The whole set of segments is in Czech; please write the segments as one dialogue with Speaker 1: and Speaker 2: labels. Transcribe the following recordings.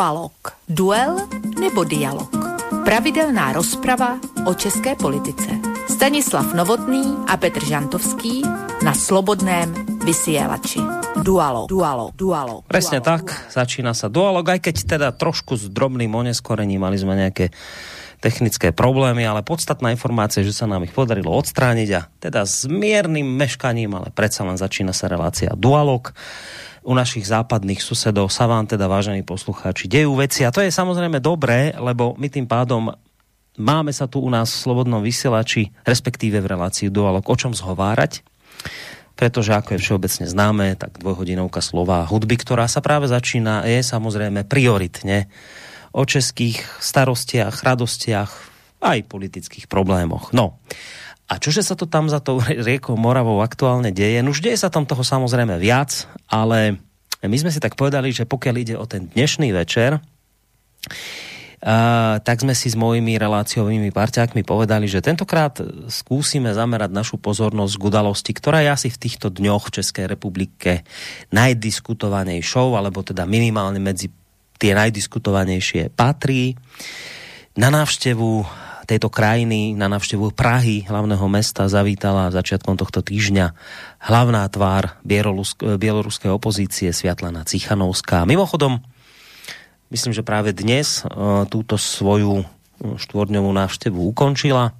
Speaker 1: Dualog. Duel nebo dialog. Pravidelná rozprava o české politice. Stanislav Novotný a Petr Žantovský na Slobodném vysielači. Dualog, dualog, dualog.
Speaker 2: Presne
Speaker 1: dualog,
Speaker 2: tak, začína sa dualog, aj keď teda trošku s drobným oneskorením mali sme nejaké technické problémy, ale podstatná informácia, že sa nám ich podarilo odstrániť a teda s miernym meškaním, ale predsa len začína sa relácia Dualog u našich západných susedov. Sa vám teda, vážení poslucháči, dejú veci. A to je samozrejme dobré, lebo my tým pádom máme sa tu u nás v Slobodnom vysielači, respektíve v relácii Dualog, o čom zhovárať. Pretože ako je všeobecne známe, tak dvojhodinovka slova hudby, ktorá sa práve začína, je samozrejme prioritne o českých starostiach, radostiach, aj politických problémoch. No, a čože sa to tam za tou riekou Moravou aktuálne deje? No už deje sa tam toho samozrejme viac, ale my sme si tak povedali, že pokiaľ ide o ten dnešný večer, Uh, tak sme si s mojimi reláciovými parťákmi povedali, že tentokrát skúsime zamerať našu pozornosť k udalosti, ktorá je asi v týchto dňoch v Českej republike najdiskutovanejšou, alebo teda minimálne medzi tie najdiskutovanejšie patrí. Na návštevu tejto krajiny, na návštevu Prahy, hlavného mesta, zavítala začiatkom tohto týždňa hlavná tvár bieloruskej opozície Sviatlana Cichanovská. Mimochodom, myslím, že práve dnes uh, túto svoju štvordňovú návštevu ukončila.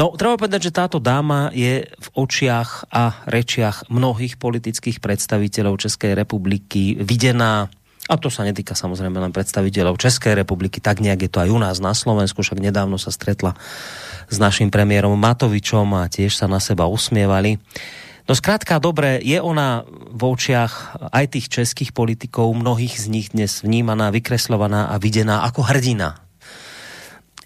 Speaker 2: No, treba povedať, že táto dáma je v očiach a rečiach mnohých politických predstaviteľov Českej republiky videná a to sa netýka samozrejme len predstaviteľov Českej republiky, tak nejak je to aj u nás na Slovensku, však nedávno sa stretla s naším premiérom Matovičom a tiež sa na seba usmievali. No zkrátka, dobre, je ona v očiach aj tých českých politikov, mnohých z nich dnes vnímaná, vykreslovaná a videná ako hrdina.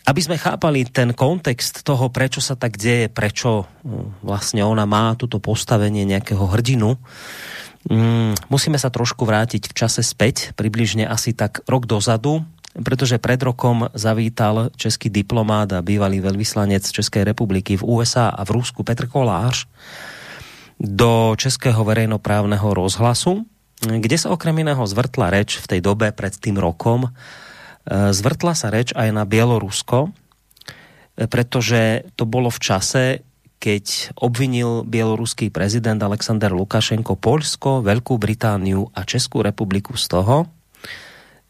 Speaker 2: Aby sme chápali ten kontext toho, prečo sa tak deje, prečo hm, vlastne ona má toto postavenie nejakého hrdinu, mm, musíme sa trošku vrátiť v čase späť, približne asi tak rok dozadu, pretože pred rokom zavítal český diplomát a bývalý veľvyslanec Českej republiky v USA a v Rusku Petr Kolář do Českého verejnoprávneho rozhlasu, kde sa okrem iného zvrtla reč v tej dobe pred tým rokom. E, zvrtla sa reč aj na Bielorusko, pretože to bolo v čase, keď obvinil bieloruský prezident Alexander Lukašenko Polsko, Veľkú Britániu a Českú republiku z toho,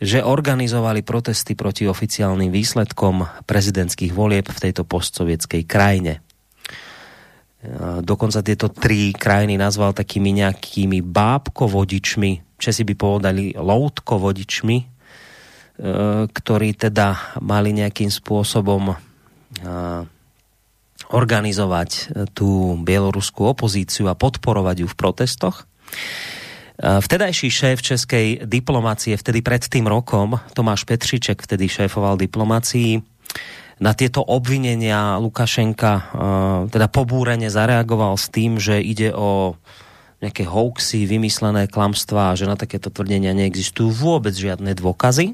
Speaker 2: že organizovali protesty proti oficiálnym výsledkom prezidentských volieb v tejto postsovětskej krajine. Dokonca tieto tri krajiny nazval takými nejakými bábkovodičmi, Česi by povedali loutkovodičmi, e, ktorí teda mali nejakým spôsobom organizovať tú bieloruskú opozíciu a podporovať ju v protestoch. E, vtedajší šéf českej diplomácie, vtedy pred tým rokom, Tomáš Petříček vtedy šéfoval diplomácii, na tieto obvinenia Lukašenka uh, teda pobúrene zareagoval s tým, že ide o nejaké hoaxy, vymyslené klamstvá že na takéto tvrdenia neexistujú vôbec žiadne dôkazy.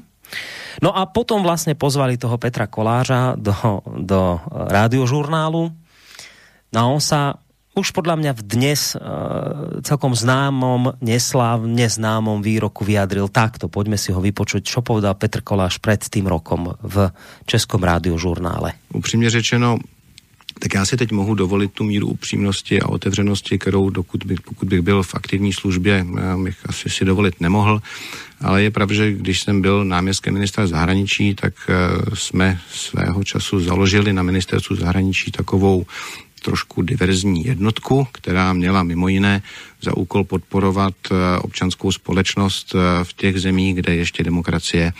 Speaker 2: No a potom vlastne pozvali toho Petra Kolářa do, do rádiožurnálu. No a on sa už podľa mňa v dnes uh, celkom známom, neslávne známom výroku vyjadril takto. Poďme si ho vypočuť, čo povedal Petr Koláš před tým rokom v Českom rádiožurnále.
Speaker 3: Upřímně řečeno, tak já si teď mohu dovolit tu míru upřímnosti a otevřenosti, kterou dokud bych, pokud bych byl v aktivní službě, bych asi si dovolit nemohl. Ale je pravda, že když jsem byl náměstkem ministra zahraničí, tak eh, jsme svého času založili na ministerstvu zahraničí takovou trošku diverzní jednotku, která měla mimo jiné za úkol podporovat eh, občanskou společnost eh, v těch zemích, kde ještě demokracie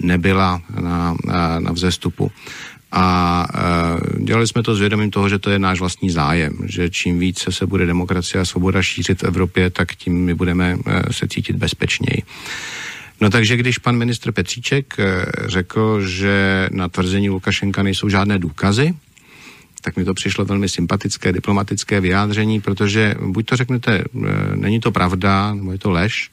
Speaker 3: nebyla na, na, na vzestupu. A e, dělali jsme to s vědomím toho, že to je náš vlastní zájem, že čím více se bude demokracie a svoboda šířit v Evropě, tak tím my budeme e, se cítit bezpečněji. No takže když pan ministr Petříček e, řekl, že na tvrzení Lukašenka nejsou žádné důkazy, tak mi to přišlo velmi sympatické diplomatické vyjádření, protože buď to řeknete, e, není to pravda, nebo je to lež,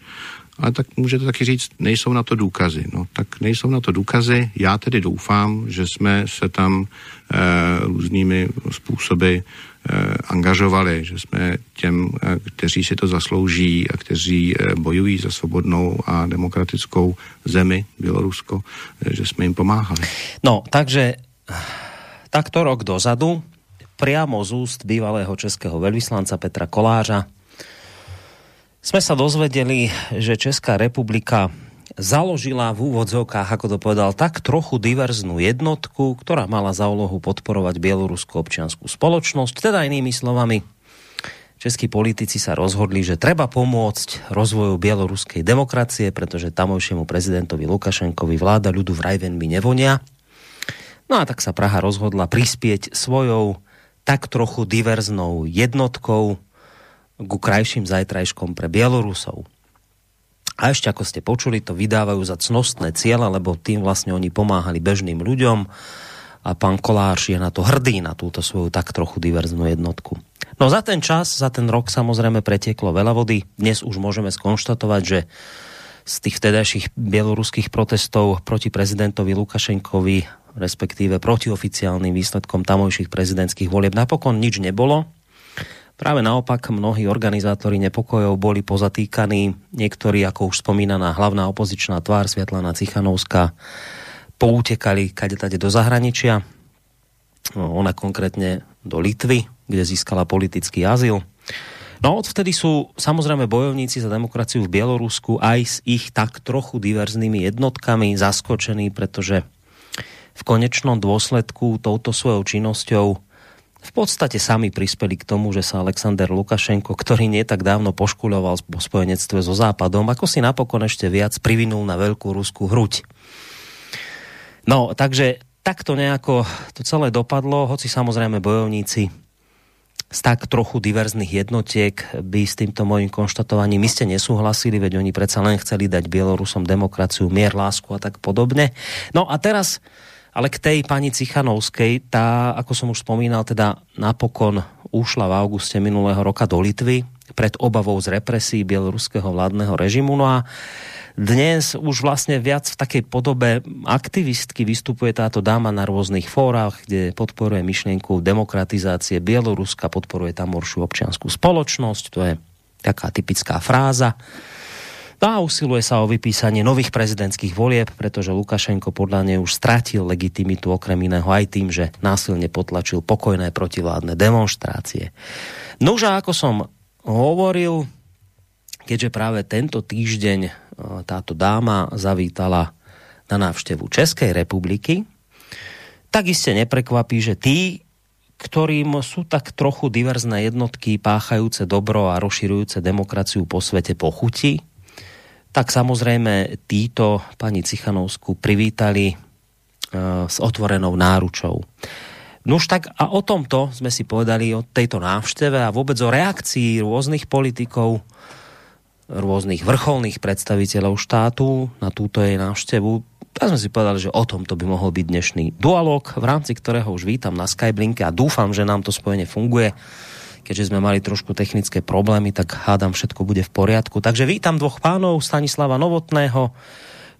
Speaker 3: ale tak můžete taky říct, nejsou na to důkazy. No tak nejsou na to důkazy, já tedy doufám, že jsme se tam e, různými způsoby angažovali, že jsme těm, e, kteří si to zaslouží a kteří e, bojují za svobodnou a demokratickou zemi, Bělorusko, že jsme jim pomáhali.
Speaker 2: No, takže takto rok dozadu, priamo z úst bývalého českého veľvyslanca Petra Kolářa, sme sa dozvedeli, že Česká republika založila v úvodzovkách, ako to povedal, tak trochu diverznú jednotku, ktorá mala za úlohu podporovať bieloruskú občianskú spoločnosť. Teda inými slovami, českí politici sa rozhodli, že treba pomôcť rozvoju bieloruskej demokracie, pretože tamojšiemu prezidentovi Lukašenkovi vláda ľudu vraj veľmi nevonia. No a tak sa Praha rozhodla prispieť svojou tak trochu diverznou jednotkou ku krajším zajtrajškom pre Bielorusov. A ešte, ako ste počuli, to vydávajú za cnostné cieľa, lebo tým vlastne oni pomáhali bežným ľuďom a pán Kolář je na to hrdý, na túto svoju tak trochu diverznú jednotku. No za ten čas, za ten rok samozrejme pretieklo veľa vody. Dnes už môžeme skonštatovať, že z tých vtedajších bieloruských protestov proti prezidentovi Lukašenkovi, respektíve proti oficiálnym výsledkom tamojších prezidentských volieb napokon nič nebolo. Práve naopak mnohí organizátori nepokojov boli pozatýkaní, niektorí, ako už spomínaná hlavná opozičná tvár Svetlana Cichanovská, poutekali kade tade do zahraničia. No, ona konkrétne do Litvy, kde získala politický azyl. No odvtedy sú samozrejme bojovníci za demokraciu v Bielorusku aj s ich tak trochu diverznými jednotkami zaskočení, pretože v konečnom dôsledku touto svojou činnosťou v podstate sami prispeli k tomu, že sa Alexander Lukašenko, ktorý nie tak dávno poškuľoval po spojenectve so Západom, ako si napokon ešte viac privinul na veľkú ruskú hruď. No, takže takto nejako to celé dopadlo, hoci samozrejme bojovníci z tak trochu diverzných jednotiek by s týmto mojím konštatovaním iste nesúhlasili, veď oni predsa len chceli dať Bielorusom demokraciu, mier, lásku a tak podobne. No a teraz ale k tej pani Cichanovskej, tá, ako som už spomínal, teda napokon ušla v auguste minulého roka do Litvy pred obavou z represí bieloruského vládneho režimu. No a dnes už vlastne viac v takej podobe aktivistky vystupuje táto dáma na rôznych fórach, kde podporuje myšlienku demokratizácie Bieloruska, podporuje tamoršiu občianskú spoločnosť, to je taká typická fráza. A usiluje sa o vypísanie nových prezidentských volieb, pretože Lukašenko podľa nej už stratil legitimitu okrem iného aj tým, že násilne potlačil pokojné protivládne demonstrácie. Nože ako som hovoril, keďže práve tento týždeň e, táto dáma zavítala na návštevu Českej republiky, tak iste neprekvapí, že tí, ktorým sú tak trochu diverzné jednotky páchajúce dobro a rozširujúce demokraciu po svete pochutí, tak samozrejme títo pani Cichanovsku privítali uh, s otvorenou náručou. No už tak a o tomto sme si povedali o tejto návšteve a vôbec o reakcii rôznych politikov, rôznych vrcholných predstaviteľov štátu na túto jej návštevu. Tak sme si povedali, že o tomto by mohol byť dnešný dualog, v rámci ktorého už vítam na Skyblinke a dúfam, že nám to spojenie funguje keďže sme mali trošku technické problémy, tak hádam, všetko bude v poriadku. Takže vítam dvoch pánov, Stanislava Novotného,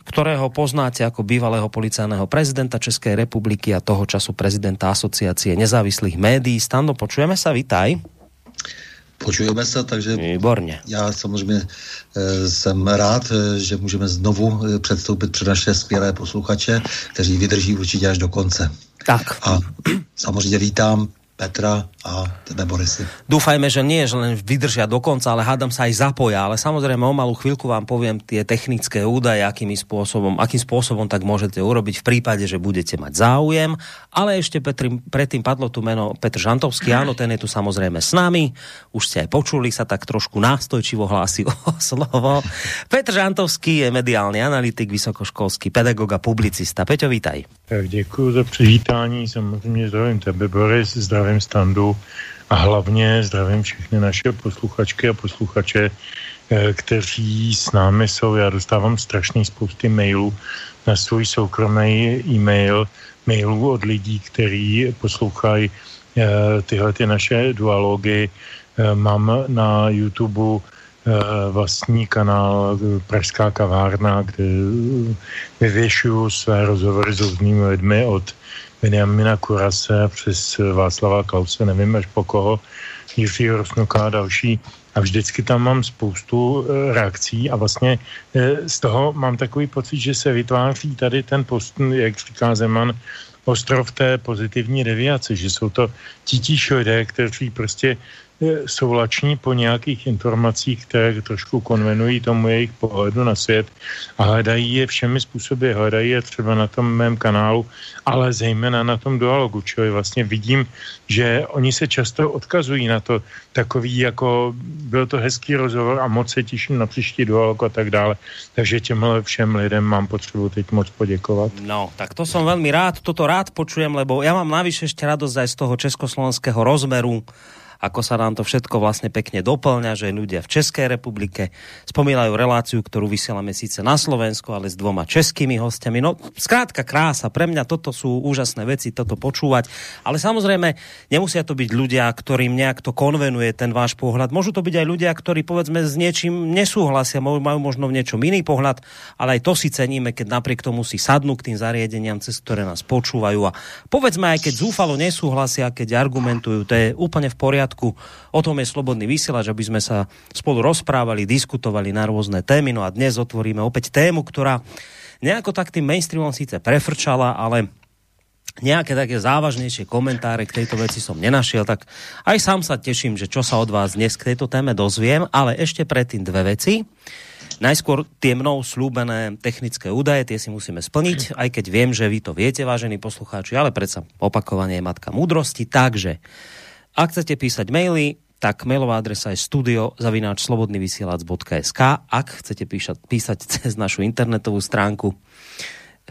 Speaker 2: ktorého poznáte ako bývalého policajného prezidenta Českej republiky a toho času prezidenta asociácie nezávislých médií. Stando, počujeme sa, vitaj.
Speaker 4: Počujeme se, takže
Speaker 2: Výborně.
Speaker 4: já samozřejmě e, jsem rád, e, že můžeme znovu e, předstoupit před naše skvělé posluchače, kteří vydrží určitě až do konce.
Speaker 2: Tak.
Speaker 4: A samozřejmě vítám Petra a tebe, Borisy.
Speaker 2: Dúfajme, že nie, že len vydržia do konca, ale hádam sa aj zapoja. Ale samozrejme o malú chvíľku vám poviem tie technické údaje, akým spôsobom, akým spôsobom tak môžete urobiť v prípade, že budete mať záujem. Ale ešte Petri, predtým padlo tu meno Petr Žantovský, áno, ten je tu samozrejme s nami. Už ste aj počuli, sa tak trošku nástojčivo hlási o slovo. Petr Žantovský je mediálny analytik, vysokoškolský pedagog a publicista. Peťo, vítaj.
Speaker 5: Tak děkuji za přivítání, samozřejmě zdravím tebe, Boris, zdravím zdravím Standu a hlavně zdravím všechny naše posluchačky a posluchače, eh, kteří s námi jsou. Já dostávám strašný spousty mailů na svůj soukromý e-mail, mailů od lidí, kteří poslouchají eh, tyhle ty naše dualogy. Eh, mám na YouTube vlastní kanál Pražská kavárna, kde vyvěšuju své rozhovory s různými lidmi od Benjamina Kurase přes Václava Klause, nevím až po koho, Jiřího Rosnuka a další. A vždycky tam mám spoustu e, reakcí a vlastně e, z toho mám takový pocit, že se vytváří tady ten post, jak říká Zeman, ostrov té pozitivní deviace, že jsou to titíž lidé, kteří prostě jsou lační po nějakých informacích, které trošku konvenují tomu jejich pohledu na svět a hledají je všemi způsoby. Hledají je třeba na tom mém kanálu, ale zejména na tom dialogu. Čili vlastně vidím, že oni se často odkazují na to takový, jako byl to hezký rozhovor a moc se těším na příští dialog a tak dále. Takže těmhle všem lidem mám potřebu teď moc poděkovat.
Speaker 2: No, tak to jsem velmi rád, toto rád počujem, lebo já mám navyše ještě radost z toho československého rozmeru ako sa nám to všetko vlastne pekne doplňa, že ľudia v Českej republike spomínajú reláciu, ktorú vysielame síce na Slovensku, ale s dvoma českými hostiami. No, zkrátka krása. Pre mňa toto sú úžasné veci, toto počúvať. Ale samozrejme, nemusia to byť ľudia, ktorým nejak to konvenuje ten váš pohľad. Môžu to byť aj ľudia, ktorí povedzme s niečím nesúhlasia, majú možno v niečom iný pohľad, ale aj to si ceníme, keď napriek tomu si sadnú k tým zariadeniam, cez ktoré nás počúvajú a povedzme aj keď zúfalo nesúhlasia, keď argumentujú, to je úplne v poriadku poriadku. O tom je slobodný vysielač, aby sme sa spolu rozprávali, diskutovali na rôzne témy. No a dnes otvoríme opäť tému, ktorá nejako tak tým mainstreamom síce prefrčala, ale nejaké také závažnejšie komentáre k tejto veci som nenašiel, tak aj sám sa teším, že čo sa od vás dnes k tejto téme dozviem, ale ešte predtým dve veci. Najskôr tie mnou slúbené technické údaje, tie si musíme splniť, aj keď viem, že vy to viete, vážení poslucháči, ale predsa opakovanie je matka múdrosti, takže ak chcete písať maily, tak mailová adresa je studio.slobodnyvysielac.sk Ak chcete píšať, písať cez našu internetovú stránku,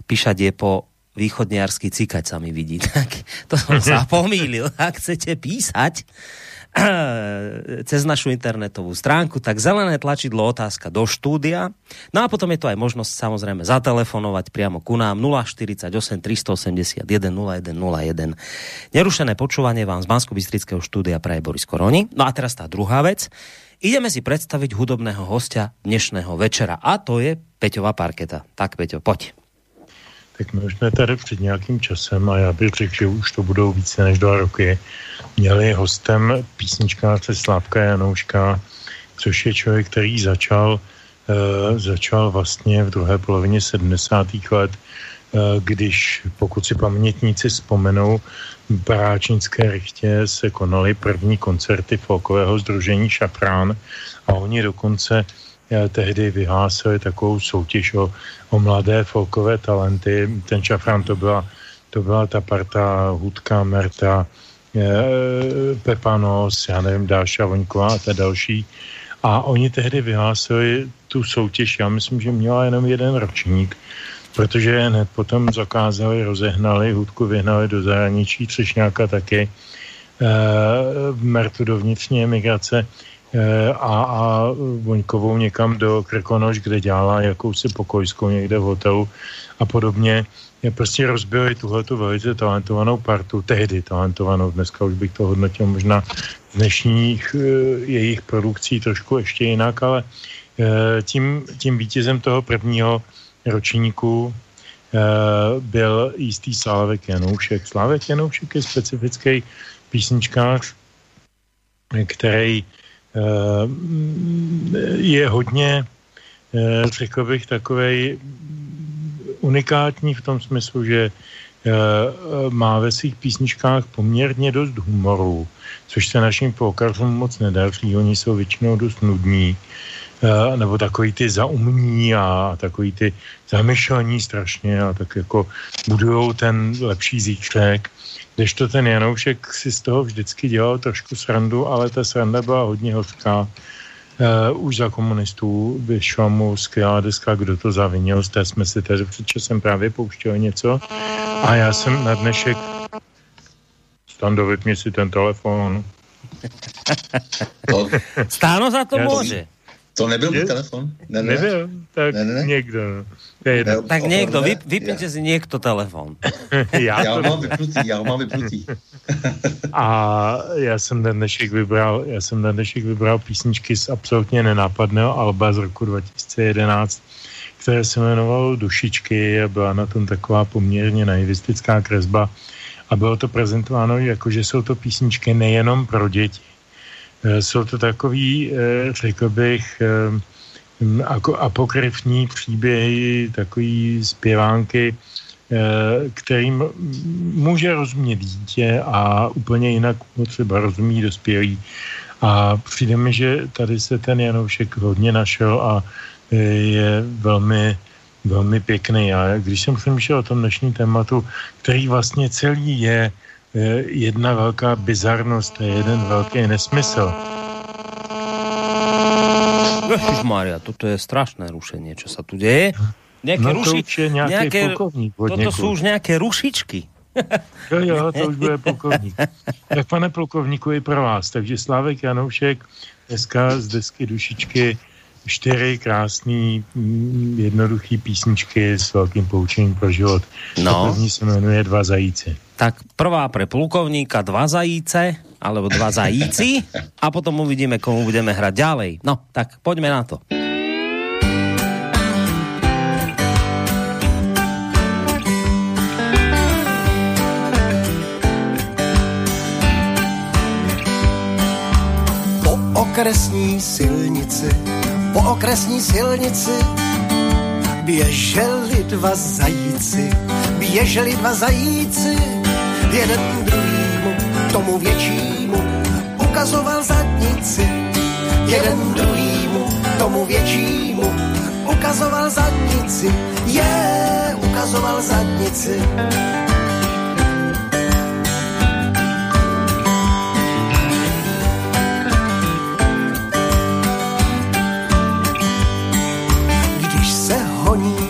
Speaker 2: píšať je po východniarsky cikať sa mi vidí. Tak to som sa pomýlil. Ak chcete písať, cez našu internetovú stránku, tak zelené tlačidlo otázka do štúdia. No a potom je to aj možnosť samozrejme zatelefonovať priamo ku nám 048 381 0101. Nerušené počúvanie vám z bansko štúdia praje Boris Koroni. No a teraz tá druhá vec. Ideme si predstaviť hudobného hostia dnešného večera a to je Peťová parketa. Tak Peťo, poď.
Speaker 5: Tak my už jsme tady před nějakým časem a já bych řekl, že už to budou více než dva roky měli hostem písničkáře Slávka Janouška, což je člověk, který začal, uh, začal vlastně v druhé polovině 70. let, uh, když, pokud si pamětníci vzpomenou, v Baráčinské rychtě se konaly první koncerty folkového združení Šafrán a oni dokonce uh, tehdy vyhlásili takovou soutěž o, o mladé folkové talenty. Ten Šafrán to byla, to byla ta parta Hudka, Merta, Eh, Pepanos, já nevím, Dáša Voňková a ta další. A oni tehdy vyhlásili tu soutěž, já myslím, že měla jenom jeden ročník, protože hned potom zakázali, rozehnali, hudku vyhnali do zahraničí, Třešňáka taky, e, Mertu do vnitřní emigrace e, a, a Voňkovou někam do Krkonoš, kde dělala jakousi pokojskou někde v hotelu a podobně prostě rozbili tuhletu velice talentovanou partu, tehdy talentovanou, dneska už bych to hodnotil možná z dnešních uh, jejich produkcí trošku ještě jinak, ale uh, tím, tím vítězem toho prvního ročníku uh, byl jistý Slávek Janoušek. Slávek Janoušek je specifický písničkář, který je hodně, řekl bych, takovej unikátní v tom smyslu, že eh, má ve svých písničkách poměrně dost humoru, což se našim folkařům moc nedaří. Oni jsou většinou dost nudní, eh, nebo takový ty zaumní a takový ty zamyšlení strašně a tak jako budujou ten lepší zítřek. to ten Janoušek si z toho vždycky dělal trošku srandu, ale ta sranda byla hodně hořká Uh, už za komunistů vyšla mu skvělá deska Kdo to zavinil, z té jsme si tady před časem právě pouštěli něco. A já jsem na dnešek Stando, vypni si ten telefon.
Speaker 2: Stáno za to může.
Speaker 4: To nebyl můj telefon?
Speaker 5: Ne, ne. Nebyl, tak ne, ne. někdo. Ne,
Speaker 2: tak někdo, vy, vypněte si někdo telefon.
Speaker 4: já, já ho mám vypnutý, já ho mám vypnutý.
Speaker 5: a já jsem ten dnešek vybral, já jsem ten dnešek vybral písničky z absolutně nenápadného Alba z roku 2011, které se jmenovalo Dušičky a byla na tom taková poměrně naivistická kresba a bylo to prezentováno jako, že jsou to písničky nejenom pro děti, jsou to takový, eh, řekl bych, eh, apokryfní příběhy, takový zpěvánky, kterým může rozumět dítě a úplně jinak třeba rozumí dospělý. A přijde mi, že tady se ten Janoušek hodně našel a je velmi, velmi pěkný. A když jsem přemýšlel o tom dnešním tématu, který vlastně celý je jedna velká bizarnost, a jeden velký nesmysl.
Speaker 2: Maria, toto je strašné rušenie, čo sa tu deje.
Speaker 5: Nejaké no ruši... nejaké,
Speaker 2: toto sú už nejaké rušičky.
Speaker 5: jo, jo, to už bude plukovník. Tak pane plukovníku i pro vás. Takže Slávek Janoušek dneska z desky Dušičky čtyři krásné, mm, jednoduché písničky s velkým poučením pro život. No. První se jmenuje Dva zajíce.
Speaker 2: Tak prvá pre plukovníka Dva zajíce, alebo Dva zajíci a potom uvidíme, komu budeme hrať ďalej. No, tak poďme na to.
Speaker 6: Po okresní silnici po okresní silnici běželi dva zajíci, běželi dva zajíci, jeden druhýmu, tomu většímu, ukazoval zadnici, jeden druhýmu, tomu většímu, ukazoval zadnici, je, yeah, ukazoval zadnici.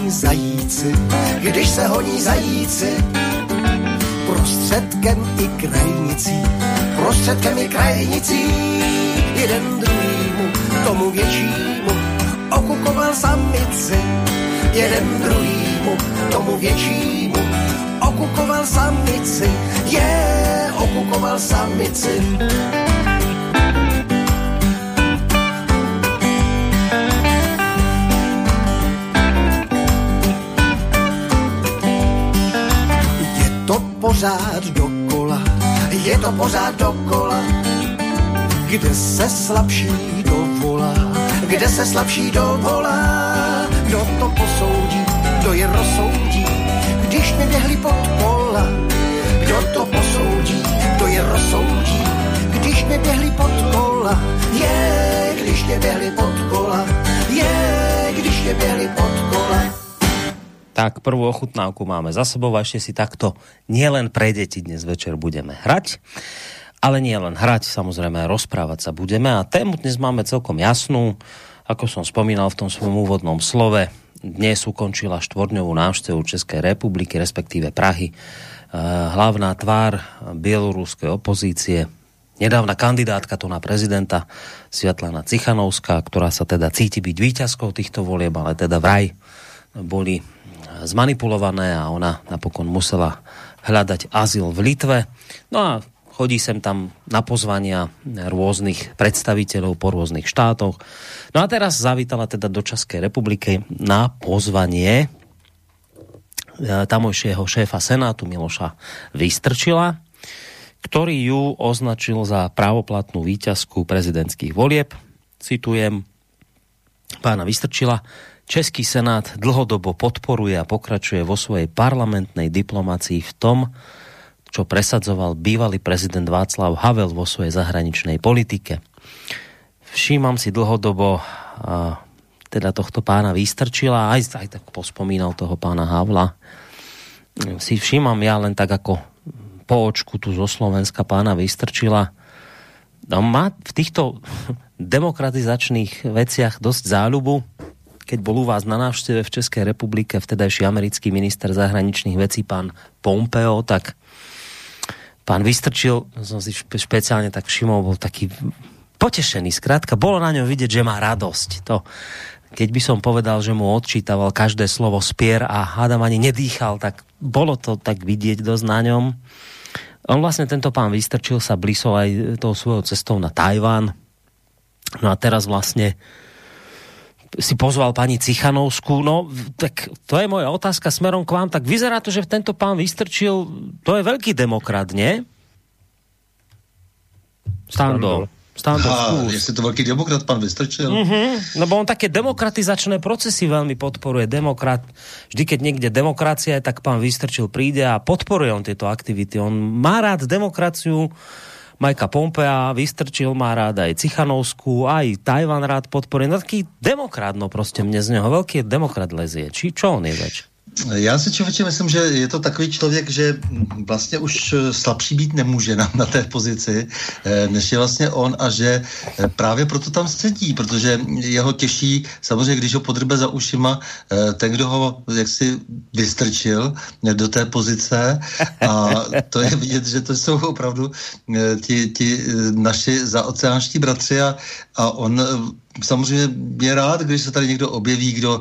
Speaker 6: zajíci, když se honí zajíci, prostředkem i krajnicí, prostředkem i krajnicí, jeden druhýmu, tomu většímu, okukoval samici, jeden druhýmu, tomu většímu, okukoval samici, je, yeah, okukoval samici. Pořád dokola, je to pořád dokola, kde se slabší dovolá, kde se slabší dovolá, kdo to posoudí, kdo je rozsoudí, když neběhli pod kola, kdo to posoudí, kdo je rozsoudí, když neběhli pod kola, je, když neběhli pod kola, je, když neběhli pod kola.
Speaker 2: Tak prvú ochutnávku máme za sebou a ešte si takto nielen pre deti dnes večer budeme hrať, ale nie len hrať, samozrejme rozprávať sa budeme. A tému dnes máme celkom jasnú, ako som spomínal v tom svojom úvodnom slove, dnes ukončila štvorňovú návštevu Českej republiky, respektíve Prahy, eh, hlavná tvár bieloruskej opozície, nedávna kandidátka to na prezidenta Sviatlana Cichanovská, ktorá sa teda cíti byť výťazkou týchto volieb, ale teda vraj boli zmanipulované a ona napokon musela hľadať azyl v Litve. No a chodí sem tam na pozvania rôznych predstaviteľov po rôznych štátoch. No a teraz zavítala teda do Českej republiky na pozvanie e, tamojšieho šéfa Senátu Miloša Vystrčila, ktorý ju označil za právoplatnú výťazku prezidentských volieb. Citujem pána Vystrčila, Český senát dlhodobo podporuje a pokračuje vo svojej parlamentnej diplomácii v tom, čo presadzoval bývalý prezident Václav Havel vo svojej zahraničnej politike. Všímam si dlhodobo a, teda tohto pána Výstrčila, aj, aj tak pospomínal toho pána Havla. Si všímam ja len tak ako po očku tu zo Slovenska pána Výstrčila. No, má v týchto demokratizačných veciach dosť záľubu keď bol u vás na návšteve v Českej republike vtedajší americký minister zahraničných vecí pán Pompeo, tak pán Vystrčil, som si špe, špeciálne tak všimol, bol taký potešený, zkrátka bolo na ňom vidieť, že má radosť. To, keď by som povedal, že mu odčítaval každé slovo spier a hádam ani nedýchal, tak bolo to tak vidieť dosť na ňom. On vlastne tento pán vystrčil sa blisol aj tou svojou cestou na Tajván. No a teraz vlastne si pozval pani Cichanovskú. No, tak to je moja otázka smerom k vám. Tak vyzerá to, že tento pán Vystrčil, to je veľký demokrat, nie? Stando.
Speaker 4: Stando Aha, jestli to velký demokrat, pan Vystrčil.
Speaker 2: Mm-hmm, lebo on také demokratizačné procesy veľmi podporuje. Demokrat, vždy keď niekde demokracia je, tak pán Vystrčil príde a podporuje on tieto aktivity. On má rád demokraciu, Majka Pompea, Vystrčil má rád aj Cichanovskú, aj Tajvan rád podporuje. No taký demokrat, no prostě mne z neho veľký demokrat lezie. Či čo on je več?
Speaker 4: Já si člověče myslím, že je to takový člověk, že vlastně už slabší být nemůže na, na té pozici, eh, než je vlastně on a že eh, právě proto tam sedí, protože jeho těší, samozřejmě když ho podrbe za ušima, eh, ten, kdo ho jaksi vystrčil do té pozice a to je vidět, že to jsou opravdu ti, ti naši zaoceánští bratři a, a on samozřejmě je rád, když se tady někdo objeví, kdo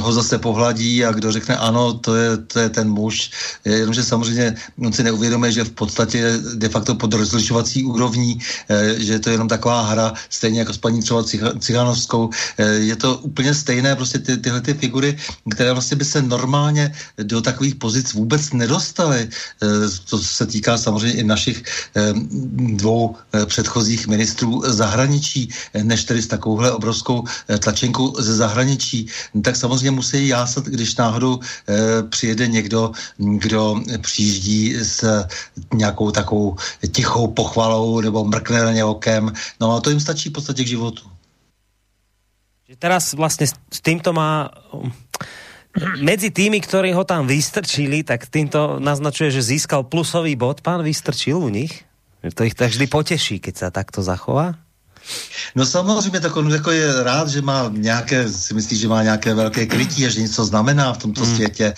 Speaker 4: ho zase pohladí a kdo řekne ano, to je, to je ten muž, jenomže samozřejmě on si neuvědomuje, že v podstatě de facto pod rozlišovací úrovní, eh, že je to jenom taková hra, stejně jako s paní třeba Cichanovskou, eh, je to úplně stejné, prostě ty, tyhle ty figury, které vlastně by se normálně do takových pozic vůbec nedostaly. Eh, to se týká samozřejmě i našich dvou předchozích ministrů zahraničí, než tedy s takovouhle obrovskou eh, tlačenku ze zahraničí, tak samozřejmě musí jásat, když náhodou eh, přijede někdo, kdo přijíždí s nějakou takovou tichou pochvalou nebo mrkne na ně okem. No a to jim stačí v podstatě k životu.
Speaker 2: Teraz vlastně s týmto má medzi tými, ktorí ho tam vystrčili, tak týmto naznačuje, že získal plusový bod. Pán vystrčil u nich? To ich tak vždy poteší, keď sa takto zachová?
Speaker 4: No samozřejmě tak on jako je rád, že má nějaké, si myslí, že má nějaké velké krytí a že něco znamená v tomto mm. světě. E,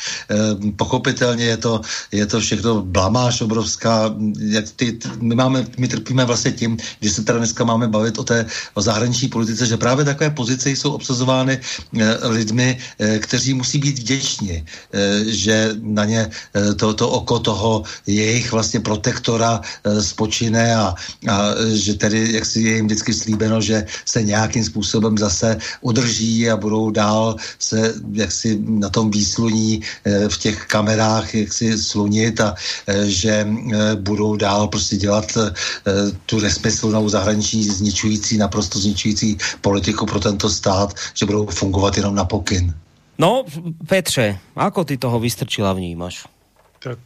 Speaker 4: pochopitelně je to, je to všechno blamáž obrovská. Jak ty, my, máme, my trpíme vlastně tím, že se teda dneska máme bavit o té o zahraniční politice, že právě takové pozice jsou obsazovány e, lidmi, e, kteří musí být vděční, e, že na ně e, to, to oko toho jejich vlastně protektora e, spočine a, a že tedy jak si je jim vždycky slíbeno, že se nějakým způsobem zase udrží a budou dál se jaksi na tom výsluní eh, v těch kamerách jaksi slunit a eh, že eh, budou dál prostě dělat tu nesmyslnou zahraniční zničující, naprosto zničující politiku pro tento stát, že budou fungovat jenom na pokyn.
Speaker 2: No, Petře, ako ty toho vystrčila vnímaš?
Speaker 5: Tak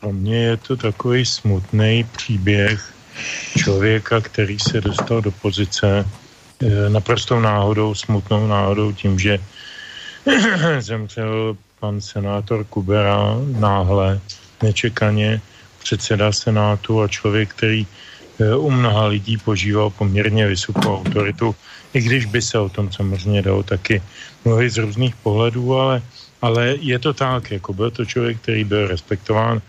Speaker 5: pro mě je to takový smutný příběh člověka, který se dostal do pozice eh, naprostou náhodou, smutnou náhodou tím, že zemřel pan senátor Kubera náhle, nečekaně, předseda senátu a člověk, který eh, u mnoha lidí požíval poměrně vysokou autoritu, i když by se o tom samozřejmě dalo taky mluvit z různých pohledů, ale, ale je to tak, jako byl to člověk, který byl respektován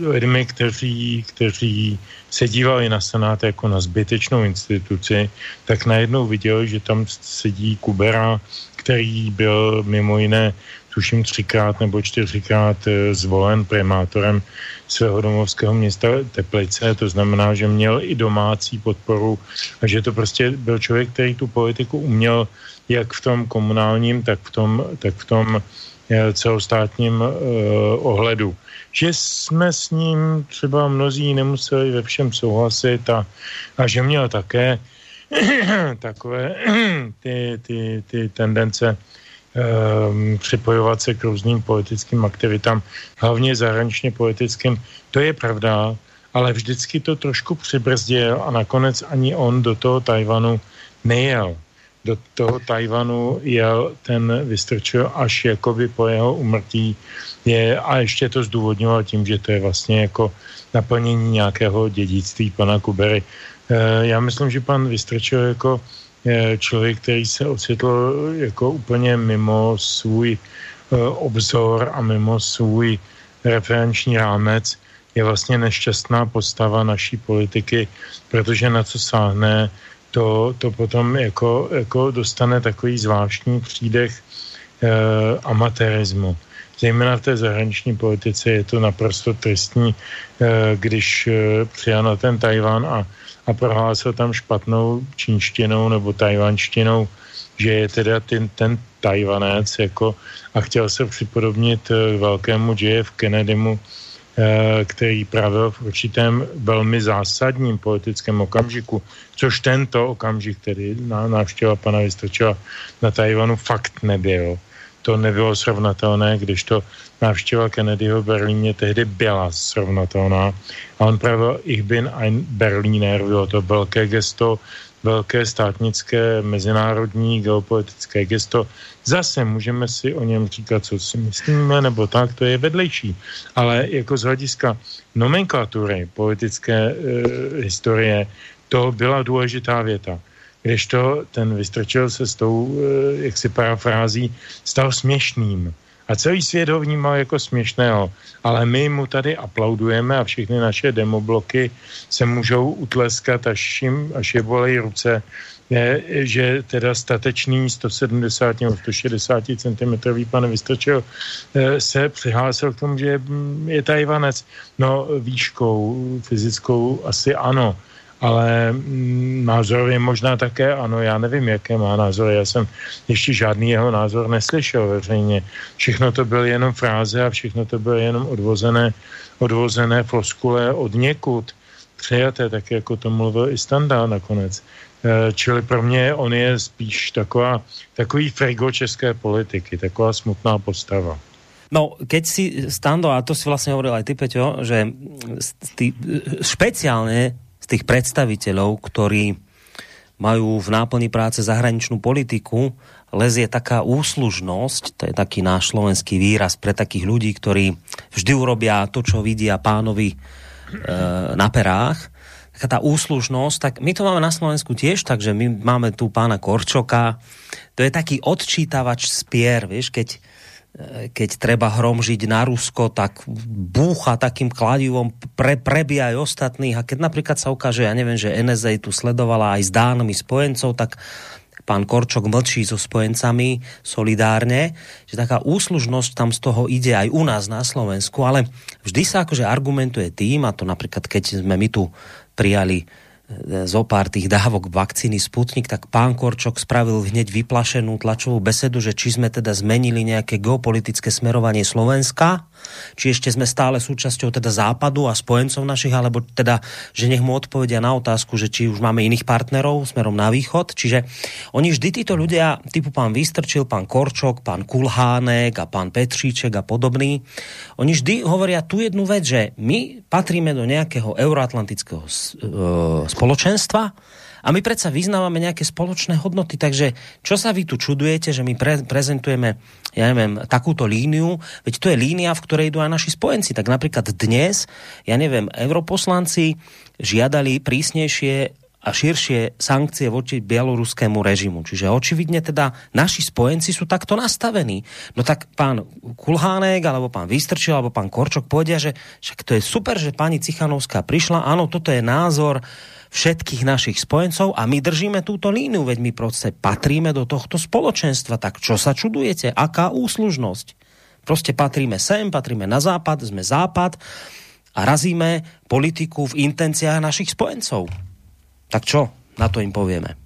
Speaker 5: lidmi, kteří, kteří se dívali na Senát jako na zbytečnou instituci, tak najednou viděli, že tam sedí Kubera, který byl mimo jiné tuším třikrát nebo čtyřikrát eh, zvolen primátorem svého domovského města Teplice, to znamená, že měl i domácí podporu a že to prostě byl člověk, který tu politiku uměl jak v tom komunálním, tak v tom, tak v tom eh, celostátním uh, ohledu že jsme s ním třeba mnozí nemuseli ve všem souhlasit a, a že měl také takové ty, ty, ty tendence um, připojovat se k různým politickým aktivitám, hlavně zahraničně politickým. To je pravda, ale vždycky to trošku přibrzdil a nakonec ani on do toho Tajvanu nejel. Do toho Tajvanu jel ten vystrčil až jakoby po jeho umrtí je, a ještě to zdůvodňoval tím, že to je vlastně jako naplnění nějakého dědictví pana Kubery. E, já myslím, že pan Vystrčil jako je člověk, který se ocitl jako úplně mimo svůj e, obzor a mimo svůj referenční rámec, je vlastně nešťastná postava naší politiky, protože na co sáhne, to, to potom jako, jako dostane takový zvláštní přídech eh, amatérismu. Zejména v té zahraniční politice je to naprosto tristní, eh, když eh, přijal na ten Tajván a, a prohlásil tam špatnou čínštinou nebo tajvanštinou, že je teda ten, ten Tajvanec jako, a chtěl se připodobnit eh, velkému JF Kennedymu, který právě v určitém velmi zásadním politickém okamžiku, což tento okamžik, který návštěva pana Vystrčila na Tajvanu, fakt nebyl. To nebylo srovnatelné, když to návštěva Kennedyho v Berlíně tehdy byla srovnatelná. A on právě ich bin ein Berliner, bylo to velké gesto velké státnické mezinárodní geopolitické gesto. Zase můžeme si o něm říkat, co si myslíme, nebo tak, to je vedlejší. Ale jako z hlediska nomenklatury politické e, historie, to byla důležitá věta. Když to ten vystrčil se s tou, e, jak si parafrází, stal směšným a celý svět ho vnímal jako směšného. Ale my mu tady aplaudujeme a všechny naše demobloky se můžou utleskat, až, jim, až je bolej ruce, je, že teda statečný 170 nebo 160 cm pan Vystrčil eh, se přihlásil k tomu, že je Tajvanec. No výškou fyzickou asi ano ale mm, názorově možná také ano, já nevím, jaké má názory, já jsem ještě žádný jeho názor neslyšel veřejně. Všechno to byly jenom fráze a všechno to bylo jenom odvozené, odvozené floskule od někud přejaté, tak jako to mluvil i Standa nakonec. E, čili pro mě on je spíš taková, takový frigo české politiky, taková smutná postava.
Speaker 2: No, keď si, Stando, a to si vlastne hovoril aj ty, Peťo, že ty, špeciálne z tých predstaviteľov, ktorí majú v náplni práce zahraničnú politiku, lezie taká úslužnosť, to je taký náš slovenský výraz pre takých ľudí, ktorí vždy urobia to, čo vidia pánovi e, na perách, taká tá úslužnosť, tak my to máme na Slovensku tiež, takže my máme tu pána Korčoka, to je taký odčítavač spier, vieš, keď keď treba hromžiť na Rusko, tak búcha takým kladivom, pre, prebíja aj ostatných. A keď napríklad sa ukáže, ja neviem, že NSA tu sledovala aj s dánmi spojencov, tak pán Korčok mlčí so spojencami solidárne, že taká úslužnosť tam z toho ide aj u nás na Slovensku, ale vždy sa akože argumentuje tým, a to napríklad keď sme my tu prijali zo pár tých dávok vakcíny Sputnik, tak pán Korčok spravil hneď vyplašenú tlačovú besedu, že či sme teda zmenili nejaké geopolitické smerovanie Slovenska, či ešte sme stále súčasťou teda západu a spojencov našich, alebo teda, že nech mu odpovedia na otázku, že či už máme iných partnerov smerom na východ. Čiže oni vždy títo ľudia, typu pán Vystrčil, pán Korčok, pán Kulhánek a pán Petříček a podobný, oni vždy hovoria tu jednu vec, že my patríme do nejakého euroatlantického uh, spoločenstva a my predsa vyznávame nejaké spoločné hodnoty, takže čo sa vy tu čudujete, že my pre, prezentujeme, ja neviem, takúto líniu, veď to je línia, v ktorej idú aj naši spojenci. Tak napríklad dnes, ja neviem, europoslanci žiadali prísnejšie a širšie sankcie voči bieloruskému režimu. Čiže očividne teda naši spojenci sú takto nastavení. No tak pán Kulhánek, alebo pán Vystrčil, alebo pán Korčok povedia, že však to je super, že pani Cichanovská prišla. Áno, toto je názor všetkých našich spojencov a my držíme túto líniu, veď my proste patríme do tohto spoločenstva. Tak čo sa čudujete? Aká úslužnosť? Proste patríme sem, patríme na západ, sme západ a razíme politiku v intenciách našich spojencov. Tak čo na to im povieme?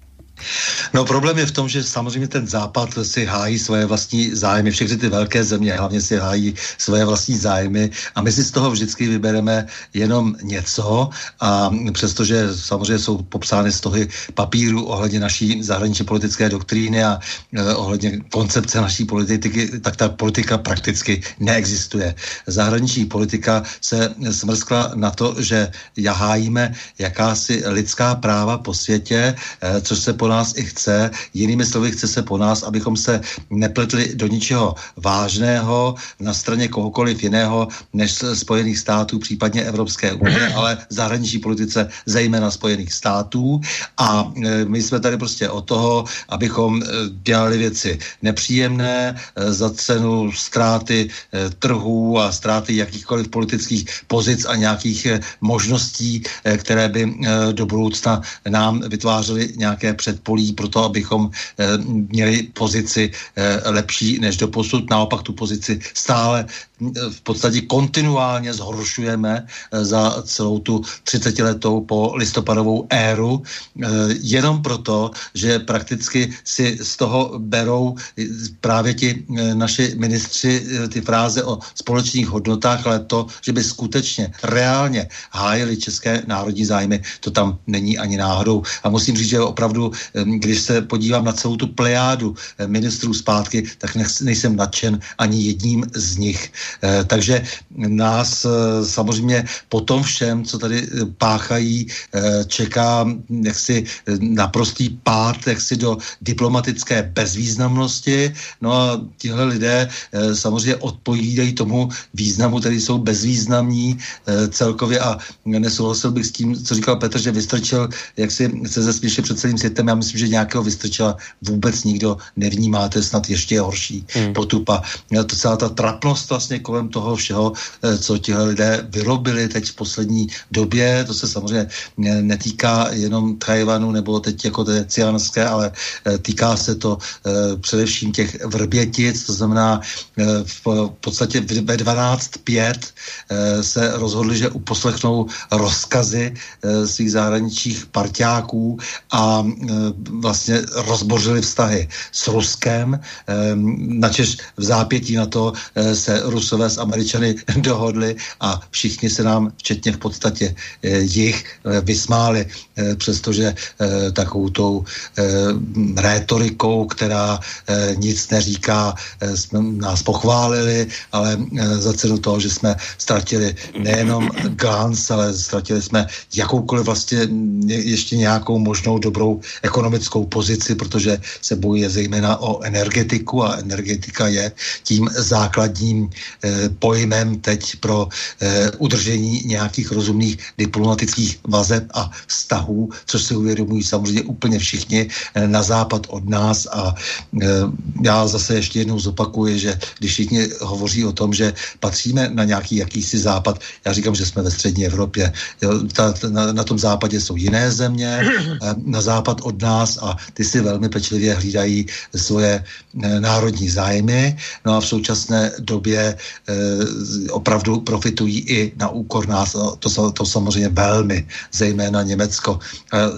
Speaker 4: No problém je v tom, že samozřejmě ten západ si hájí svoje vlastní zájmy, všechny ty velké země hlavně si hájí svoje vlastní zájmy a my si z toho vždycky vybereme jenom něco a přestože samozřejmě jsou popsány z toho papíru ohledně naší zahraniční politické doktríny a eh, ohledně koncepce naší politiky, tak ta politika prakticky neexistuje. Zahraniční politika se smrskla na to, že jahájíme jakási lidská práva po světě, eh, což se po po nás i chce. Jinými slovy, chce se po nás, abychom se nepletli do ničeho vážného na straně kohokoliv jiného než Spojených států, případně Evropské unie, ale v zahraniční politice zejména Spojených států. A e, my jsme tady prostě o toho, abychom e, dělali věci nepříjemné e, za cenu ztráty trhů a ztráty jakýchkoliv politických pozic a nějakých možností, které by do budoucna nám vytvářely nějaké předpolí pro to, abychom měli pozici lepší než do posud. Naopak tu pozici stále v podstatě kontinuálně zhoršujeme eh, za celou tu 30-letou po listopadovou éru, eh, jenom proto, že prakticky si z toho berou eh, právě ti naši ministři ty fráze o společných hodnotách, ale to, že by skutečně reálně hájili české národní zájmy, to tam není ani náhodou. A musím říct, že opravdu, když se podívám na celou tu plejádu ministrů zpátky, tak nejsem nadšen ani jedním z nich. Eh, takže nás eh, samozřejmě po tom všem, co tady eh, páchají, čeká jaksi naprostý pád jaksi do diplomatické bezvýznamnosti. No a tihle lidé samozřejmě odpovídají tomu významu, který jsou bezvýznamní celkově a nesouhlasil bych s tím, co říkal Petr, že vystrčil, jak si se zesměšil před celým světem. Já myslím, že nějakého vystrčila vůbec nikdo nevnímá, to je snad ještě horší hmm. potupa. To celá ta trapnost vlastně kolem toho všeho, eh, co tihle lidé vyrobili teď v poslední době. To se samozřejmě netýká jenom Tajvanu nebo teď jako té ciánské, ale eh, týká se to eh, především těch vrbětic, to znamená v podstatě ve 12.5 se rozhodli, že uposlechnou rozkazy svých zahraničních partiáků a vlastně rozbořili vztahy s Ruskem, načež v zápětí na to se Rusové s Američany dohodli a všichni se nám, včetně v podstatě eh, jich, eh, vysmáli, eh, přestože takovou tou rétorikou, která nic neříká, jsme nás pochválili, ale za cenu toho, že jsme ztratili nejenom glans, ale ztratili jsme jakoukoliv vlastně ještě nějakou možnou dobrou ekonomickou pozici, protože se bojuje zejména o energetiku a energetika je tím základním pojmem teď pro eh, udržení nějakých rozumných diplomatických vazeb a vztahů, což si uvědomují samozřejmě úplně všichni eh, na západ od nás a eh, já zase ještě jednou zopakuju, že když všichni hovoří o tom, že patříme na nějaký jakýsi západ, já říkám, že jsme ve střední Evropě. Jo, ta, na, na tom západě jsou jiné země, eh, na západ od nás a ty si velmi pečlivě hlídají svoje eh, národní zájmy. No a v současné době eh, opravdu profitují i na úkor nás. To, to samozřejmě velmi, zejména Německo.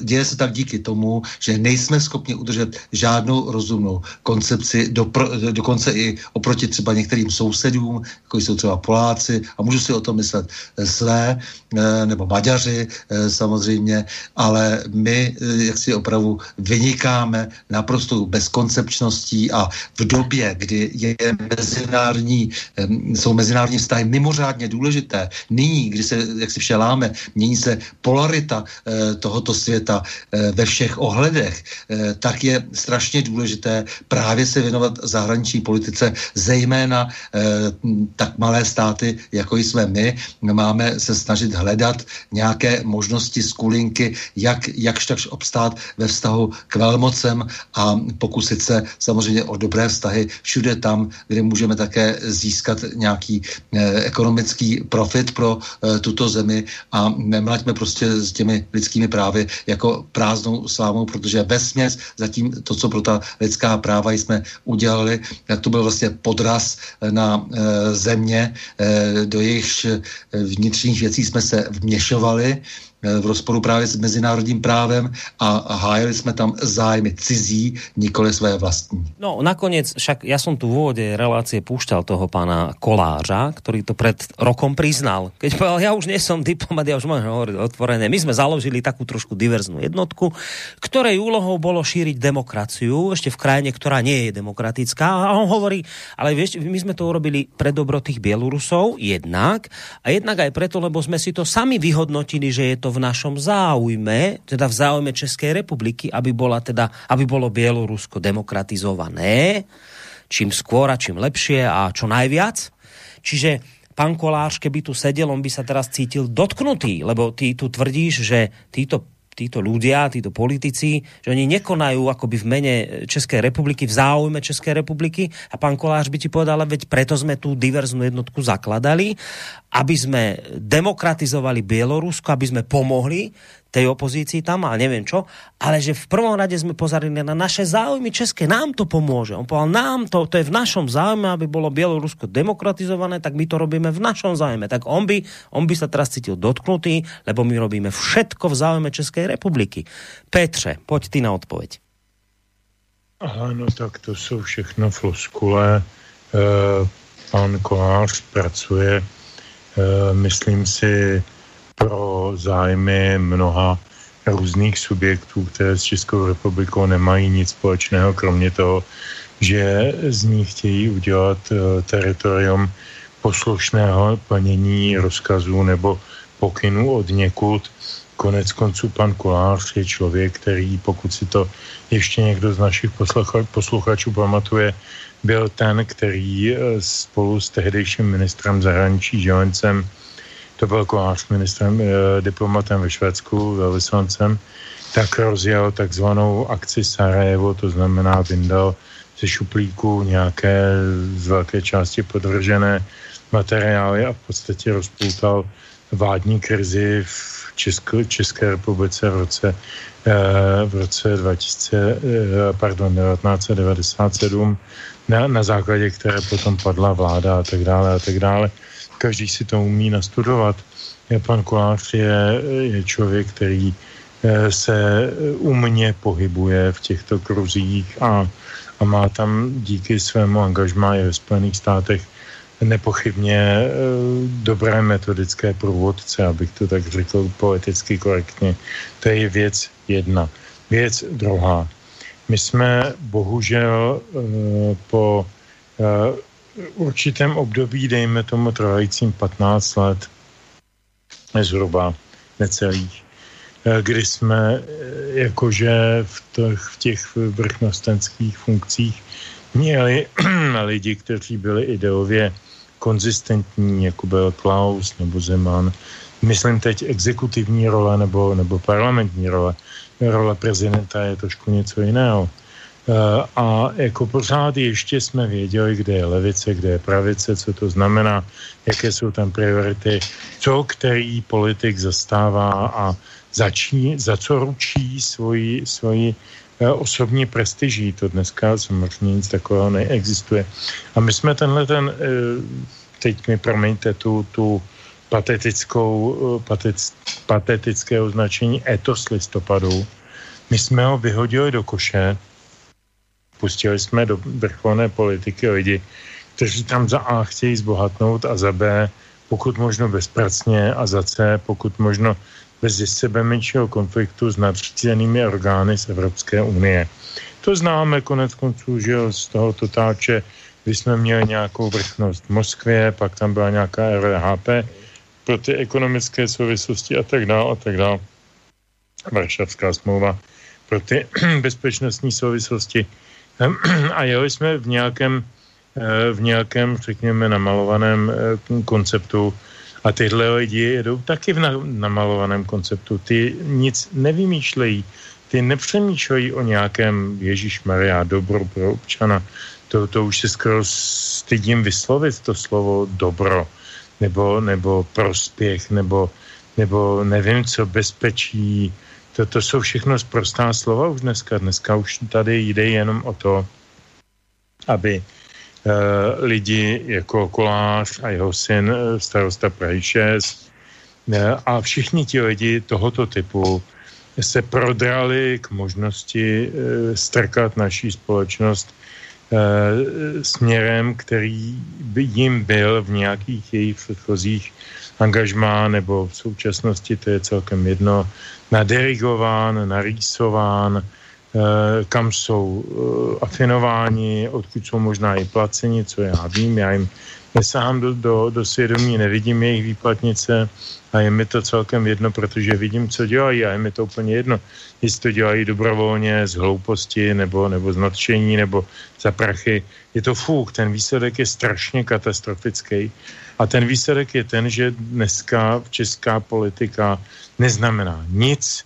Speaker 4: Děje se tak díky tomu, že nejsme schopni udržet žádnou rozumnou koncepci, do, dokonce i oproti třeba některým sousedům, jako jsou třeba Poláci, a můžu si o tom myslet své, eh, nebo Maďaři eh, samozřejmě, ale my eh, jak si opravdu vynikáme naprostou bezkoncepčností a v době, kdy je mezinárodní, jsou mezinárodní vztahy mimořádně důležité. Nyní, kdy se, jak si všeláme, mění se polarita eh, tohoto světa eh, ve všech ohledech, eh, tak je strašně důležité právě se věnovat zahraniční politice, zejména tak malé státy, jako jsme my, máme se snažit hledat nějaké možnosti skulinky, jak, jakž takž obstát ve vztahu k velmocem a pokusit se samozřejmě o dobré vztahy všude tam, kde můžeme také získat nějaký eh, ekonomický profit pro eh, tuto zemi. A nemlaďme prostě s těmi lidskými právy jako prázdnou slámou, protože ve směs zatím to, co pro ta lidská práva jsme udělali, tak to byl vlastně podraz na e, země, do jejichž vnitřních věcí jsme se vměšovali. Eh, v rozporu právě s mezinárodním právem a hájili jsme tam zájmy cizí, nikoli své vlastní.
Speaker 2: No nakoniec, však ja som tu v úvode relácie púšťal toho pána Kolářa, ktorý to pred rokom priznal. Keď povedal, ja už nie som diplomat, ja už môžem hovoriť otvorené. My sme založili takú trošku diverznú jednotku, ktorej úlohou bolo šíriť demokraciu ešte v krajine, ktorá nie je demokratická. A on hovorí, ale vieš, my sme to urobili pre dobro tých Bielorusov jednak a jednak aj preto, lebo sme si to sami vyhodnotili, že je to to v našom záujme, teda v záujme Českej republiky, aby, bola teda, aby bolo Bielorusko demokratizované, čím skôr a čím lepšie a čo najviac. Čiže pán Kolář, keby tu sedel, on by sa teraz cítil dotknutý, lebo ty tu tvrdíš, že títo títo ľudia, títo politici, že oni nekonajú akoby v mene Českej republiky, v záujme Českej republiky. A pán Kolář by ti povedal, veď preto sme tú diverznú jednotku zakladali, aby sme demokratizovali Bielorusko, aby sme pomohli tej opozícii tam a neviem čo, ale že v prvom rade sme pozerali na naše záujmy české, nám to pomôže. On povedal, nám to, to je v našom záujme, aby bolo Bielorusko demokratizované, tak my to robíme v našom záujme. Tak on by, on by sa teraz cítil dotknutý, lebo my robíme všetko v záujme Českej republiky. Petře, poď ty na odpoveď.
Speaker 5: Ano, tak to jsou všechno floskule. E, pan Kolář pracuje, e, myslím si, pro zájmy mnoha různých subjektů, které s Českou republikou nemají nic společného, kromě toho, že z ní chtějí udělat uh, teritorium poslušného plnění rozkazů nebo pokynů od někud. Konec konců pan Kolář je člověk, který, pokud si to ještě někdo z našich posluchačů pamatuje, byl ten, který uh, spolu s tehdejším ministrem zahraničí Želencem to byl Kolář ministrem, eh, diplomatem ve Švédsku, velvyslancem, tak rozjel takzvanou akci Sarajevo, to znamená vyndal ze šuplíku nějaké z velké části podvržené materiály a v podstatě rozpoutal vládní krizi v Česko, České republice v roce, eh, v roce 2000, eh, pardon, 1997, na, na základě které potom padla vláda a tak dále a tak dále každý si to umí nastudovat. Pan Kolář je, je člověk, který eh, se umně pohybuje v těchto kruzích a, a má tam díky svému angažmá i ve Spojených státech nepochybně e, dobré metodické průvodce, abych to tak řekl poeticky korektně. To je věc jedna. Věc druhá. My jsme bohužel e, po určitém období, dejme tomu trvajícím 15 let, zhruba necelých, eh, kdy jsme eh, jakože v těch, v těch vrchnostenských funkcích měli lidi, kteří byli ideově konzistentní, jako byl Klaus nebo Zeman. Myslím teď exekutivní role nebo, nebo parlamentní role. Role prezidenta je trošku něco jiného. Eh, a jako pořád ještě jsme věděli, kde je levice, kde je pravice, co to znamená, jaké jsou tam priority, co který politik zastává a začí, za co ručí svoji, svoji eh, osobní prestiží. To dneska samozřejmě nic takového neexistuje. A my jsme tenhle ten, eh, teď mi promiňte tu, tu patetickou, patic, patetické označení etos listopadu, my jsme ho vyhodili do koše, pustili jsme do vrcholné politiky lidi, kteří tam za A chtějí zbohatnout a za B pokud možno bezpracně a za C pokud možno bez sebe menšího konfliktu s nadřízenými orgány z Evropské unie. To známe konec konců, že z toho totáče, kdy jsme měli nějakou vrchnost v Moskvě, pak tam byla nějaká RHP pro ty ekonomické souvislosti a tak dále a tak dále. Varšavská smlouva pro ty bezpečnostní souvislosti. a jeli jsme v nějakém, eh, v nějakém, řekněme, namalovaném eh, konceptu a tyhle lidi jedou taky v namalovaném konceptu. Ty nic nevymýšlejí, ty nepřemýšlejí o nějakém Ježíš Maria dobro pro občana. To, to už se skoro stydím vyslovit to slovo dobro, nebo, nebo prospěch, nebo, nebo nevím co, bezpečí, to, to jsou všechno zprostá slova už dneska. Dneska už tady jde jenom o to, aby uh, lidi jako Kolář a jeho syn eh, starosta Prahy 6 uh, eh, a všichni ti lidi tohoto typu se prodrali k možnosti uh, strkat naší společnost směrem, který by jim byl v nějakých jejich předchozích angažmá nebo v současnosti, to je celkem jedno, nadirigován, narýsován, eh, kam jsou eh, afinováni, odkud jsou možná i placeni, co já vím, já jim nesahám do, do, do svědomí, nevidím jejich výplatnice a je mi to celkem jedno, protože vidím, co dělají a je mi to úplně jedno, jestli to dělají dobrovolně z hlouposti nebo, nebo z nadšení nebo za prachy. Je to fuk, ten výsledek je strašně katastrofický. A ten výsledek je ten, že dneska česká politika neznamená nic,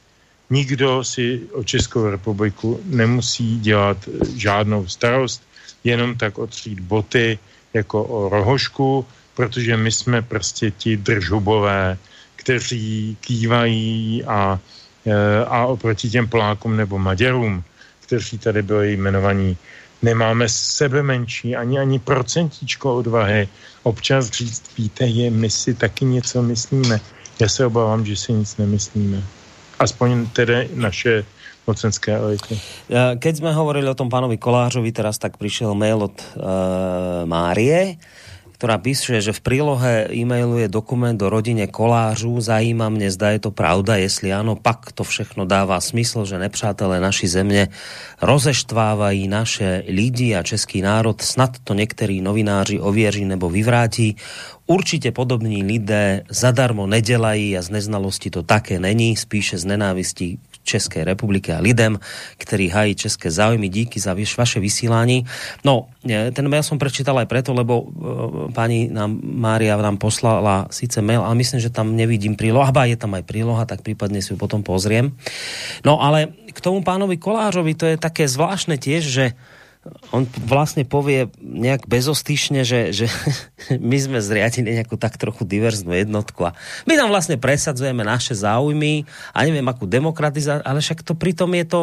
Speaker 5: nikdo si o Českou republiku nemusí dělat žádnou starost, jenom tak otřít boty jako o rohošku, protože my jsme prostě ti držubové, kteří kývají a, e, a oproti těm Polákům nebo Maďarům, kteří tady byli jmenovaní, nemáme sebe menší, ani ani procentíčko odvahy občas říct, víte, je, my si taky něco myslíme. Já se obávám, že si nic nemyslíme. Aspoň tedy naše mocenské elity.
Speaker 2: Keď sme hovorili o tom pánovi Kolářovi, teraz tak prišiel mail od uh, Márie, ktorá píše, že v prílohe e-mailu je dokument o rodine kolářů. Zajíma mě, zda je to pravda. Jestli ano, pak to všechno dává smysl, že nepřátelé naší země rozeštvávají naše lidi a český národ. Snad to některý novináři ověří nebo vyvrátí. Určitě podobní lidé zadarmo nedelají a z neznalosti to také není, spíše z nenávistí České republiky a lidem, který hají české záujmy. Díky za vaše vysílání. No, ten mail som prečítal aj preto, lebo uh, pani nám, Mária nám poslala síce mail, ale myslím, že tam nevidím príloha. Aba je tam aj príloha, tak prípadne si ju potom pozriem. No ale k tomu pánovi Kolářovi to je také zvláštne tiež, že on vlastne povie nejak bezostyšne, že, že my sme zriadili nejakú tak trochu diverznú jednotku a my tam vlastne presadzujeme naše záujmy a neviem akú demokratizáciu, ale však to pritom je to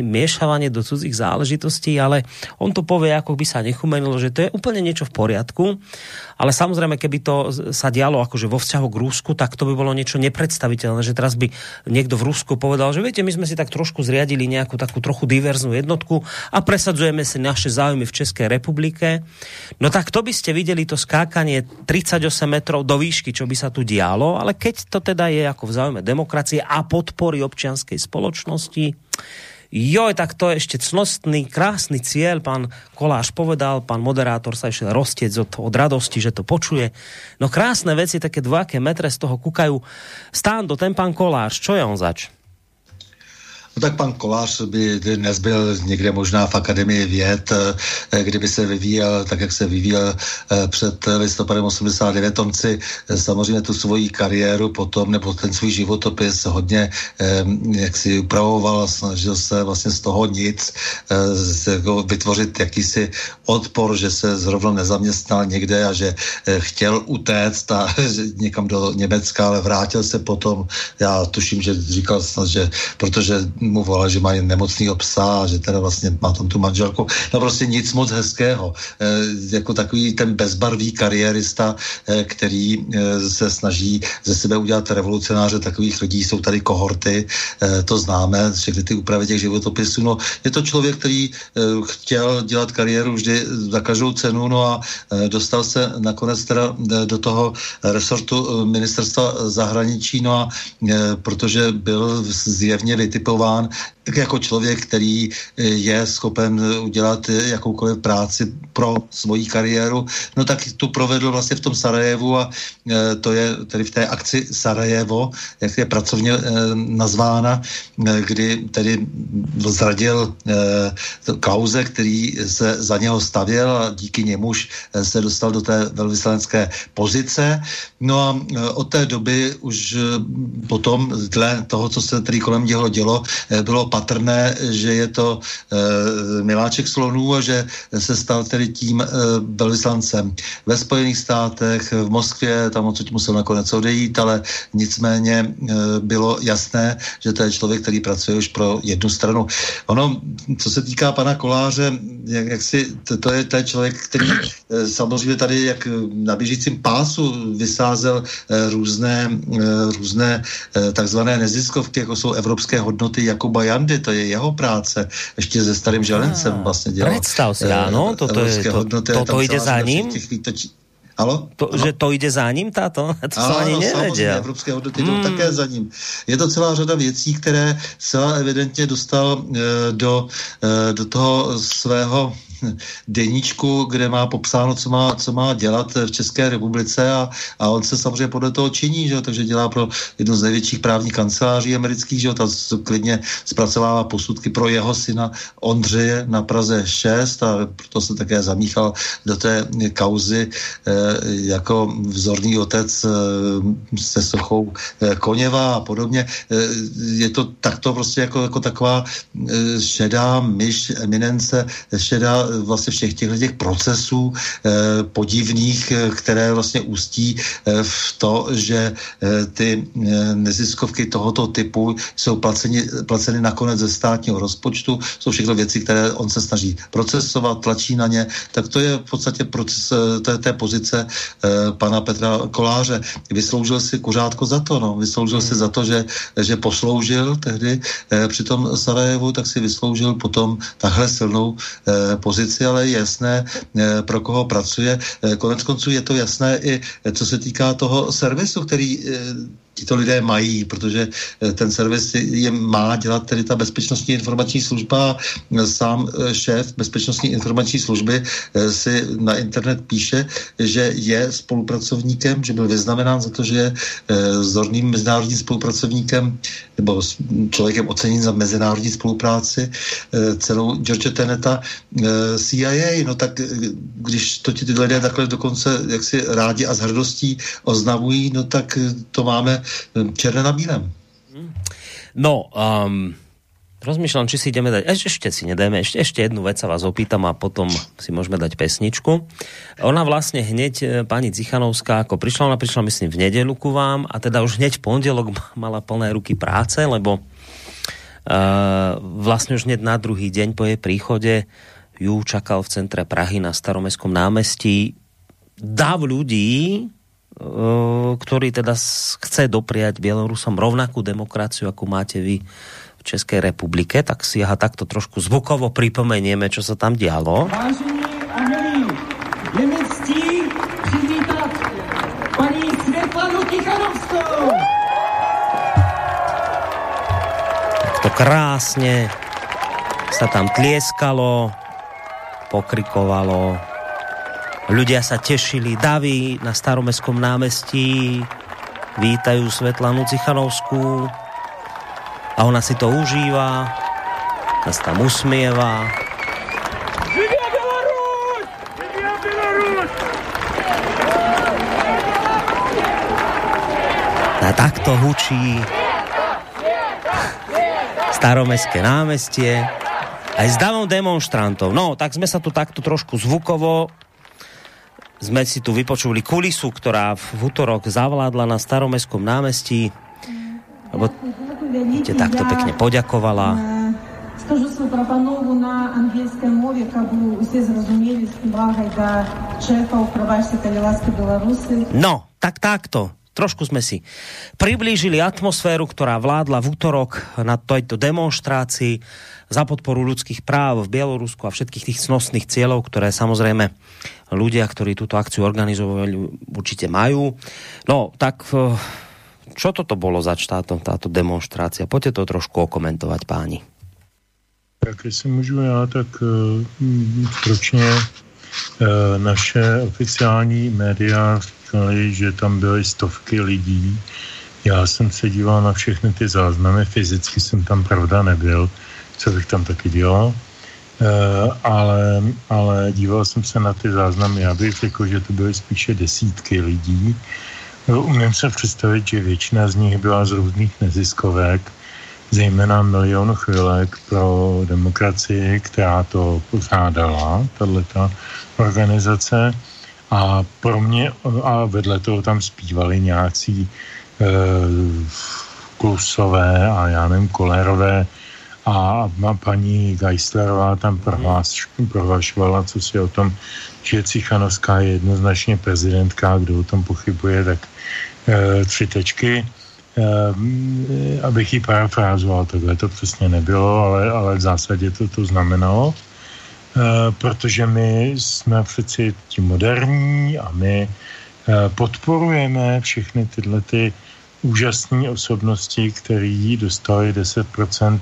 Speaker 2: miešavanie do cudzích záležitostí, ale on to povie, ako by sa nechumenilo, že to je úplne niečo v poriadku, ale samozrejme, keby to sa dialo akože vo vzťahu k Rusku, tak to by bolo niečo nepredstaviteľné, že teraz by niekto v Rusku povedal, že viete, my sme si tak trošku zriadili nejakú takú trochu diverznú jednotku a presadzujeme si naše záujmy v České republike. No tak to by ste videli to skákanie 38 metrov do výšky, čo by sa tu dialo, ale keď to teda je ako v záujme demokracie a podpory občianskej spoločnosti, Joj, tak to je ešte cnostný, krásny cieľ, pán Koláš povedal, pán moderátor sa ešte roztiec od, od radosti, že to počuje. No krásne veci, také dvojaké metre z toho kúkajú. Stán do ten pán Koláš, čo je on zač?
Speaker 4: No tak pan Kolář by dnes byl někde možná v Akademii věd, eh, kdyby se vyvíjel tak, jak se vyvíjel eh, před listopadem 89. On si eh, samozřejmě tu svoji kariéru potom, nebo ten svůj životopis hodně jak si upravoval, snažil se vlastně z toho nic jako vytvořit jakýsi odpor, že se zrovna nezaměstnal někde a že chtěl utéct a někam do Německa, ale vrátil se potom, já tuším, že říkal snad, že protože mu volá, že má nemocný psa, že teda vlastně má tam tu manželku. No prostě nic moc hezkého. E, jako takový ten bezbarvý kariérista, e, který e, se snaží ze sebe udělat revolucionáře, takových lidí jsou tady kohorty, e, to známe, všechny ty úpravy těch životopisů. No, je to člověk, který e, chtěl dělat kariéru vždy za každou cenu, no a e, dostal se nakonec teda do toho resortu ministerstva zahraničí, no a e, protože byl zjevně vytipován on. Vnímán jako člověk, který eh, je schopen udělat eh, jakoukoliv práci pro svoji kariéru, no tak tu provedl vlastně v tom Sarajevu a eh, to je tedy v té akci Sarajevo, jak je pracovně nazvána, kdy tedy zradil Klauze, který se za něho stavěl a díky němuž se dostal do té velvyslanské pozice. No a od té doby už potom dle toho, co se tedy kolem něho dělo, bylo patrné, že je to e, miláček slonů a že se stal tedy tím e, velvyslancem ve Spojených státech, v Moskvě, tam odsud musel nakonec odejít, ale nicméně e, bylo jasné, že to je člověk, který pracuje už pro jednu stranu. Ono, co se týká pana Koláře, jak, jak si, to, to, je, je člověk, který samozřejmě tady jak na běžícím pásu vysázel různé, různé takzvané neziskovky, jako jsou evropské hodnoty Jakuba Jandy, to je jeho práce, ještě se starým želencem vlastně dělal.
Speaker 2: Představ si, ano, to, to, je, to, to, to, to jde za ním?
Speaker 4: Těch výtoč... Alo?
Speaker 2: To,
Speaker 4: ano?
Speaker 2: Že to jde za ním, táto? To ano, ani
Speaker 4: nevěděl. evropské hodnoty jdou hmm. také za ním. Je to celá řada věcí, které celá evidentně dostal e, do, e, do toho svého deníčku, kde má popsáno, co má, co má dělat v České republice a, a on se samozřejmě podle toho činí, že? takže dělá pro jednu z největších právních kanceláří amerických, že? ta klidně zpracovává posudky pro jeho syna Ondřeje na Praze 6 a proto se také zamíchal do té kauzy eh, jako vzorný otec eh, se sochou eh, Koněva a podobně. Je to takto prostě jako, jako taková šedá myš, eminence, šedá vlastně všech těchto těch procesů eh, podivných, eh, které vlastně ústí eh, v to, že ty neziskovky tohoto typu jsou placeni, placeny nakonec ze státního rozpočtu. Jsou všechno věci, které on se snaží procesovat, tlačí na ně. Tak to je v podstatě proces té, té pozice pana Petra Koláře. Vysloužil si kuřátko za to, no. Vysloužil hmm. si za to, že, že posloužil tehdy při tom Sarajevu, tak si vysloužil potom tahle silnou pozici pozici, ale je jasné, eh, pro koho pracuje. Eh, konec konců je to jasné i eh, co se týká toho servisu, který tito lidé mají, protože eh, ten servis je má dělat tedy ta bezpečnostní informační služba. Sám eh, šéf bezpečnostní informační služby eh, si na internet píše, že je spolupracovníkem, že byl vyznamenán za to, že je zorným mezinárodním spolupracovníkem nebo člověkem oceněn za mezinárodní spolupráci celou George Teneta CIA. No tak když to ti ty lidé takhle dokonce jaksi rádi a s hrdostí oznamují, no tak to máme černé na bílém.
Speaker 2: No, um, rozmýšľam, či si ideme dať, ešte, ešte si nedáme, ešte, ešte jednu vec sa vás opýtam a potom si môžeme dať pesničku. Ona vlastne hneď, e, pani Cichanovská, ako prišla, ona prišla myslím v nedelu ku vám a teda už hneď v pondelok mala plné ruky práce, lebo uh, vlastne už hneď na druhý deň po jej príchode ju čakal v centre Prahy na staromestskom námestí dav ľudí, ktorý teda chce dopriať Bielorusom rovnakú demokraciu, ako máte vy v Českej republike, tak si ha takto trošku zvukovo pripomenieme, čo sa tam dialo.
Speaker 7: Vážení a milí, je mi ctí přivítat paní Světlanu Tichanovskou.
Speaker 2: To krásne sa tam tlieskalo, pokrikovalo, Ľudia sa tešili, davy na staromestskom námestí, vítajú Svetlanu Cichanovskú a ona si to užíva, nás tam
Speaker 7: Belarus!
Speaker 2: A takto hučí staromestské námestie aj s davom demonstrantov. No, tak sme sa tu takto trošku zvukovo sme si tu vypočuli kulisu, ktorá v útorok zavládla na staromestskom námestí, lebo ti takto pekne poďakovala.
Speaker 7: Скажу свою пропанову на англійській мові, аби усі зрозуміли з повагою до шефа Пробачте ласки Білоруси.
Speaker 2: No, tak takto. Trošku sme si priblížili atmosféru, ktorá vládla v útorok na tejto demonstrácii za podporu ľudských práv v Bielorusku a všetkých tých cnostných cieľov, ktoré samozrejme ľudia, ktorí túto akciu organizovali, určite majú. No, tak eh, čo toto bolo za táto, táto demonstrácia? Poďte to trošku okomentovať, páni.
Speaker 5: Tak jestli můžu já, tak uh, stručně uh, naše oficiální média říkali, že tam byly stovky lidí. Já jsem se díval na všechny ty záznamy, fyzicky jsem tam pravda nebyl, co bych tam taky dělal. Eh, ale, ale díval jsem se na ty záznamy, já bych řekl, že to byly spíše desítky lidí. No, umím se představit, že většina z nich byla z různých neziskovek, zejména milion chvilek pro demokracii, která to pořádala, tato organizace. A pro mě, a vedle toho tam zpívali nějací e, klusové a já nevím, kolerové a paní Geislerová tam prohlašovala, co si o tom, že Cichanovská je jednoznačně prezidentka, kdo o tom pochybuje, tak e, tři tečky. E, abych ji parafrázoval, takhle to přesně nebylo, ale, ale v zásadě to to znamenalo. protože my jsme přeci ti moderní a my podporujeme všechny tyhle ty úžasné osobnosti, které dostali 10%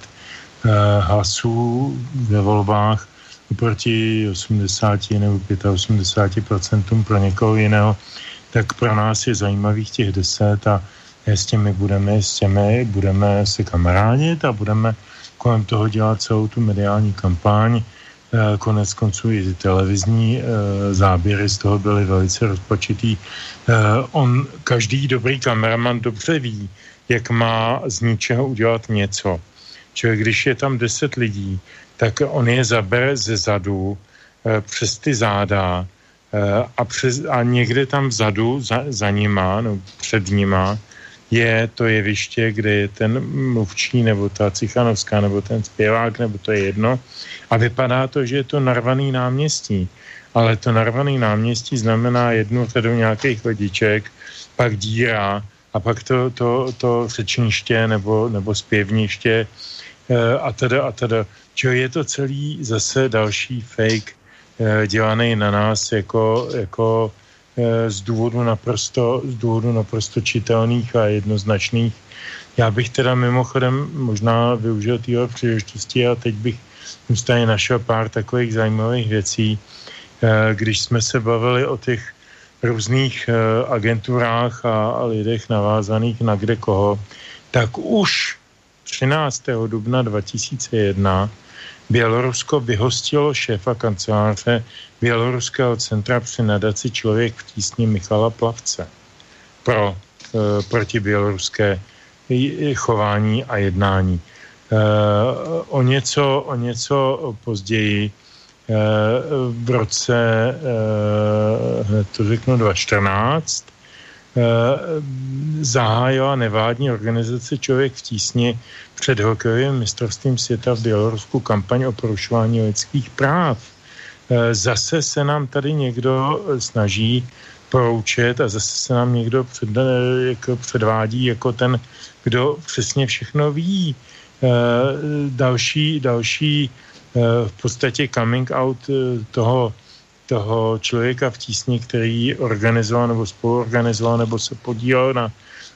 Speaker 5: hlasů ve volbách oproti 80 nebo 85% pro někoho jiného, tak pro nás je zajímavých těch 10 a s těmi budeme, s těmi budeme se kamarádit a budeme kolem toho dělat celou tu mediální kampaň. Eh, konec konců i televizní eh, záběry z toho byly velice rozpočitý. Eh, on, každý dobrý kameraman dobře ví, jak má z ničeho udělat něco. Čili když je tam 10 lidí, tak on je zabere ze zadu přes ty záda a, přes, a někde tam vzadu za, za nima, no, před nima, je to jeviště, kde je ten mluvčí, nebo ta Cichanovská, nebo ten zpěvák, nebo to je jedno. A vypadá to, že je to narvaný náměstí. Ale to narvaný náměstí znamená jednu řadu nějakých lodiček, pak díra a pak to, to, to řečniště nebo, nebo zpěvniště e, a teda a teda. Čo je to celý zase další fake e, dělaný na nás jako, jako Eh, z důvodu naprosto, z důvodu naprosto čitelných a jednoznačných. Já bych teda mimochodem možná využil téhle příležitosti a teď bych tady našel pár takových zajímavých věcí. Eh, když jsme se bavili o těch různých eh, agenturách a lidech navázaných na kde koho, tak už 13. dubna 2001 Bělorusko vyhostilo šéfa kanceláře Běloruského centra při nadaci Člověk v tísni Michala Plavce pro e, proti běloruské chování a jednání. E, o, něco, o něco později e, v roce, e, to řeknu 2014, e, zahájila nevládní organizace Člověk v tísni před hokejovým mistrovstvím světa v Bělorusku kampaň o porušování lidských práv. E, zase se nám tady někdo snaží poroučet a zase se nám někdo před, e, jako předvádí jako ten, kdo přesně všechno ví. Další, další v podstatě coming out toho, toho člověka v tísni, který organizoval nebo spoluorganizoval nebo se podílel na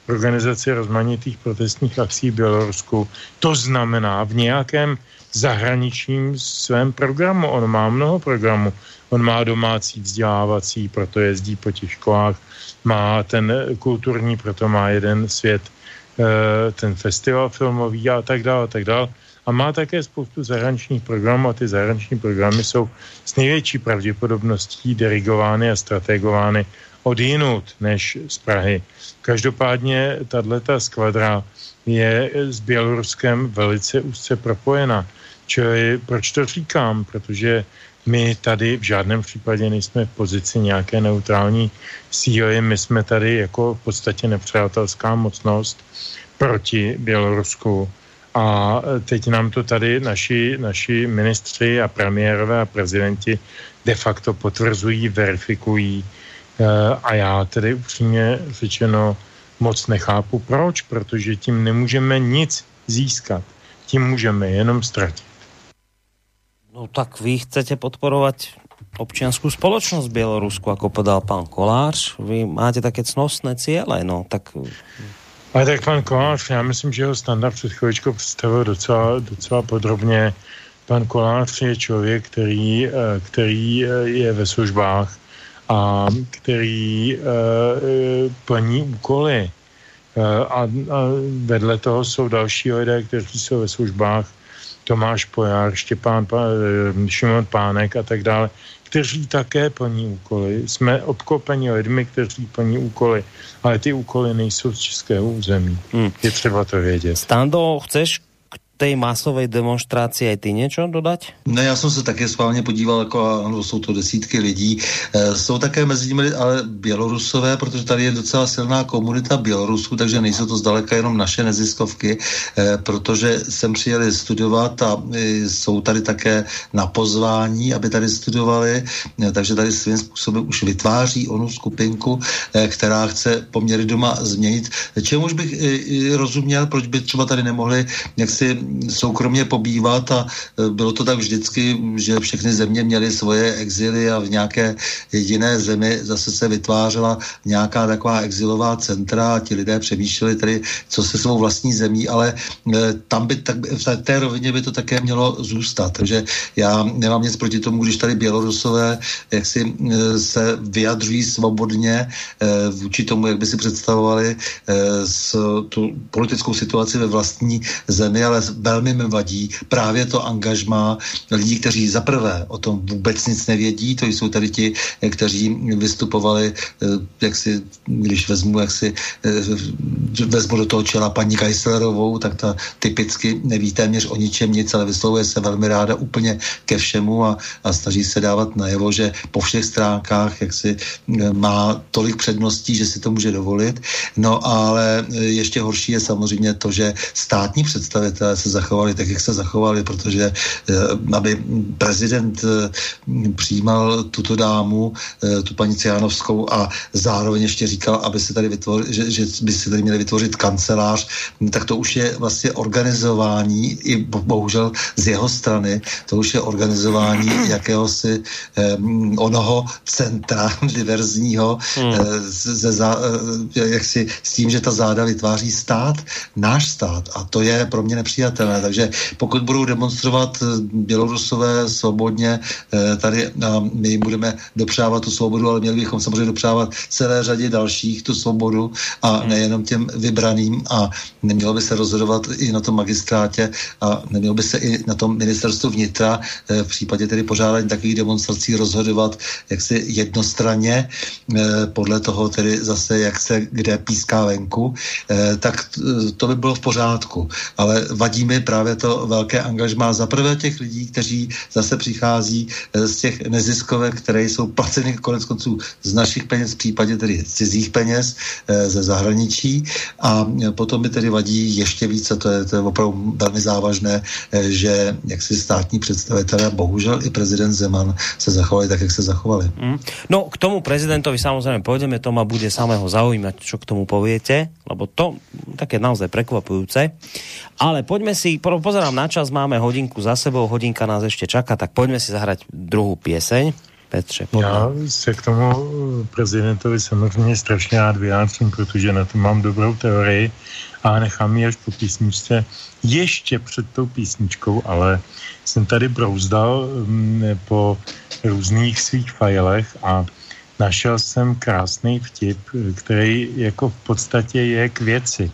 Speaker 5: organizaci rozmanitých protestních akcí v Bělorusku. To znamená v nějakém zahraničním svém programu. On má mnoho programů. On má domácí vzdělávací, proto jezdí po těch školách. Má ten kulturní, proto má jeden svět, eh, ten festival filmový a tak dále, a tak dále. A má také spoustu zahraničních programů a ty zahraniční programy jsou s největší pravděpodobností dirigovány a strategovány od jinut než z Prahy. Každopádně tato skvadra je s Běloruskem velice úzce propojena. Čili proč to říkám? Protože my tady v žádném případě nejsme v pozici nějaké neutrální síly, my jsme tady jako v podstatě nepřátelská mocnost proti Bělorusku. A teď nám to tady naši, naši ministři a premiérové a prezidenti de facto potvrzují, verifikují Eh, a já tedy upřímně řečeno moc nechápu proč, protože tím nemůžeme nic získat. Tím můžeme jenom ztratit.
Speaker 2: No tak vy chcete podporovat občianskou spoločnosť v Bělorusku, jako podal pan Kolář. Vy máte také cnostné cíle, no tak...
Speaker 5: Ale tak pan Kolář, já myslím, že jeho standard před chvíličkou představil docela, docela podrobně. Pan Kolář je člověk, který, eh, který eh, je ve službách a který uh, plní úkoly. A, a vedle toho jsou další lidé, kteří jsou ve službách, Tomáš Pojar, Štěpán, Šimon Pánek a tak dále, kteří také plní úkoly. Jsme obklopeni lidmi, kteří plní úkoly, ale ty úkoly nejsou z českého území. Hmm. Je třeba to vědět.
Speaker 2: Stando, chceš té masové demonstraci aj ty něco dodat?
Speaker 4: Ne, já jsem se také schválně podíval, jako ano, jsou to desítky lidí. E, jsou také mezi nimi ale Bělorusové, protože tady je docela silná komunita Bělorusů, takže nejsou to zdaleka jenom naše neziskovky, e, protože sem přijeli studovat a e, jsou tady také na pozvání, aby tady studovali, e, takže tady svým způsobem už vytváří onu skupinku, e, která chce poměry doma změnit. Čemuž bych e, rozuměl, proč by třeba tady nemohli jaksi soukromně pobývat a bylo to tak vždycky, že všechny země měly svoje exily a v nějaké jediné zemi zase se vytvářela nějaká taková exilová centra a ti lidé přemýšleli tedy, co se svou vlastní zemí, ale tam by tak, v té rovině by to také mělo zůstat. Takže já nemám nic proti tomu, když tady Bělorusové jak si se vyjadřují svobodně vůči tomu, jak by si představovali s tu politickou situaci ve vlastní zemi, ale velmi mi vadí právě to angažma lidí, kteří zaprvé o tom vůbec nic nevědí, to jsou tady ti, kteří vystupovali, eh, jak si, když vezmu, jak si eh, vezmu do toho čela paní Kajslerovou, tak ta typicky neví téměř o ničem nic, ale vyslovuje se velmi ráda úplně ke všemu a, a snaží se dávat najevo, že po všech stránkách jak si eh, má tolik předností, že si to může dovolit. No ale ještě horší je samozřejmě to, že státní představitelé se zachovali tak, jak se zachovali, protože eh, aby prezident eh, přijímal tuto dámu, eh, tu paní Ciánovskou a zároveň ještě říkal, aby se tady vytvořil, že, že by se tady měli vytvořit kancelář, tak to už je vlastně organizování, i bohužel z jeho strany, to už je organizování jakéhosi eh, onoho centra diverzního hmm. ze, za, eh, jak si, s tím, že ta záda vytváří stát, náš stát a to je pro mě nepřijatelné. Takže pokud budou demonstrovat eh, Bělorusové svobodně eh, tady a my jim budeme dopřávat tu svobodu, ale měli bychom samozřejmě dopřávat celé řadě dalších tu svobodu a hmm. nejenom těm vybraným a nemělo by se rozhodovat i na tom magistrátě a nemělo by se i na tom ministerstvu vnitra eh, v případě tedy pořádání takových demonstrací rozhodovat jaksi jednostranně podle toho tedy zase, jak se kde píská venku, tak to by bylo v pořádku. Ale vadí mi právě to velké angažmá za prvé těch lidí, kteří zase přichází eh, z těch neziskovek, které jsou placeny konec konců z našich peněz, v případě tedy cizích peněz eh, ze zahraničí. A potom mi tedy vadí ještě více, to je, to je opravdu velmi závažné, eh, že jak si státní představitelé, bohužel i prezident Zeman se zachovali tak, jak se zachovali. Mm.
Speaker 2: No k tomu prezidentovi samozřejmě půjdeme, to ma bude samého zaujímať, čo k tomu poviete, lebo to také naozaj prekvapujúce. Ale poďme si, pozerám na čas, máme hodinku za sebou, hodinka nás ještě čaká, tak pojďme si zahrať druhou pieseň. Petře,
Speaker 5: pojďme. Já se k tomu prezidentovi samozřejmě strašně rád vyjádřím, protože na to mám dobrou teorii a nechám ji až po písničce ještě před tou písničkou, ale jsem tady brouzdal mm, po různých svých filech a našel jsem krásný vtip, který jako v podstatě je k věci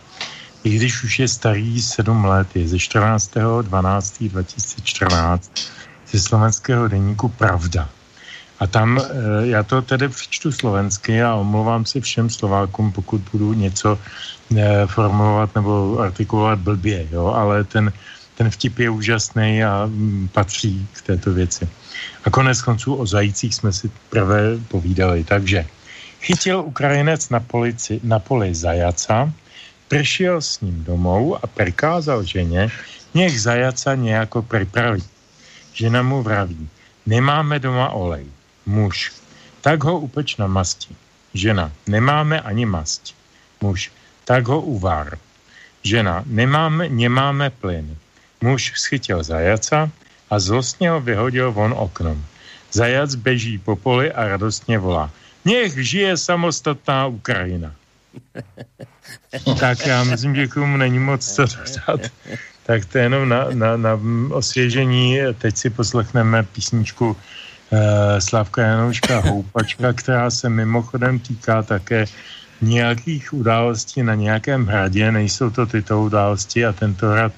Speaker 5: i když už je starý sedm let, je ze 14.12.2014 ze slovenského deníku Pravda. A tam, eh, já to tedy přečtu slovensky a omlouvám se všem Slovákům, pokud budu něco eh, formulovat nebo artikulovat blbě, jo, ale ten, ten vtip je úžasný a mm, patří k této věci. A konec konců o zajících jsme si prvé povídali. Takže chytil Ukrajinec na, polici, na poli zajaca, Prišiel s ním domů a prikázal ženě, nech zajaca nějako připraví. Žena mu vraví, nemáme doma olej. Muž, tak ho upeč na masti. Žena, nemáme ani mast. Muž, tak ho uvár. Žena, nemáme, nemáme plyn. Muž schytil zajaca a zlostně ho vyhodil von oknom. Zajac beží po poli a radostně volá. Nech žije samostatná Ukrajina. tak já myslím, že k není moc co dodat. Tak to je jenom na, na, na osvěžení. Teď si poslechneme písničku eh, Slavka Janouška Houpačka, která se mimochodem týká také nějakých událostí na nějakém hradě. Nejsou to tyto události a tento hrad,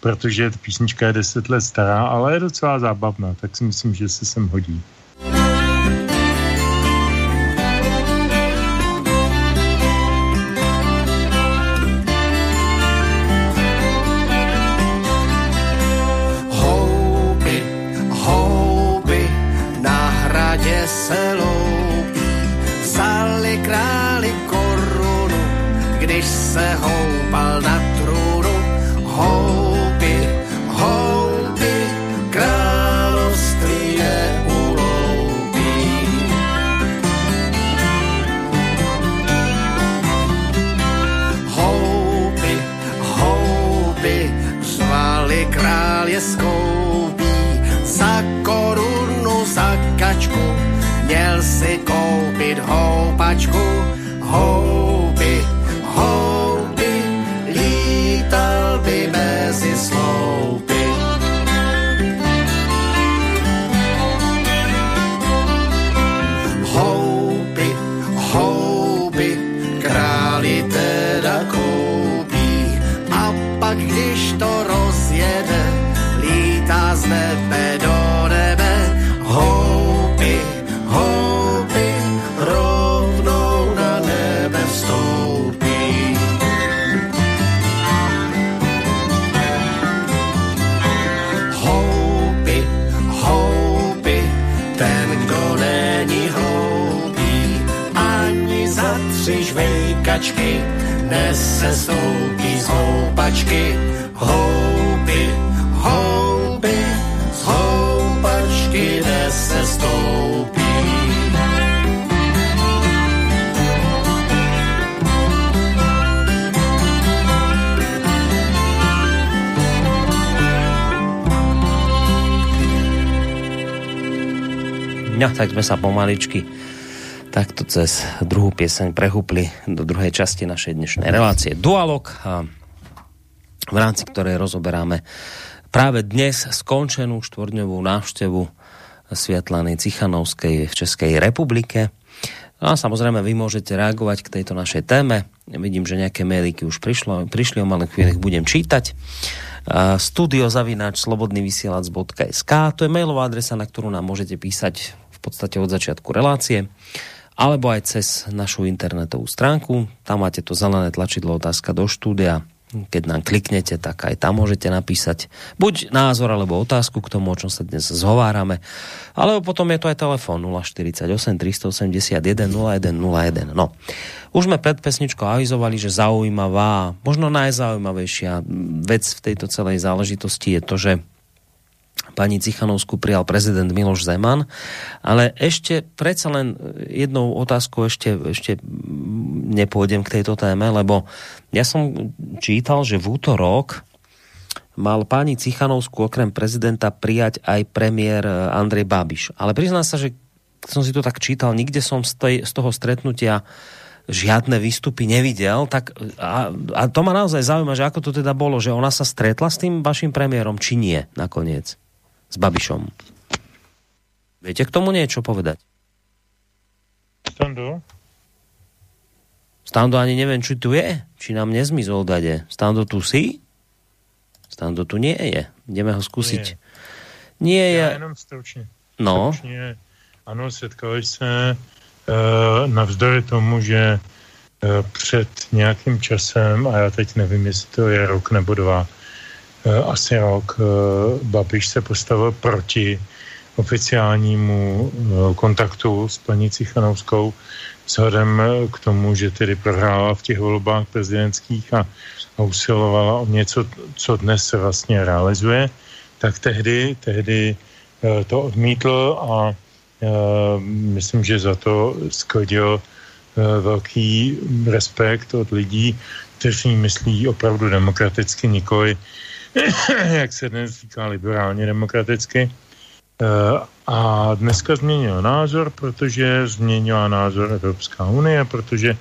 Speaker 5: protože písnička je deset let stará, ale je docela zábavná, tak si myslím, že se sem hodí.
Speaker 6: Hold Hall Patch hold. Žvejkačky nesestoupí z houpačky. Houby, houby, z houpačky nesestoupí.
Speaker 2: No, tak sme sa pomaličky takto cez druhú pieseň prehúpli do druhej časti našej dnešnej relácie Dualog, v rámci ktorej rozoberáme práve dnes skončenú štvordňovú návštevu Sviatlany Cichanovskej v Českej republike. No a samozrejme, vy môžete reagovať k tejto našej téme. Vidím, že nejaké mailiky už prišlo, prišli, o malé chvíli ich budem čítať. Uh, studiozavináč slobodnyvysielac.sk To je mailová adresa, na ktorú nám môžete písať v podstate od začiatku relácie alebo aj cez našu internetovú stránku. Tam máte to zelené tlačidlo otázka do štúdia. Keď nám kliknete, tak aj tam môžete napísať buď názor alebo otázku k tomu, o čom sa dnes zhovárame. Alebo potom je to aj telefón 048 381 0101. No. Už sme pred pesničkou avizovali, že zaujímavá, možno najzaujímavejšia vec v tejto celej záležitosti je to, že pani Cichanovsku prijal prezident Miloš Zeman, ale ešte predsa len jednou otázkou ešte, ešte nepôjdem k tejto téme, lebo ja som čítal, že v útorok mal pani Cichanovsku okrem prezidenta prijať aj premiér Andrej Babiš. Ale priznám sa, že som si to tak čítal, nikde som z, tej, z toho stretnutia žiadne výstupy nevidel, tak a, a to ma naozaj zaujíma, že ako to teda bolo, že ona sa stretla s tým vašim premiérom, či nie nakoniec? S Babišom. Viete k tomu niečo povedať?
Speaker 5: Stando?
Speaker 2: Stando ani neviem, či tu je. Či nám nezmizol dade. Stando tu si? Stando tu nie je. Ideme ho skúsiť. Nie,
Speaker 5: nie je. Já jenom stručně.
Speaker 2: No.
Speaker 5: Stručně, ano, setkali se uh, navzdory tomu, že uh, před nějakým časem, a já teď nevím, jestli to je rok nebo dva, Eh, asi rok eh, Babiš se postavil proti oficiálnímu eh, kontaktu s paní Cichanovskou vzhledem k tomu, že tedy prohrála v těch volbách prezidentských a, a usilovala o něco, co dnes se vlastně realizuje, tak tehdy, tehdy to odmítl a myslím, že za to sklidil velký respekt od lidí, kteří myslí opravdu demokraticky, nikoli jak se dnes říká liberálně demokraticky. Eh, a dneska změnil názor, protože změnila názor Evropská unie, protože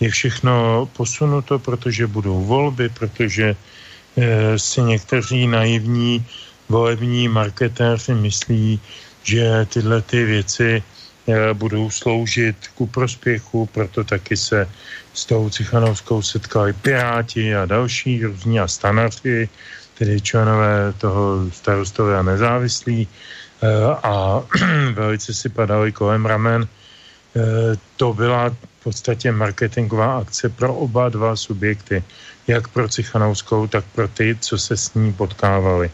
Speaker 5: je všechno posunuto, protože budou volby, protože eh, si někteří naivní volební marketéři myslí, že tyhle ty věci eh, budou sloužit ku prospěchu, proto taky se s tou Cichanovskou setkali Piráti a další různí a stanaři, tedy členové toho starostové a nezávislí eh, a velice si padali kolem ramen. Eh, to byla v podstatě marketingová akce pro oba dva subjekty, jak pro Cichanovskou, tak pro ty, co se s ní potkávali.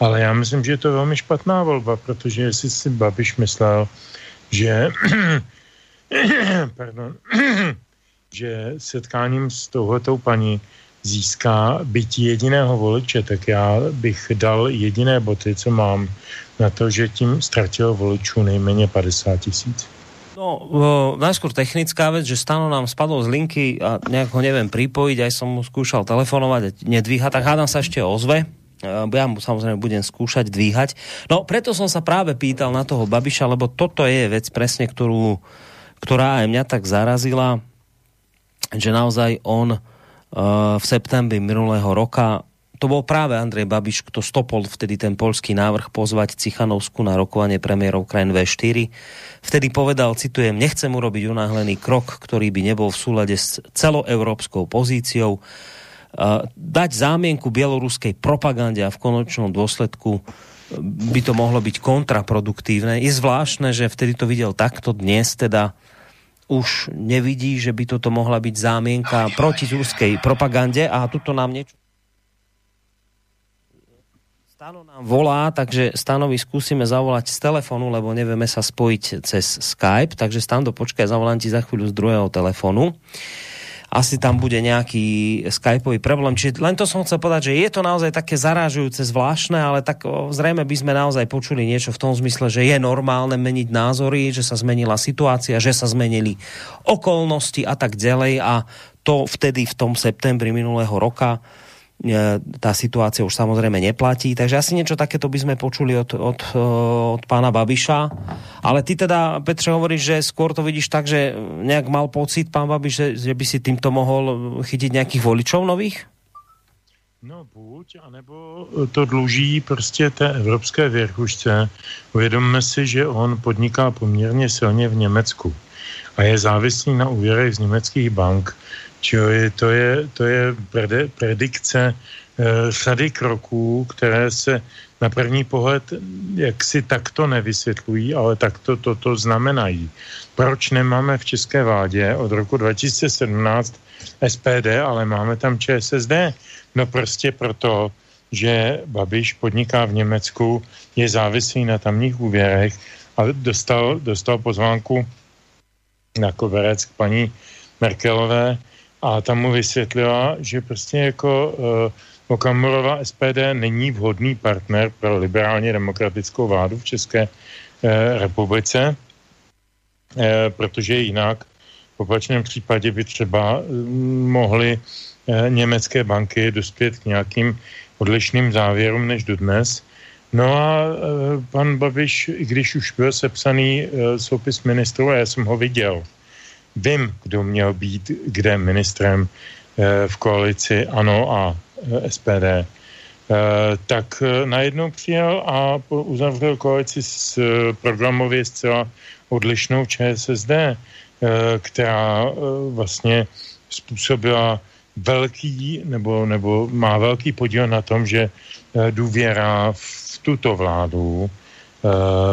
Speaker 5: Ale já myslím, že je to velmi špatná volba, protože jestli si Babiš myslel, že pardon, že setkáním s touhletou paní získá byť jediného voliče, tak já bych dal jediné boty, co mám, na to, že tím ztratil voličů nejméně 50 tisíc.
Speaker 2: No, najskôr technická vec, že Stano nám spadol z linky a nejak ho neviem pripojiť, aj som mu skúšal telefonovať, nedvíha, tak hádam sa ešte ozve. ja mu samozrejme budem skúšať dvíhať. No preto som sa práve pýtal na toho Babiša, lebo toto je vec presne, ktorú, ktorá aj mňa tak zarazila, že naozaj on v septembri minulého roka to bol práve Andrej Babiš, kto stopol vtedy ten polský návrh pozvať Cichanovsku na rokovanie premiérov krajín V4. Vtedy povedal, citujem, nechcem urobiť unáhlený krok, ktorý by nebol v súlade s celoeurópskou pozíciou dať zámienku bieloruskej propagande a v konečnom dôsledku by to mohlo byť kontraproduktívne. Je zvláštne, že vtedy to videl takto, dnes teda už nevidí, že by toto mohla byť zámienka proti ruskej propagande a tuto nám niečo Stano nám volá, takže Stanovi skúsime zavolať z telefonu, lebo nevieme sa spojiť cez Skype, takže Stando, počkaj, zavolám ti za chvíľu z druhého telefonu. Uh, asi tam bude nejaký skypový problém. Čiže len to som chcel povedať, že je to naozaj také zarážujúce, zvláštne, ale tak o, zrejme by sme naozaj počuli niečo v tom zmysle, že je normálne meniť názory, že sa zmenila situácia, že sa zmenili okolnosti a tak ďalej a to vtedy v tom septembri minulého roka tá situácia už samozrejme neplatí, takže asi niečo takéto by sme počuli od, od, e, od pána Babiša. Ale ty teda, Petře, hovoríš, že skôr to vidíš tak, že nejak mal pocit pán Babiš, že, že by si týmto mohl chytiť nejakých voličov nových?
Speaker 5: No buď, anebo to dluží prostě té evropské věrchušce. Uvědomme si, že on podniká poměrně silně v Německu a je závislý na úvěrech z německých bank, Čili to je, to je predikce e, řady kroků, které se na první pohled jak si takto nevysvětlují, ale takto toto znamenají. Proč nemáme v české vládě od roku 2017 SPD, ale máme tam ČSSD? No prostě proto, že Babiš podniká v Německu, je závislý na tamních úvěrech a dostal, dostal pozvánku na koverec k paní Merkelové, a tam mu vysvětlila, že prostě jako uh, Okamurova SPD není vhodný partner pro liberálně demokratickou vládu v České uh, republice, uh, protože jinak v opačném případě by třeba uh, mohly německé banky dospět k nějakým odlišným závěrům než dodnes. No a pan Babiš, i když už byl sepsaný soupis ministrů, a já jsem ho viděl, vím, kdo měl být kde ministrem eh, v koalici ANO a eh, SPD, eh, tak najednou přijel a uzavřel koalici s programově zcela odlišnou ČSSD, která vlastně způsobila velký, nebo, nebo má velký podíl na tom, že důvěra v tuto vládu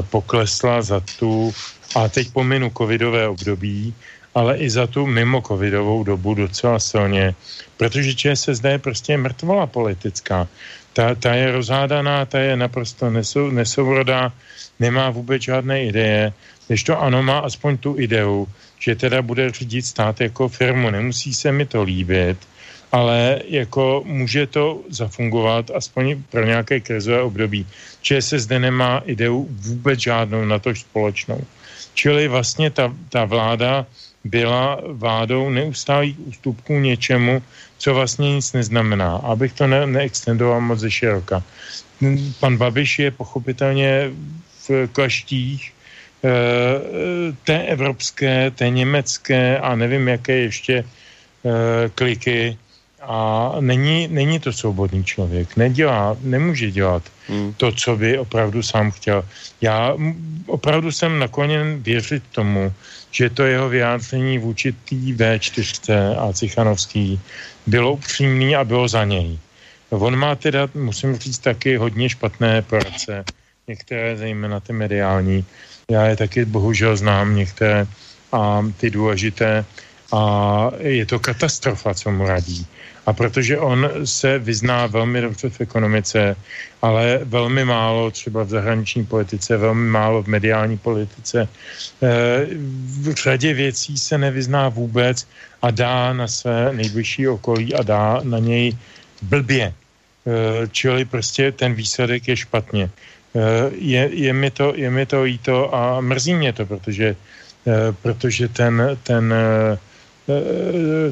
Speaker 5: poklesla za tu, a teď pominu covidové období, ale i za tu mimo covidovou dobu docela silně, protože ČSSD je prostě mrtvola politická. Ta, ta je rozhádaná, ta je naprosto nesou, nesourodá, nemá vůbec žádné ideje, když to ano má aspoň tu ideu, že teda bude řídit stát jako firmu, nemusí se mi to líbit, ale jako může to zafungovat aspoň pro nějaké krizové období. ČSSD nemá ideu vůbec žádnou na to společnou. Čili vlastně ta, ta vláda byla vládou neustálých ústupků něčemu, co vlastně nic neznamená. Abych to ne- neextendoval moc ze široka. Pan Babiš je pochopitelně v kleštích e, té evropské, té německé a nevím, jaké ještě e, kliky a není, není to svobodný člověk. Nedělá, nemůže dělat hmm. to, co by opravdu sám chtěl. Já opravdu jsem nakloněn věřit tomu, že to jeho vyjádření vůči tý V4 a Cichanovský bylo upřímný a bylo za něj. On má teda, musím říct, taky hodně špatné poradce, některé zejména ty mediální. Já je taky bohužel znám některé a ty důležité a je to katastrofa, co mu radí. A protože on se vyzná velmi dobře v ekonomice, ale velmi málo třeba v zahraniční politice, velmi málo v mediální politice, eh, v řadě věcí se nevyzná vůbec a dá na své nejbližší okolí a dá na něj blbě. Eh, čili prostě ten výsledek je špatně. Eh, je, je, mi to, je mi to jíto a mrzí mě to, protože, protože ten, ten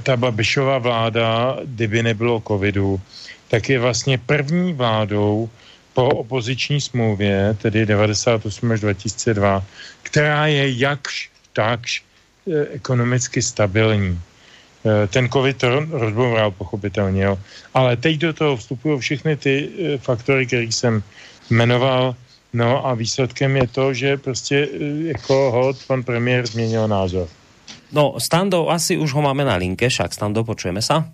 Speaker 5: ta Babišová vláda, kdyby nebylo covidu, tak je vlastně první vládou po opoziční smlouvě, tedy 98 až 2002, která je jakž takž eh, ekonomicky stabilní. Eh, ten covid to rozboural pochopitelně, jo. Ale teď do toho vstupují všechny ty eh, faktory, které jsem jmenoval, no a výsledkem je to, že prostě jako hod pan premiér změnil názor.
Speaker 2: No, Stando, asi už ho máme na linke, však Stando, počujeme sa?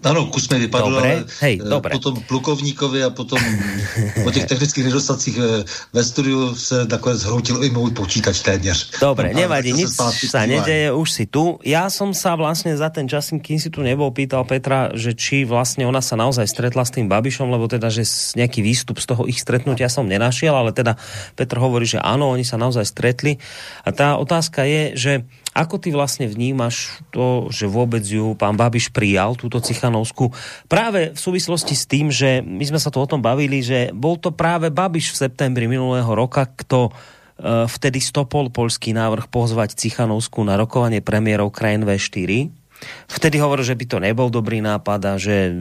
Speaker 4: Ano, kus mi vypadl,
Speaker 2: dobre,
Speaker 4: ale
Speaker 2: hej,
Speaker 4: eh,
Speaker 2: dobre.
Speaker 4: potom plukovníkovi a potom po těch technických nedostacích eh, ve studiu se nakonec zhroutil i můj počítač téměř.
Speaker 2: Dobre, nevadí, nic sa nedeje, už si tu. Ja som sa vlastne za ten čas, kým si tu nebol, pýtal Petra, že či vlastne ona sa naozaj stretla s tým Babišom, lebo teda, že nejaký výstup z toho ich stretnutia som nenašiel, ale teda Petr hovorí, že áno, oni sa naozaj stretli. A tá otázka je, že Ako ty vlastne vnímaš to, že vôbec ju pán Babiš prijal, túto Cichanovsku, práve v súvislosti s tým, že my sme sa tu o tom bavili, že bol to práve Babiš v septembri minulého roka, kto uh, vtedy stopol polský návrh pozvať Cichanovsku na rokovanie premiérov krajín V4 Vtedy hovoril, že by to nebol dobrý nápad a že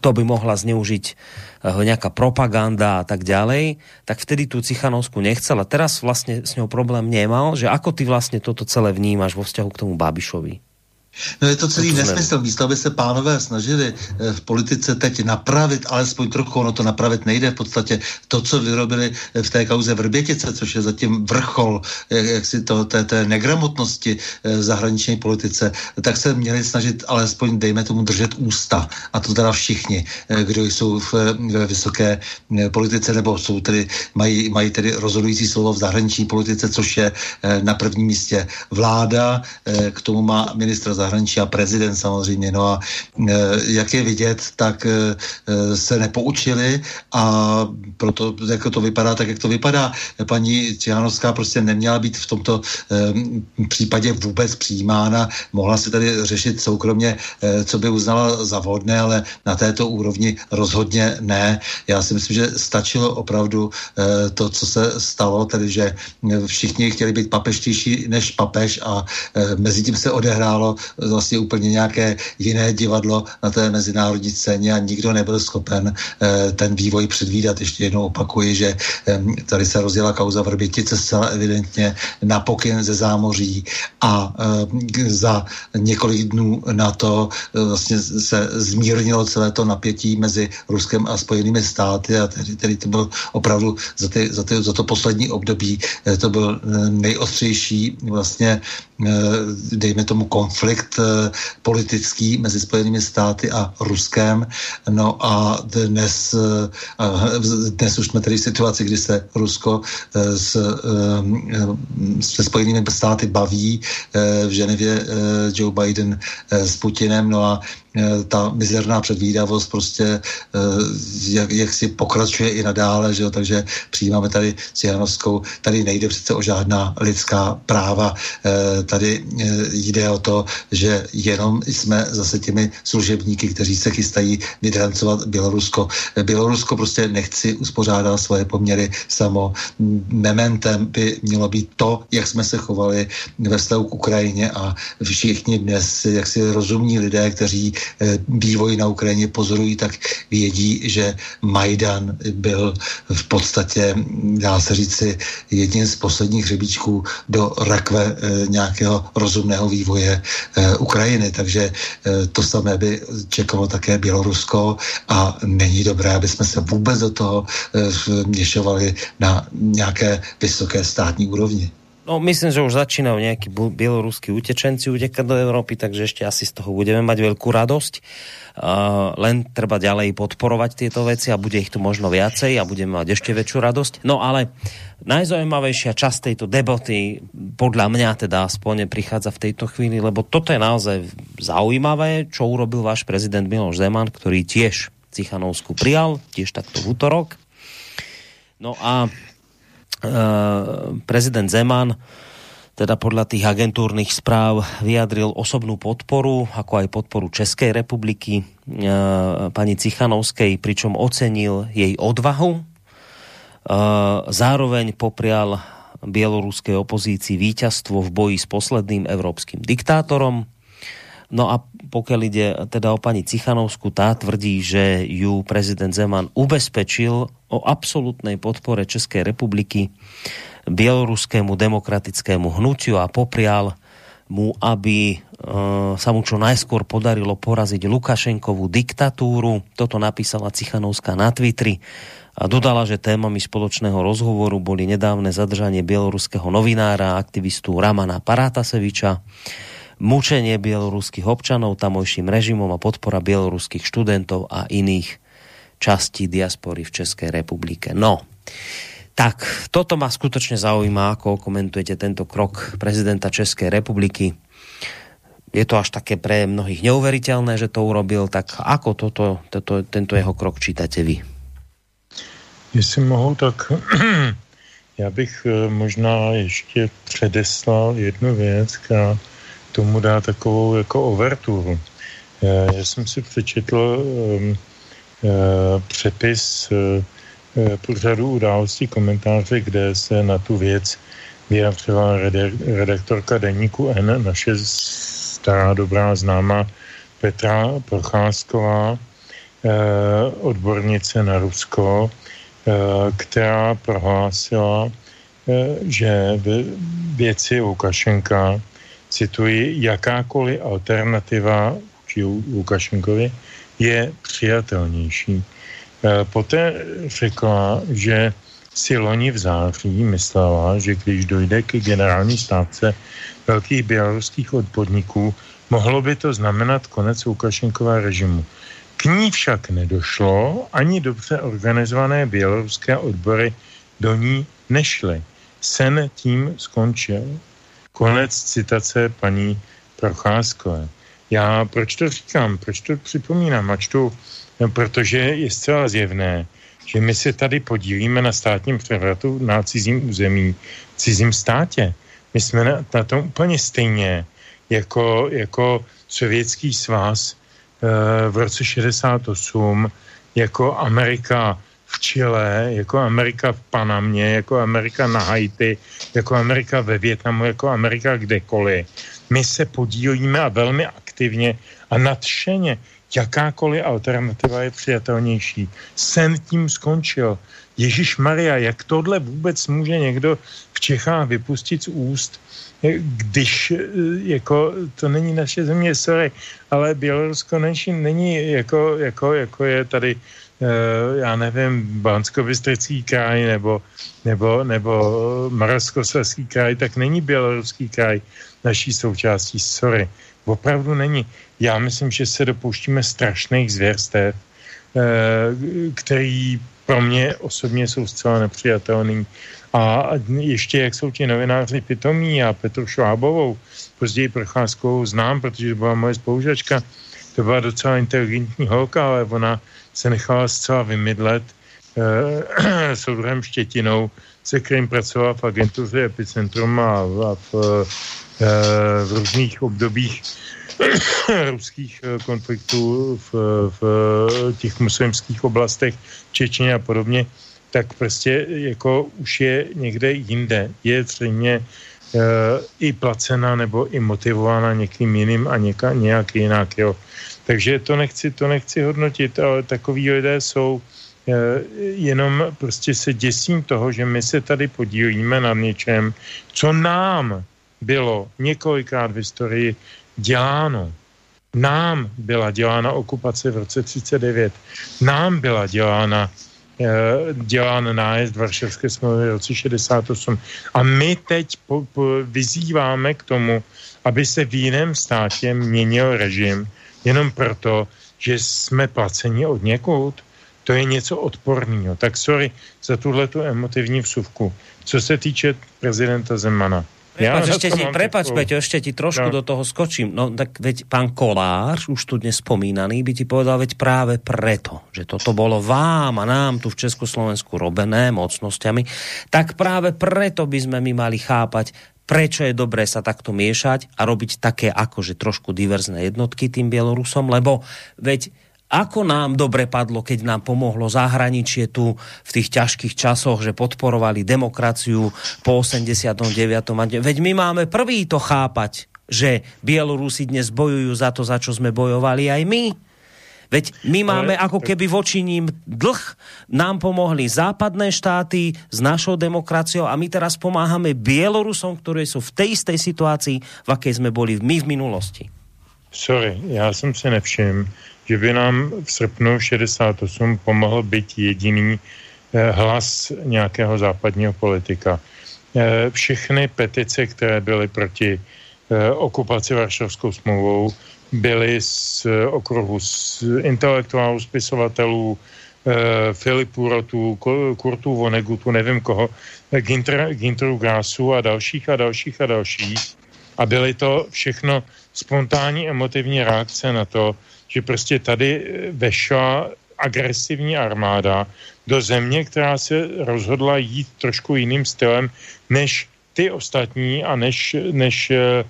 Speaker 2: to by mohla zneužiť eh, nejaká propaganda a tak ďalej, tak vtedy tu Cichanovsku nechcel a teraz vlastne s ňou problém nemal, že ako ty vlastne toto celé vnímaš vo vzťahu k tomu Babišovi?
Speaker 4: No je to celý to nesmysl. Místo, aby se pánové snažili eh, v politice teď napravit, alespoň trochu, ono to napravit nejde v podstatě. To, co vyrobili eh, v té kauze Vrbětice, což je zatím vrchol eh, jak si to, té, té negramotnosti v zahraniční politice, tak se měli snažit alespoň, dejme tomu, držet ústa. A to teda všichni, kdo jsou v, v vysoké politice, nebo jsou tedy, mají, mají tedy rozhodující slovo v zahraniční politice, což je na prvním místě vláda, k tomu má ministra zahraničí a prezident samozřejmě. No a e, jak je vidět, tak e, e, se nepoučili a proto jako to vypadá tak, jak to vypadá. Paní Čihanovská prostě neměla být v tomto případě vůbec přijímána. Mohla se tady řešit soukromně, co by uznala za vhodné, ale na této úrovni rozhodně ne. Já si myslím, že stačilo opravdu to, co se stalo, tedy že všichni chtěli být papeštější než papež a mezi tím se odehrálo vlastně úplně nějaké jiné divadlo na té mezinárodní scéně a nikdo nebyl schopen eh, ten vývoj předvídat. Ještě jednou opakuji, že tady se rozjela kauza Vrbětice zcela evidentně na pokyn ze zámoří a za několik dnů na to eh, vlastně se zmírnilo celé to napětí mezi Ruskem a Spojenými státy a tedy, tedy to byl opravdu za, ty, za, ty, za to poslední období eh, to byl nejostřejší vlastně dejme tomu konflikt Eh, politický mezi Spojenými státy a Ruskem. No a dnes, eh, dnes už jsme tedy v situaci, kdy se Rusko eh, s, se Spojenými státy baví v Ženevě Joe Biden s Putinem. No a Eh, ta mizerná předvídavost prostě eh, jak, jak si pokračuje i nadále, že jo? takže přijímáme tady Cihanovskou, tady nejde přece o žádná lidská práva, eh, tady jde o to, že jenom jsme zase těmi služebníky, kteří se chystají vydrancovat Bělorusko. Bělorusko prostě nechci uspořádat svoje poměry samo. Mementem by mělo být to, jak jsme se chovali ve vztahu k Ukrajině a všichni dnes, jak si rozumní lidé, kteří Eh, vývoj na Ukrajině pozorují, tak vědí, že Majdan byl v podstatě, dá se říci, jedním z posledních hřebíčků do rakve eh, nějakého rozumného vývoje eh, Ukrajiny. Takže to samé by čekalo také Bělorusko a není dobré, aby jsme se vůbec do toho vměšovali na nějaké vysoké státní úrovni.
Speaker 2: No, myslím, že už začínajú nejakí bieloruskí utečenci utekať do Európy, takže ešte asi z toho budeme mať veľkú radosť. Uh, len treba ďalej podporovať tieto veci a bude ich tu možno viacej a budeme mať ešte väčšiu radosť. No ale najzaujímavejšia časť tejto debaty, podľa mňa teda aspoň prichádza v tejto chvíli, lebo toto je naozaj zaujímavé, čo urobil váš prezident Miloš Zeman, ktorý tiež Cichanovsku prijal, tiež takto v útorok. No a prezident Zeman teda podľa tých agentúrnych správ vyjadril osobnú podporu, ako aj podporu Českej republiky e, pani Cichanovskej, pričom ocenil jej odvahu. E, zároveň poprial bieloruskej opozícii víťazstvo v boji s posledným európskym diktátorom. No a pokiaľ ide teda o pani Cichanovsku, tá tvrdí, že ju prezident Zeman ubezpečil o absolútnej podpore Českej republiky bieloruskému demokratickému hnutiu a poprial mu, aby uh, sa mu čo najskôr podarilo poraziť Lukašenkovú diktatúru. Toto napísala Cichanovská na Twitteri a dodala, že témami spoločného rozhovoru boli nedávne zadržanie bieloruského novinára a aktivistu Ramana Parataseviča, mučenie bieloruských občanov tamojším režimom a podpora bieloruských študentov a iných častí diaspory v Českej republike. No, tak toto ma skutočne zaujíma, ako komentujete tento krok prezidenta Českej republiky. Je to až také pre mnohých neuveriteľné, že to urobil, tak ako toto, toto, tento jeho krok čítate vy?
Speaker 5: Jestli mohu, tak já bych eh, možná ještě předeslal jednu věc, která tomu dá takovou jako overturu. Já, jsem si přečetl um, uh, přepis uh, pořadu událostí komentáře, kde se na tu věc vyjadřila redaktorka deníku N, naše stará dobrá známa Petra Procházková, odbornice na Rusko, která prohlásila, že věci Lukašenka cituji, jakákoliv alternativa či Lukašenkovi je přijatelnější. E, poté řekla, že si loni v září myslela, že když dojde k generální stávce velkých běloruských odborníků, mohlo by to znamenat konec Lukašenkova režimu. K ní však nedošlo, ani dobře organizované běloruské odbory do ní nešly. Sen tím skončil. Konec citace paní Procházkové. Já proč to říkám, proč to připomínám? Ač to, no, protože je zcela zjevné, že my se tady podílíme na státním převratu na cizím území, cizím státě. My jsme na, na tom úplně stejně jako, jako sovětský svaz e, v roce 68, jako Amerika v Chile, jako Amerika v Panamě, jako Amerika na Haiti, jako Amerika ve Větnamu, jako Amerika kdekoliv. My se podílíme a velmi aktivně a nadšeně jakákoliv alternativa je přijatelnější. Sen tím skončil. Ježíš Maria, jak tohle vůbec může někdo v Čechách vypustit z úst, když jako, to není naše země, sorry, ale Bělorusko není, není jako, jako, jako je tady já nevím, bansko kraj nebo, nebo, nebo Moravskoslezský kraj, tak není běloruský kraj naší součástí. Sorry, opravdu není. Já myslím, že se dopouštíme strašných zvěrstev, eh, který pro mě osobně jsou zcela nepřijatelný. A ještě, jak jsou ti novináři pitomí a Petru Švábovou, později Procházkou znám, protože to byla moje spolužačka, to byla docela inteligentní holka, ale ona se nechala zcela vymydlet eh, soudruhem Štětinou, se kterým pracoval v agentuře Epicentrum a, a v, eh, v různých obdobích ruských eh, konfliktů v, v těch muslimských oblastech, Čečně a podobně, tak prostě jako už je někde jinde. Je zřejmě e, i placena nebo i motivována někým jiným a něka, nějak jinak. Jo. Takže to nechci, to nechci hodnotit, ale takový lidé jsou eh, jenom prostě se děsím toho, že my se tady podílíme na něčem, co nám bylo několikrát v historii děláno. Nám byla dělána okupace v roce 39. Nám byla dělána eh, dělán nájezd Varšavské smlouvy v roce 68. A my teď po, po, vyzýváme k tomu, aby se v jiném státě měnil režim, jenom proto, že jsme placeni od někud. To je něco odporného. Tak sorry za tuhle tu emotivní vsuvku. Co se týče prezidenta Zemana.
Speaker 2: Prepač, ja ešte ti, prepač. Peťo, ešte ti trošku no. do toho skočím. No tak veď pán Kolář, už tu dnes spomínaný, by ti povedal, veď práve preto, že toto bolo vám a nám tu v Československu robené mocnosťami, tak práve preto by sme my mali chápať prečo je dobré sa takto miešať a robiť také akože trošku diverzné jednotky tým Bielorusom, lebo veď ako nám dobre padlo, keď nám pomohlo zahraničie tu v tých ťažkých časoch, že podporovali demokraciu po 89. Veď my máme prvý to chápať, že Bielorusi dnes bojujú za to, za čo sme bojovali aj my. Veď my máme ako keby voči ním dlh. Nám pomohli západné štáty s našou demokraciou a my teraz pomáhame Bielorusom, ktorí sú v tej istej situácii, v akej sme boli my v minulosti.
Speaker 5: Sorry, já jsem si nevšiml, že by nám v srpnu 68 pomohl být jediný eh, hlas nějakého západního politika. Eh, všechny petice, které byly proti eh, okupaci Varšavskou smlouvou, byli z okruhu z intelektuálů, spisovatelů, eh, Filipu Rotu, Kurtu Vonegutu, nevím koho, Ginter, Ginteru Grásu a dalších a dalších a dalších. A byly to všechno spontánní emotivní reakce na to, že prostě tady vešla agresivní armáda do země, která se rozhodla jít trošku jiným stylem než ty ostatní a než, než e,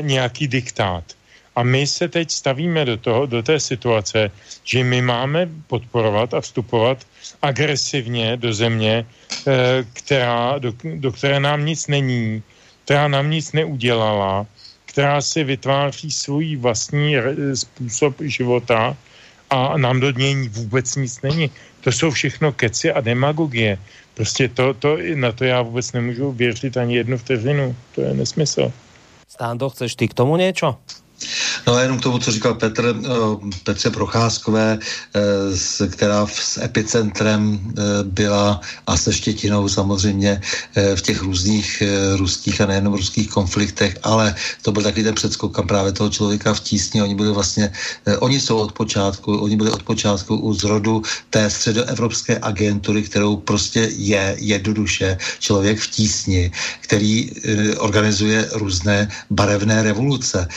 Speaker 5: nějaký diktát. A my se teď stavíme do, toho, do té situace, že my máme podporovat a vstupovat agresivně do země, eh, která, do, do které nám nic není, která nám nic neudělala, která si vytváří svůj vlastní způsob života a nám do něj vůbec nic není. To jsou všechno keci a demagogie. Prostě to, to, na to já vůbec nemůžu věřit ani jednu vteřinu. To je nesmysl.
Speaker 2: Stando, chceš ty k tomu něco?
Speaker 4: No a jenom k tomu, co říkal Petr, eh, Petře Procházkové, eh, která s epicentrem eh, byla a se Štětinou samozřejmě v těch různých ruských a nejenom ruských konfliktech, ale to byl takový ten předskok kam právě toho člověka v tísni. Oni byli vlastně, oni jsou od počátku, oni byli od počátku u zrodu té středoevropské agentury, kterou prostě je jednoduše člověk v tísni, který organizuje různé barevné revoluce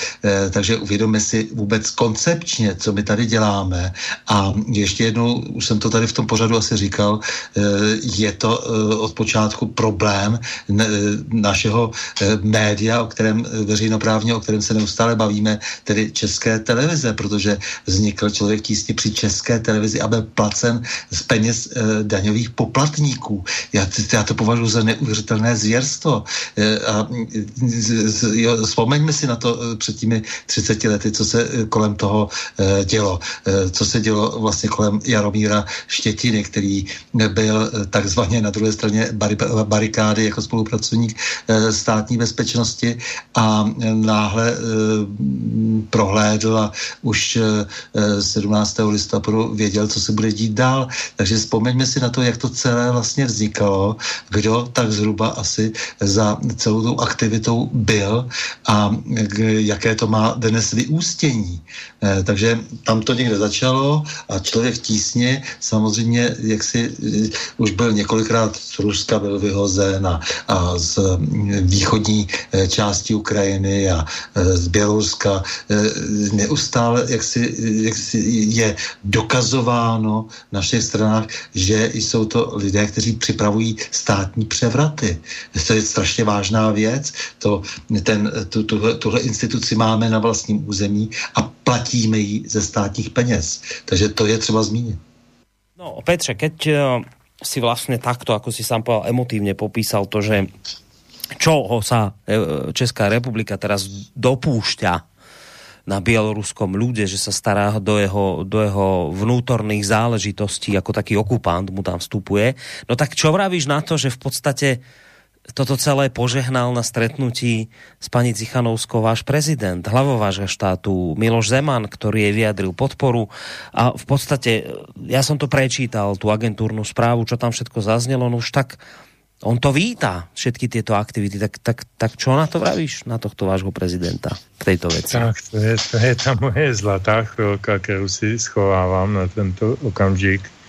Speaker 4: takže uvědomme si vůbec koncepčně, co my tady děláme. A ještě jednou, už jsem to tady v tom pořadu asi říkal, eh, je to eh, od počátku problém našeho eh, média, o kterém veřejnoprávně, o kterém se neustále bavíme, tedy české televize, protože vznikl člověk tísně při české televizi a byl placen z peněz daňových poplatníků. Já, já to považuji za neuvěřitelné zvěrstvo. A vzpomeňme si na to před těmi 30 lety, co se eh, kolem toho eh, dělo. Eh, co se dělo vlastně kolem Jaromíra Štětiny, který byl takzvaně na druhé straně barikády jako spolupracovník státní bezpečnosti a náhle prohlédl a už 17. listopadu věděl, co se bude dít dál. Takže vzpomeňme si na to, jak to celé vlastně vznikalo, kdo tak zhruba asi za celou tou aktivitou byl a jaké to má dnes vyústění. Eh, takže tam to někde začalo a člověk tísně samozřejmě, jak si eh, už byl několikrát z Ruska byl vyhozen a, a z mm, východní eh, části Ukrajiny a z Běloruska neustále jak si, jak si je dokazováno na všech stranách, že jsou to lidé, kteří připravují státní převraty. To je strašně vážná věc. To, ten, tu, tuhle, tuhle instituci máme na vlastním území a platíme ji ze státních peněz. Takže to je třeba zmínit.
Speaker 2: No, Petře, keď uh, si vlastně takto, ako si sám povedal, emotívne popísal to, že čoho sa uh, Česká republika teraz dopúšťa na bieloruskom ľude, že sa stará do jeho, do jeho vnútorných záležitostí, ako taký okupant mu tam vstupuje. No tak čo vravíš na to, že v podstate toto celé požehnal na stretnutí s pani Cichanovskou váš prezident, hlavováža štátu Miloš Zeman, ktorý jej vyjadril podporu. A v podstate, ja som to prečítal, tú agentúrnu správu, čo tam všetko zaznelo, no už tak on to vítá, všetky tieto aktivity, tak, tak, tak čo na to vravíš, na tohto vášho prezidenta k tejto veci?
Speaker 5: Tak, to je, to je ta moje zlatá chvilka, kterou si schovávám na tento okamžik. Eh,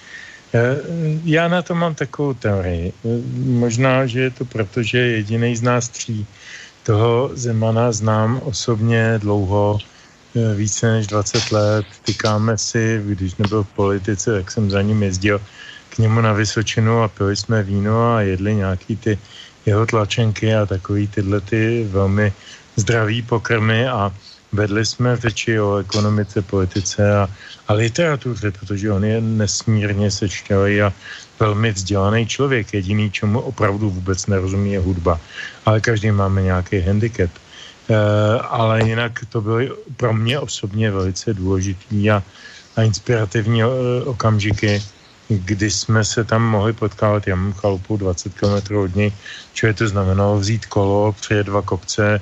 Speaker 5: já na to mám takovou teorii. Eh, možná, že je to proto, že jediný z nás tří toho Zemana znám osobně dlouho, eh, více než 20 let. Tykáme si, když nebyl v politice, tak jsem za ním jezdil k němu na Vysočinu a pili jsme víno a jedli nějaký ty jeho tlačenky a takový tyhle ty velmi zdraví pokrmy a vedli jsme řeči o ekonomice, politice a, a literatuře, protože on je nesmírně sečtělý a velmi vzdělaný člověk. Jediný, čemu opravdu vůbec nerozumí, je hudba. Ale každý máme nějaký handicap. ale jinak to bylo pro mě osobně velice důležitý a, a inspirativní okamžiky, kdy jsme se tam mohli potkávat, já mám chalupu 20 km od něj, čo to znamenalo vzít kolo, přejet dva kopce,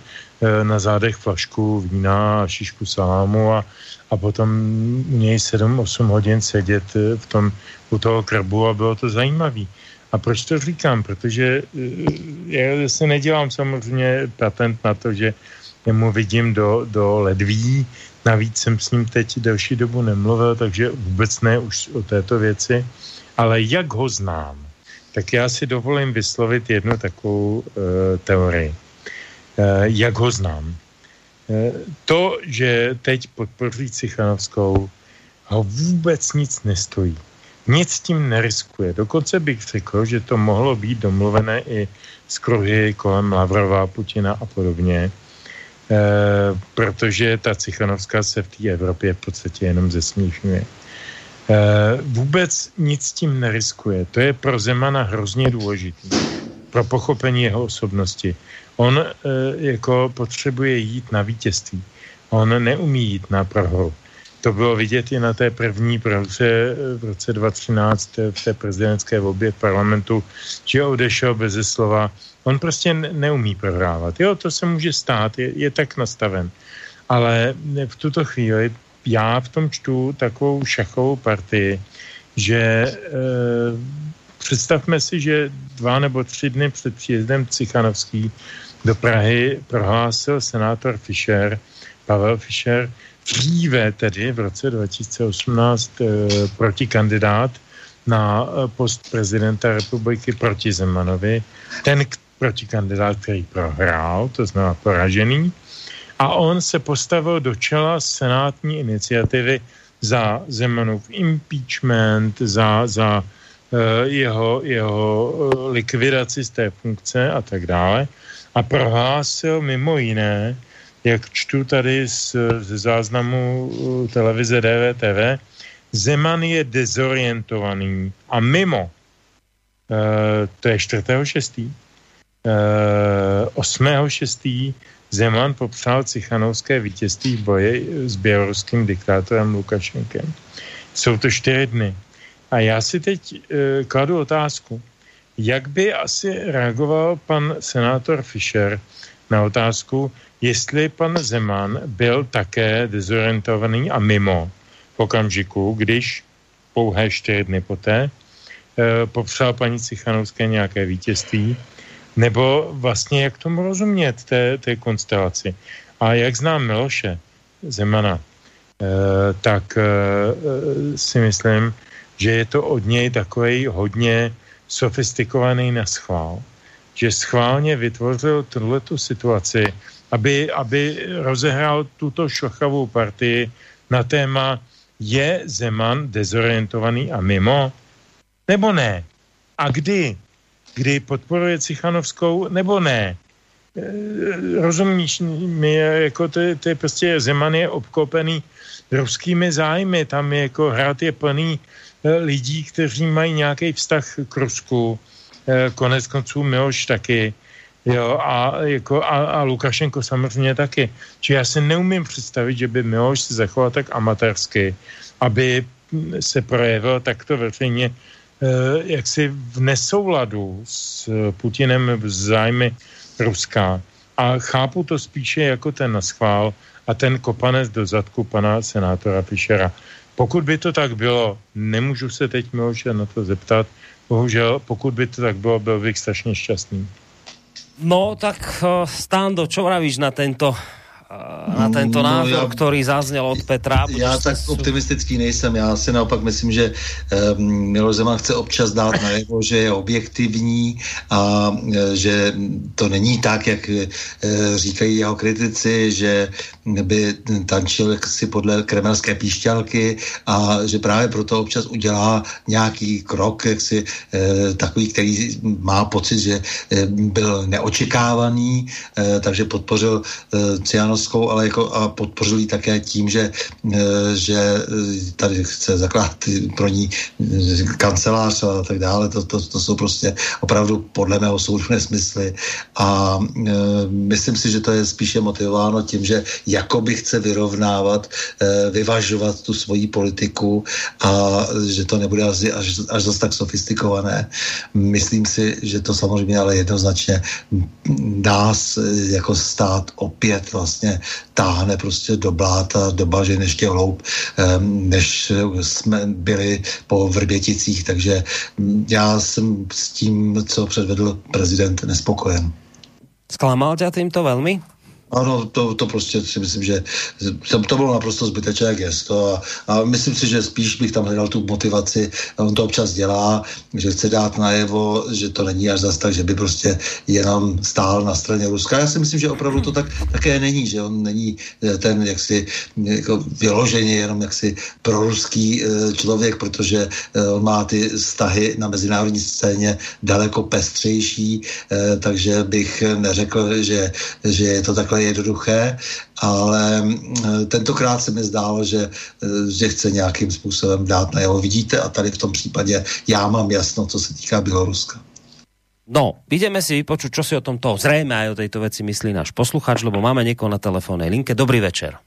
Speaker 5: na zádech flašku vína a šišku salámu a, a potom u něj 7-8 hodin sedět v tom, u toho krbu a bylo to zajímavé. A proč to říkám? Protože já se nedělám samozřejmě patent na to, že mu vidím do, do ledví, navíc jsem s ním teď delší dobu nemluvil, takže vůbec ne už o této věci, ale jak ho znám, tak já si dovolím vyslovit jednu takovou e, teorii. E, jak ho znám. E, to, že teď podpoří Cichanovskou, ho vůbec nic nestojí nic s tím neriskuje. Dokonce bych řekl, že to mohlo být domluvené i z kruhy kolem Lavrova, Putina a podobně, e, protože ta Cichanovská se v té Evropě v podstatě jenom zesmíšňuje. E, vůbec nic s tím neriskuje. To je pro Zemana hrozně důležitý. Pro pochopení jeho osobnosti. On e, jako potřebuje jít na vítězství. On neumí jít na prohru. To bylo vidět i na té první prohře v roce 2013 v té prezidentské volbě parlamentu, že odešel bez slova. On prostě neumí prohrávat. Jo, to se může stát, je, je tak nastaven. Ale v tuto chvíli já v tom čtu takovou šachovou partii, že e, představme si, že dva nebo tři dny před příjezdem Cichanovský do Prahy prohlásil senátor Fischer, Pavel Fischer, dříve tedy v roce 2018 eh, protikandidát na eh, post prezidenta republiky proti Zemanovi, ten protikandidát, který prohrál, to znamená poražený, a on se postavil do čela senátní iniciativy za Zemanův impeachment, za, za uh, jeho, jeho uh, likvidaci z té funkce a tak dále. A prohlásil mimo jiné, jak čtu tady z, z záznamu televize DVTV, Zeman je dezorientovaný a mimo, uh, to je 4.6., uh, 8.6. Zeman popřál Cichanovské vítězství v boji s běloruským diktátorem Lukašenkem. Jsou to čtyři dny. A já si teď uh, kladu otázku, jak by asi reagoval pan senátor Fischer na otázku, jestli pan Zeman byl také dezorientovaný a mimo v okamžiku, když pouhé čtyři dny poté e, popřál paní Cichanovské nějaké vítězství, nebo vlastně jak tomu rozumět té, té konstelaci. A jak znám Miloše Zemana, e, tak e, si myslím, že je to od něj takový hodně sofistikovaný na schvál, že schválně vytvořil tuto situaci, aby, aby rozehrál tuto šochavou partii na téma je Zeman dezorientovaný a mimo? Nebo ne? A kdy? Kdy podporuje Cichanovskou nebo ne? E, rozumíš mi, jako to, to je prostě Zeman je obklopený ruskými zájmy, tam je jako hrad je plný lidí, kteří mají nějaký vztah k Rusku, e, konec konců Miloš taky, Jo, a, jako, a, a Lukašenko samozřejmě taky. Či já si neumím představit, že by Miloš se zachoval tak amatérsky, aby se projevil takto veřejně eh, jaksi v nesouladu s Putinem v zájmy Ruska. A chápu to spíše jako ten naschvál a ten kopanec do zadku pana senátora Fischera. Pokud by to tak bylo, nemůžu se teď Miloše na to zeptat, bohužel, pokud by to tak bylo, byl bych strašně šťastný.
Speaker 2: No tak uh, Stando, čo vravíš na tento na tento no, názor, já, který zazněl od Petra.
Speaker 4: Já tak jsou... optimistický nejsem. Já si naopak myslím, že um, Miloš Zeman chce občas dát najevo, že je objektivní a e, že to není tak, jak uh, říkají jeho kritici, že by tančil si podle kremelské píšťalky a že právě proto občas udělá nějaký krok, jaksi uh, takový, který má pocit, že uh, byl neočekávaný, takže podpořil uh, Moskou, ale jako a podpořil ji také tím, že, že tady chce zakládat pro ní kancelář a tak dále. To, to, to jsou prostě opravdu podle mého soudu nesmysly a myslím si, že to je spíše motivováno tím, že jakoby chce vyrovnávat, vyvažovat tu svoji politiku a že to nebude až, až, až zase tak sofistikované. Myslím si, že to samozřejmě ale jednoznačně nás jako stát opět vlastně táhne prostě do bláta, do bažin ještě hloub, než jsme byli po Vrběticích, takže já jsem s tím, co předvedl prezident, nespokojen.
Speaker 2: Sklamal tě tímto velmi?
Speaker 4: Ano, to, to prostě si myslím, že to, to bylo naprosto zbytečné gesto a, a myslím si, že spíš bych tam hledal tu motivaci, on to občas dělá, že chce dát najevo, že to není až zas tak, že by prostě jenom stál na straně Ruska. Já si myslím, že opravdu to tak také není, že on není eh, ten jaksi jako vyloženě jenom jaksi proruský eh, člověk, protože eh, on má ty vztahy na mezinárodní scéně daleko pestřejší, takže bych neřekl, že, že je to takhle jednoduché, ale mm, tentokrát se mi zdálo, že, eh, že chce nějakým způsobem dát na jeho. Vidíte, a tady v tom případě já mám jasno, co se týká Běloruska.
Speaker 2: No, ideme si vypočuť, čo si o tomto zrejme aj o tejto veci myslí náš posluchač, lebo máme někoho na telefónnej linke. Dobrý večer.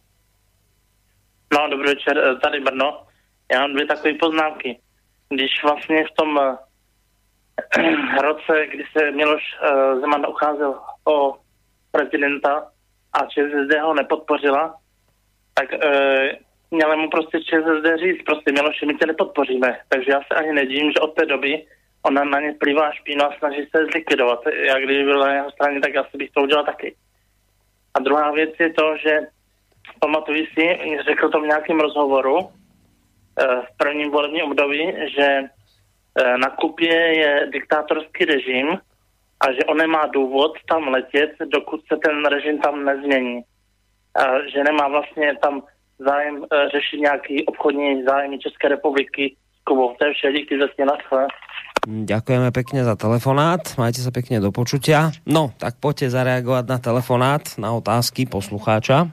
Speaker 8: No, dobrý večer, eh, tady Brno. Já mám dvě takové poznámky. Když vlastně v tom roce, kdy se Miloš Zeman ucházel o prezidenta, a ČSSD ho nepodpořila, tak e, měla mu prostě ČSSD říct, prostě Miloše, my tě nepodpoříme. Takže já se ani nedím, že od té doby ona na ně plývá špínu a snaží se zlikvidovat. Já kdyby byl na jeho straně, tak asi bych to udělal taky. A druhá věc je to, že pamatuji si, řekl to v nějakém rozhovoru e, v prvním volebním období, že e, na Kubě je diktátorský režim, a že on nemá důvod tam letět, dokud se ten režim tam nezmění. A že nemá vlastně tam zájem e, řešit nějaký obchodní zájmy České republiky s Kubou. To je vše, díky za na
Speaker 2: Ďakujeme pekne za telefonát, majte sa pekne do počutia. No, tak poďte zareagovať na telefonát, na otázky poslucháča.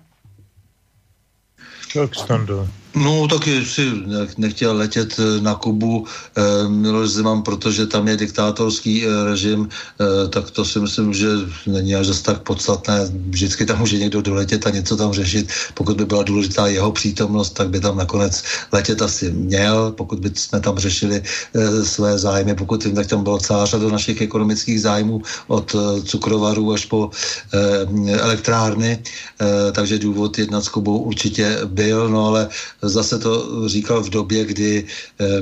Speaker 5: Tak, Stando.
Speaker 4: No, tak si nechtěl letět eh, na Kubu eh, Miloš Zeman, protože tam je diktátorský eh, režim, eh, tak to si myslím, že není až zase tak podstatné. Vždycky tam může někdo doletět a něco tam řešit. Pokud by byla důležitá jeho přítomnost, tak by tam nakonec letět asi měl, pokud by jsme tam řešili eh, své zájmy. Pokud vím, tak tam bylo celá řada našich ekonomických zájmů od eh, cukrovarů až po eh, elektrárny, eh, takže důvod jednat s Kubou určitě byl, no ale zase to říkal v době, kdy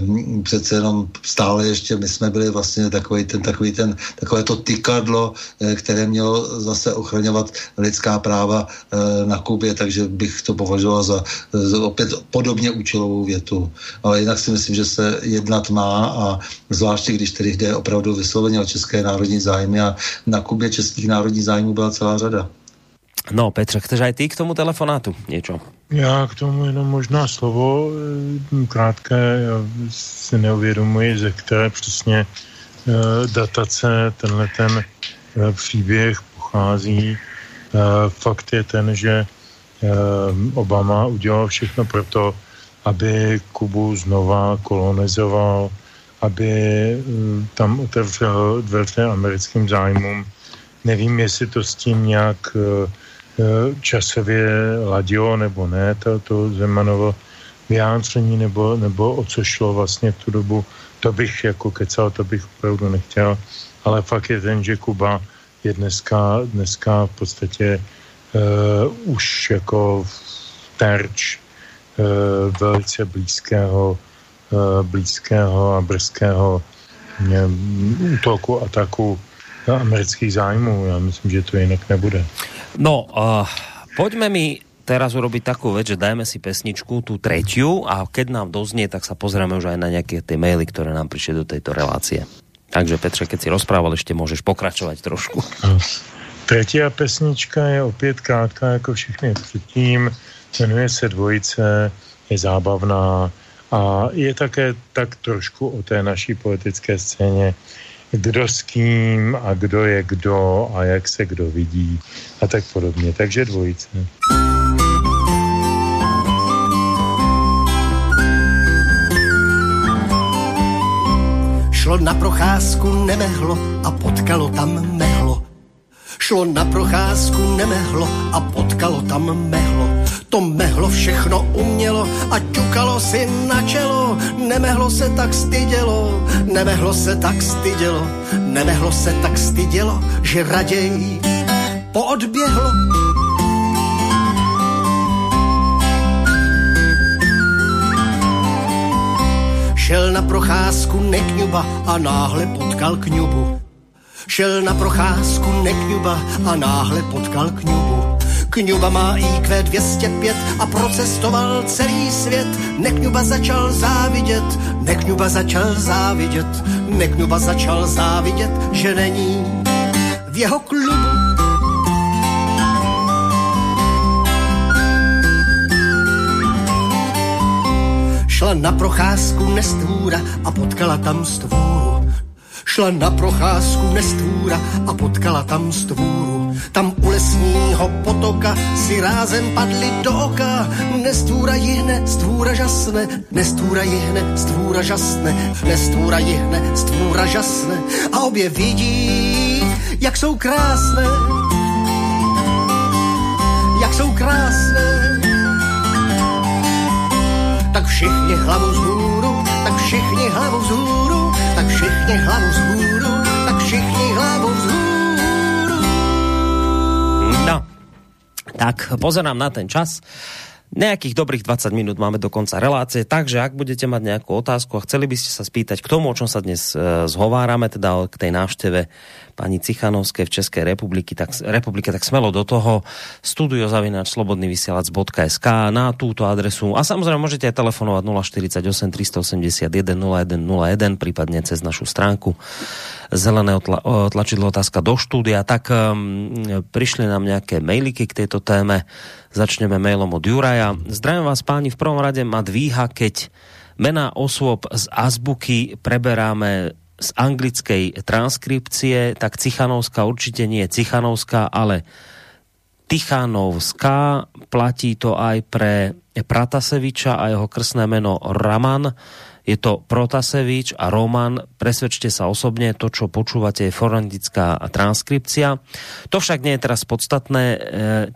Speaker 4: um, přece jenom stále ještě my jsme byli vlastně takový ten, takový ten, takové to tykadlo, eh, které mělo zase ochraňovat lidská práva eh, na Kubě, takže bych to považoval za, za opět podobně účelovou větu. Ale jinak si myslím, že se jednat má a zvláště když tedy jde opravdu vysloveně o české národní zájmy a na Kubě českých národních zájmů byla celá řada.
Speaker 2: No, Petře, chceš aj ty k tomu telefonátu něco?
Speaker 5: Já k tomu jenom možná slovo eh, krátké. Já si neuvědomuji, ze které přesně eh, datace tenhle ten eh, příběh pochází. Fakt je ten, že Obama udělal všechno pro to, aby Kubu znova kolonizoval, aby tam otevřel dveře americkým zájmům. Nevím, jestli to s tím nějak Eh, časově ladilo nebo ne, to, to Zemanovo vyjádření, nebo, nebo o co šlo vlastně v tu dobu, to bych jako kecal, to bych opravdu nechtěl, ale fakt je ten, že Kuba je dneska, dneska v podstatě uh, už jako terč uh, velice blízkého, uh, blízkého a brzkého útoku, ataku amerických zájmů. Já myslím, že to jinak nebude.
Speaker 2: No, uh, poďme mi teraz urobiť takú vec, že dajme si pesničku, tú tretiu a keď nám doznie, tak sa pozrieme už aj na nejaké tie maily, ktoré nám prišli do tejto relácie. Takže Petře, keď si rozprával, ještě můžeš pokračovat trošku.
Speaker 5: Třetí pesnička je opět krátká jako všechny předtím. Jmenuje se Dvojice, je zábavná a je také tak trošku o té naší politické scéně kdo s kým a kdo je kdo a jak se kdo vidí a tak podobně. Takže dvojice.
Speaker 6: Šlo na procházku nemehlo a potkalo tam mehlo. Šlo na procházku nemehlo a potkalo tam mehlo. To mehlo všechno umělo a ťukalo si na čelo. Nemehlo se tak stydělo, nemehlo se tak stydělo, nemehlo se tak stydělo, že raději poodběhlo. Šel na procházku nekňuba a náhle potkal kňubu. Šel na procházku nekňuba a náhle potkal kňubu. Kňuba má IQ 205 a procestoval celý svět. Nekňuba začal závidět, Nekňuba začal závidět, Nekňuba začal závidět, že není v jeho klubu. Šla na procházku nestvůra a potkala tam stvůru. Šla na procházku nestvůra a potkala tam stvůru. Tam u lesního potoka si rázem padli do oka. Nestvůra jihne, stvůra žasne, nestvůra jihne, stvůra žasne, nestvůra jihne, stvůra žasne. A obě vidí, jak jsou krásné, jak jsou krásné tak všichni hlavu vzhůru, tak všichni hlavu vzhůru, tak všichni hlavu vzhůru, tak všichni hlavu vzhůru.
Speaker 2: No, tak pozerám na ten čas. Nejakých dobrých 20 minút máme do konca relácie, takže ak budete mať nejakú otázku a chceli by ste sa spýtať k tomu, o čom sa dnes e, zhovárame, teda k tej návšteve pani Cichanovské v České republiky, tak, republike, tak smelo do toho studiozavinač slobodnyvysielac.sk na túto adresu a samozrejme môžete aj telefonovať 048 381 0101 prípadne cez našu stránku zelené tla, tlačidlo otázka do štúdia, tak um, prišli nám nejaké mailiky k tejto téme. Začneme mailom od Juraja. Zdravím vás páni, v prvom rade ma dvíha, keď mená osôb z azbuky preberáme z anglickej transkripcie, tak Cichanovská určite nie je Cichanovská, ale Tichanovská. Platí to aj pre Prataseviča a jeho krsné meno Raman je to Protasevič a Roman. Presvedčte sa osobne, to, čo počúvate, je forensická transkripcia. To však nie je teraz podstatné. E,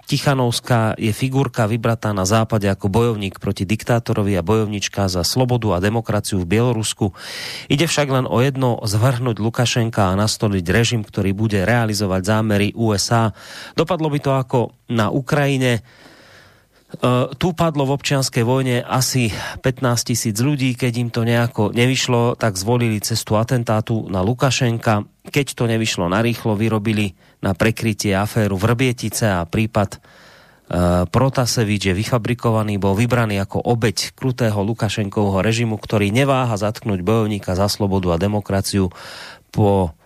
Speaker 2: Tichanovská je figurka vybratá na západe ako bojovník proti diktátorovi a bojovnička za slobodu a demokraciu v Bielorusku. Ide však len o jedno zvrhnúť Lukašenka a nastoliť režim, ktorý bude realizovať zámery USA. Dopadlo by to ako na Ukrajine tu padlo v občianskej vojne asi 15 tisíc ľudí, keď im to nejako nevyšlo, tak zvolili cestu atentátu na Lukašenka. Keď to nevyšlo narýchlo, vyrobili na prekrytie aféru Vrbietice a prípad uh, Protasevič je vyfabrikovaný, bol vybraný ako obeď krutého Lukašenkovho režimu, ktorý neváha zatknúť bojovníka za slobodu a demokraciu po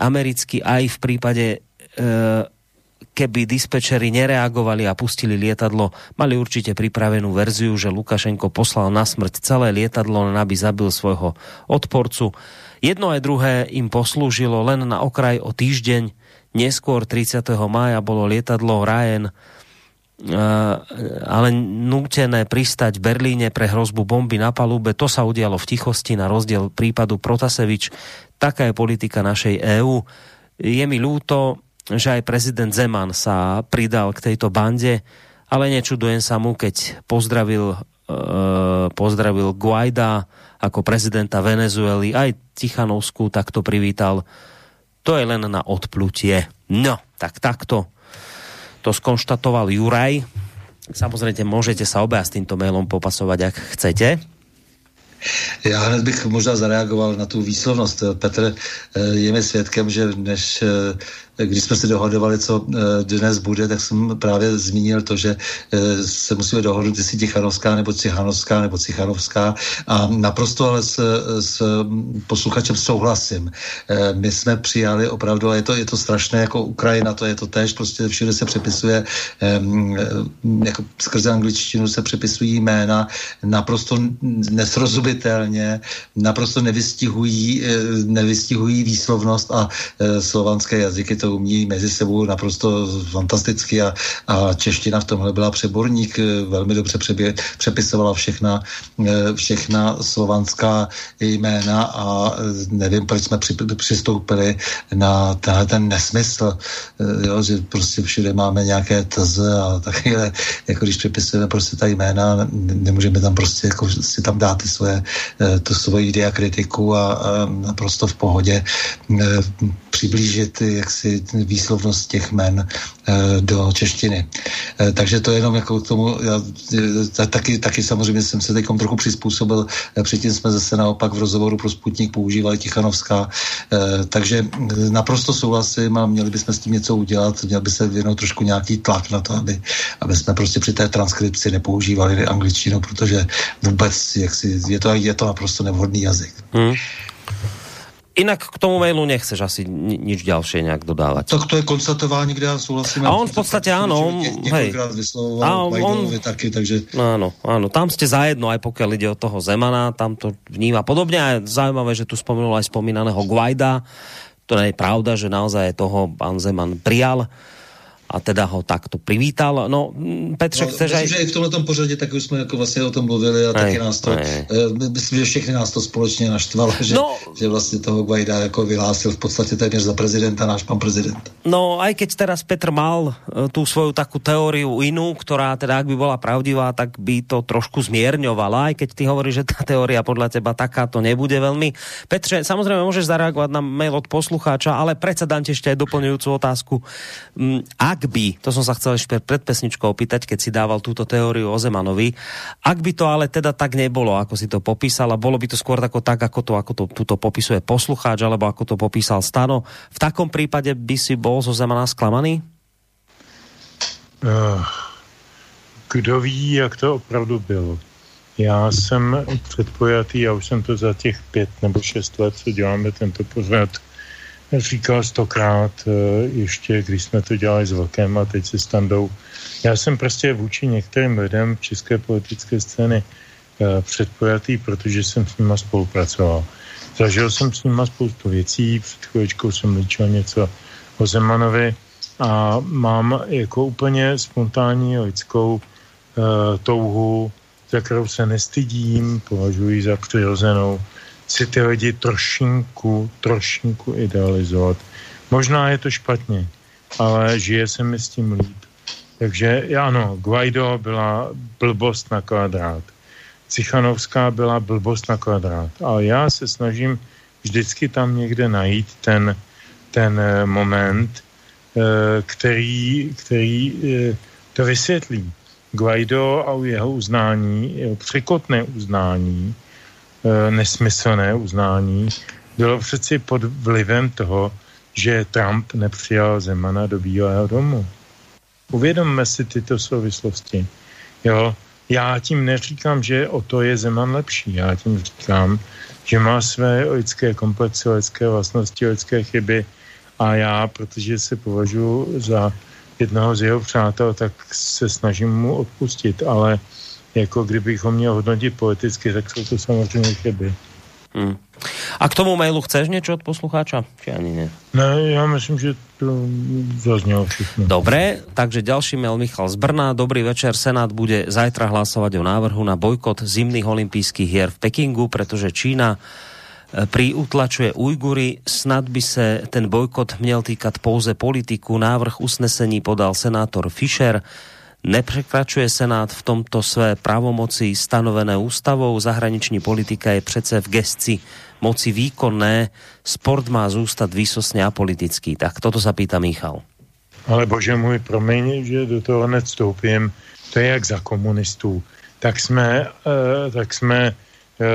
Speaker 2: americky aj v prípade uh, keby dispečeri nereagovali a pustili lietadlo, mali určite pripravenú verziu, že Lukašenko poslal na smrť celé lietadlo, aby zabil svojho odporcu. Jedno aj druhé im poslúžilo len na okraj o týždeň. Neskôr 30. mája bolo lietadlo Ryan uh, ale nútené pristať v Berlíne pre hrozbu bomby na palube. To sa udialo v tichosti na rozdiel prípadu Protasevič. Taká je politika našej EÚ. Je mi ľúto, že aj prezident Zeman sa pridal k tejto bande, ale nečudujem sa mu, keď pozdravil, uh, pozdravil Guaida ako prezidenta Venezuely, aj Tichanovskú takto privítal. To je len na odplutie. No, tak takto to skonštatoval Juraj. Samozrejme, môžete sa obe s týmto mailom popasovať, ak chcete.
Speaker 4: Já hned bych možná zareagoval na tu výslovnost. Petr eh, je mi svědkem, že než eh, když jsme se dohodovali, co eh, dnes bude, tak jsem právě zmínil to, že se musíme dohodnout, jestli Tichanovská nebo Cichanovská nebo Cichanovská a naprosto ale s, s posluchačem souhlasím. My jsme přijali opravdu, a je to, je to strašné jako Ukrajina, to je to tež, prostě všude se přepisuje, jako skrze angličtinu se přepisují jména naprosto nesrozumitelné pochopitelně naprosto nevystihují, nevystihují výslovnost a slovanské jazyky to umí mezi sebou naprosto fantasticky a, a čeština v tomhle byla přeborník, velmi dobře přebě, přepisovala všechna, všechna slovanská jména a nevím, proč jsme při, přistoupili na tenhle ten nesmysl, jo, že prostě všude máme nějaké tz a takhle, jako když přepisujeme prostě ta jména, nemůžeme tam prostě jako si tam dát ty svoje, eh, to svoji diakritiku a, a naprosto v pohodě eh, přiblížit jaksi výslovnost těch men eh, do češtiny. Takže to jenom jako k tomu, já, taky, taky samozřejmě jsem se teď trochu přizpůsobil, předtím jsme zase naopak v rozhovoru pro Sputnik používali Tichanovská, takže naprosto souhlasím a měli bychom s tím něco udělat, měl by se věnout trošku nějaký tlak na to, aby, aby jsme prostě při té transkripci nepoužívali angličtinu, protože vůbec jak si, je, to, je to naprosto nevhodný jazyk. Hmm.
Speaker 2: Inak k tomu mailu nechceš asi nič ďalšie nejak dodávať.
Speaker 4: Tak to je konstatování, kde já souhlasím.
Speaker 2: A on v podstatě ano, hej.
Speaker 4: A on, taky, takže...
Speaker 2: Áno, áno, tam ste zajedno, aj pokiaľ ide o toho Zemana, tam to vníma podobne. A je zaujímavé, že tu spomenul aj spomínaného Guaida. To je pravda, že naozaj toho pán Zeman prijal a teda ho takto privítal. No, Petře, no, chceš
Speaker 4: myslím, aj... že i v tomhle pořadě tak už jsme jako vlastně o tom mluvili a aj, taky nás to, aj. Eh, myslím, že všechny nás to společně naštvalo, že, no, že vlastně toho Guaida jako vyhlásil v podstatě téměř za prezidenta náš pan prezident.
Speaker 2: No, aj keď teraz Petr mal eh, tú svoju takú teóriu inú, ktorá teda, ak by bola pravdivá, tak by to trošku zmierňovala, aj keď ty hovoríš, že tá teória podľa teba taká to nebude veľmi. Petře, samozrejme môžeš zareagovať na mail od poslucháča, ale predsa dám ti ešte aj doplňujúcu otázku. Mm, ak ak by, to som sa chcel ešte pred pesničkou opýtať, keď si dával túto teóriu o Zemanovi, ak by to ale teda tak nebolo, ako si to popísal, a bolo by to skôr tako, tak, ako to, ako to tuto popisuje poslucháč, alebo ako to popísal Stano, v takom prípade by si bol zo Zemana sklamaný?
Speaker 5: Uh, kdo ví, jak to opravdu bylo. Já jsem předpojatý, já už jsem to za těch pět nebo šest let, co děláme tento pořad, říkal stokrát eh, ještě, když jsme to dělali s Vlkem a teď se standou. Já jsem prostě vůči některým lidem v české politické scény eh, předpojatý, protože jsem s nima spolupracoval. Zažil jsem s nima spoustu věcí, před chvíličkou jsem líčil něco o Zemanovi a mám jako úplně spontánní lidskou uh, touhu, za kterou se nestydím, považuji za přirozenou, si ty lidi trošinku, trošinku idealizovat. Možná je to špatně, ale žije se mi s tím líp. Takže ano, Guaido byla blbost na kvadrát. Cichanovská byla blbost na kvadrát. Ale já se snažím vždycky tam někde najít ten, ten eh, moment, eh, který, který eh, to vysvětlí. Guaido a jeho uznání, jeho překotné uznání, nesmyslné uznání bylo přeci pod vlivem toho, že Trump nepřijal Zemana do Bílého domu. Uvědomme si tyto souvislosti. Jo, já tím neříkám, že o to je Zeman lepší. Já tím říkám, že má své lidské komplexy, lidské vlastnosti, lidské chyby a já, protože se považuji za jednoho z jeho přátel, tak se snažím mu odpustit, ale jako kdybych ho měl hodnotit politicky, tak jsou to samozřejmě chyby. Hmm.
Speaker 2: A k tomu mailu chceš něco od poslucháča? Či ani ne?
Speaker 5: Ne, já myslím, že to zaznělo všechno.
Speaker 2: Dobre, takže ďalší mail Michal z Brna. Dobrý večer, Senát bude zajtra hlasovať o návrhu na bojkot zimných olympijských hier v Pekingu, pretože Čína e, pri utlačuje Ujgury. Snad by se ten bojkot měl týkat pouze politiku. Návrh usnesení podal senátor Fischer. Nepřekračuje Senát v tomto své pravomoci stanovené ústavou. Zahraniční politika je přece v gesci moci výkonné. Sport má zůstat výsostně apolitický. Tak toto se pýta Michal.
Speaker 5: Ale bože můj, promiň, že do toho hned vstoupím. To je jak za komunistů. Tak jsme, uh, tak jsme uh,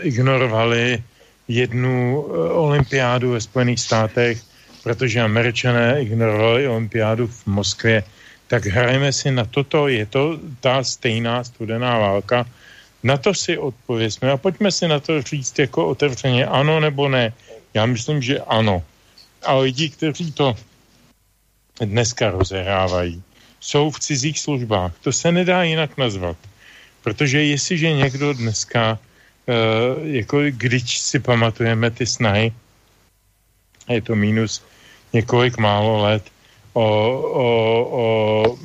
Speaker 5: ignorovali jednu uh, olympiádu ve Spojených státech, protože američané ignorovali olympiádu v Moskvě tak hrajeme si na toto, je to ta stejná studená válka, na to si odpověsme a pojďme si na to říct jako otevřeně ano nebo ne. Já myslím, že ano. A lidi, kteří to dneska rozehrávají, jsou v cizích službách. To se nedá jinak nazvat. Protože jestliže někdo dneska jako když si pamatujeme ty snahy, je to minus několik málo let, o, o, o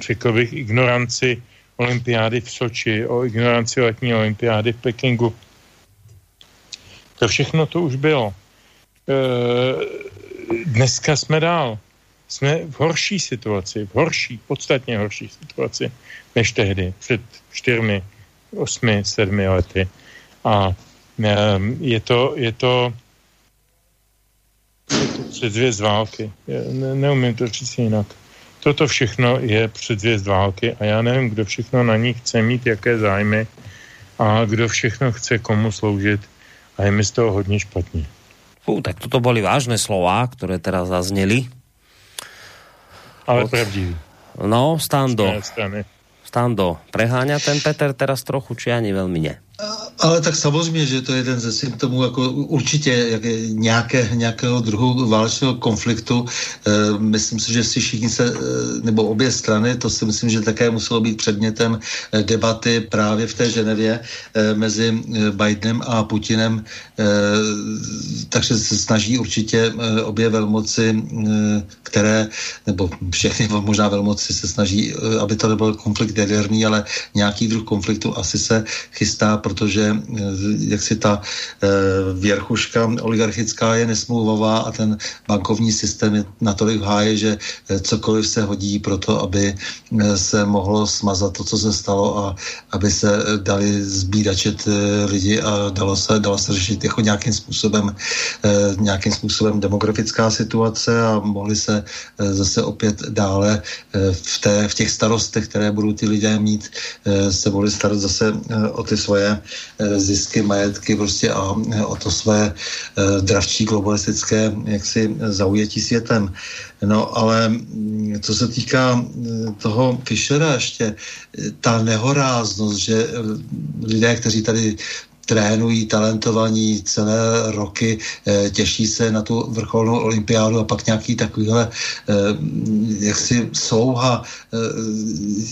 Speaker 5: řekl bych, ignoranci olympiády v Soči, o ignoranci letní olympiády v Pekingu. To všechno to už bylo. E, dneska jsme dál. Jsme v horší situaci, v horší, podstatně horší situaci než tehdy, před čtyřmi, osmi, sedmi lety. A e, je to, je to předzvěst války. Ne, neumím to říct jinak. Toto všechno je předzvěst války a já nevím, kdo všechno na ní chce mít, jaké zájmy a kdo všechno chce komu sloužit a je mi z toho hodně špatně.
Speaker 2: Fú, tak toto boli vážné slova, které teraz zazněly.
Speaker 5: Ale Od... pravdivý.
Speaker 2: No, Stando. Stando, preháňa ten Peter teraz trochu, či ani veľmi ne?
Speaker 4: Ale tak samozřejmě, že to je jeden ze symptomů, jako určitě jak nějaké, nějakého druhu válečného konfliktu. E, myslím si, že si všichni se, e, nebo obě strany, to si myslím, že také muselo být předmětem e, debaty právě v té Ženevě e, mezi Bidenem a Putinem. E, takže se snaží určitě obě velmoci, které, nebo všechny možná velmoci se snaží, aby to nebyl konflikt jaderný, ale nějaký druh konfliktu asi se chystá protože eh, jak si ta eh, věrchuška oligarchická je nesmluvová a ten bankovní systém je natolik v háji, že eh, cokoliv se hodí pro to, aby se mohlo smazat to, co se stalo a aby se dali zbídačet lidi a dalo se, dalo se řešit jako nějakým způsobem, nějakým způsobem demografická situace a mohli se zase opět dále v, té, v těch starostech, které budou ty lidé mít, se mohli starat zase o ty svoje Eh, zisky, majetky prostě a eh, o to své eh, dravčí globalistické jaksi zaujetí světem. No ale mm, co se týká toho Fischera ještě, ta nehoráznost, že lidé, kteří tady trénují talentovaní celé roky, eh, těší se na tu vrcholnou olympiádu a pak nějaký takovýhle eh, jaksi slouha eh,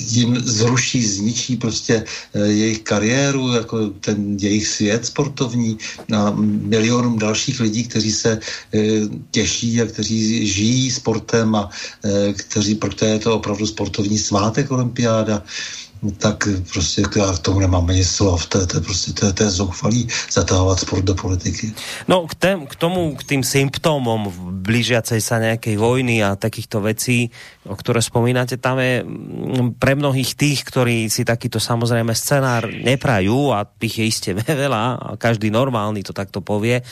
Speaker 4: jim zruší, zničí prostě jejich kariéru, jako ten jejich svět sportovní a milionům dalších lidí, kteří se těší a kteří žijí sportem a kteří, protože je to opravdu sportovní svátek olympiáda, tak prostě já k tomu nemám ani slov, to, to, prostě, to, to je zoufalý zatahovat sport do politiky.
Speaker 2: No k, tém, k tomu, k tým symptómom blížiacej sa nejakej vojny a takýchto vecí, o ktoré spomínate, tam je mm, pre mnohých tých, ktorí si takýto samozrejme scenár neprajú a tých je iste veľa a každý normálny to takto povie,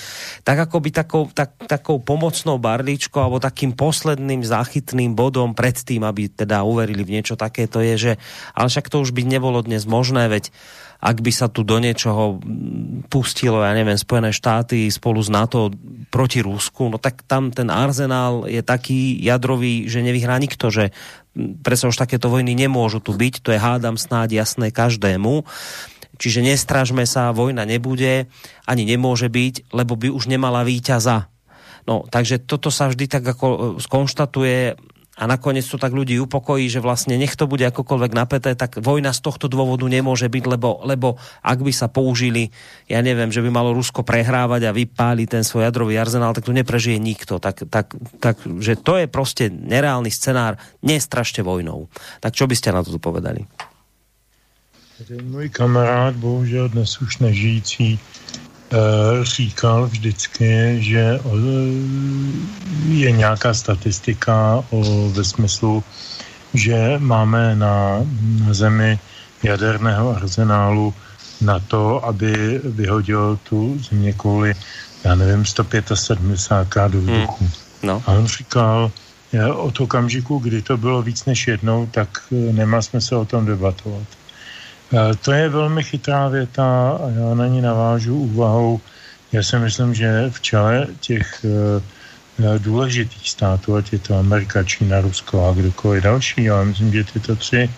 Speaker 2: tak ako by takou, tak, takou pomocnou barličkou alebo takým posledným záchytným bodom pred tým, aby teda uverili v niečo takéto je, že ale však to už by nebolo dnes možné, veď ak by sa tu do niečoho pustilo, ja neviem, Spojené štáty spolu s NATO proti Rusku, no tak tam ten arzenál je taký jadrový, že nevyhrá nikto, že predsa už takéto vojny nemôžu tu byť, to je hádam snáď jasné každému. Čiže nestražme sa, vojna nebude, ani nemôže byť, lebo by už nemala víťaza. No, takže toto sa vždy tak ako skonštatuje a nakoniec to tak ľudí upokojí, že vlastne nech to bude akokoľvek napäté, tak vojna z tohto dôvodu nemôže byť, lebo, lebo ak by sa použili, ja neviem, že by malo Rusko prehrávať a vypáli ten svoj jadrový arzenál, tak tu neprežije nikto. Tak, tak, tak že to je prostě nereálny scenár, nestrašte vojnou. Tak čo by ste na to povedali?
Speaker 5: Můj kamarád, bohužel dnes už nežijící, říkal vždycky, že eh, je nějaká statistika o, ve smyslu, že máme na, na zemi jaderného arzenálu na to, aby vyhodil tu země kvůli, já nevím, 175 do vzduchu. Hmm. No. A on říkal, od okamžiku, kdy to bylo víc než jednou, tak eh, nemá smysl o tom debatovat. Eh, to je velmi chytrá věta a já na ní navážu úvahou. Já si myslím, že v čele těch eh, eh, důležitých států, ať je to Amerika, Čína, Rusko a kdokoliv další, ale myslím, že tyto tři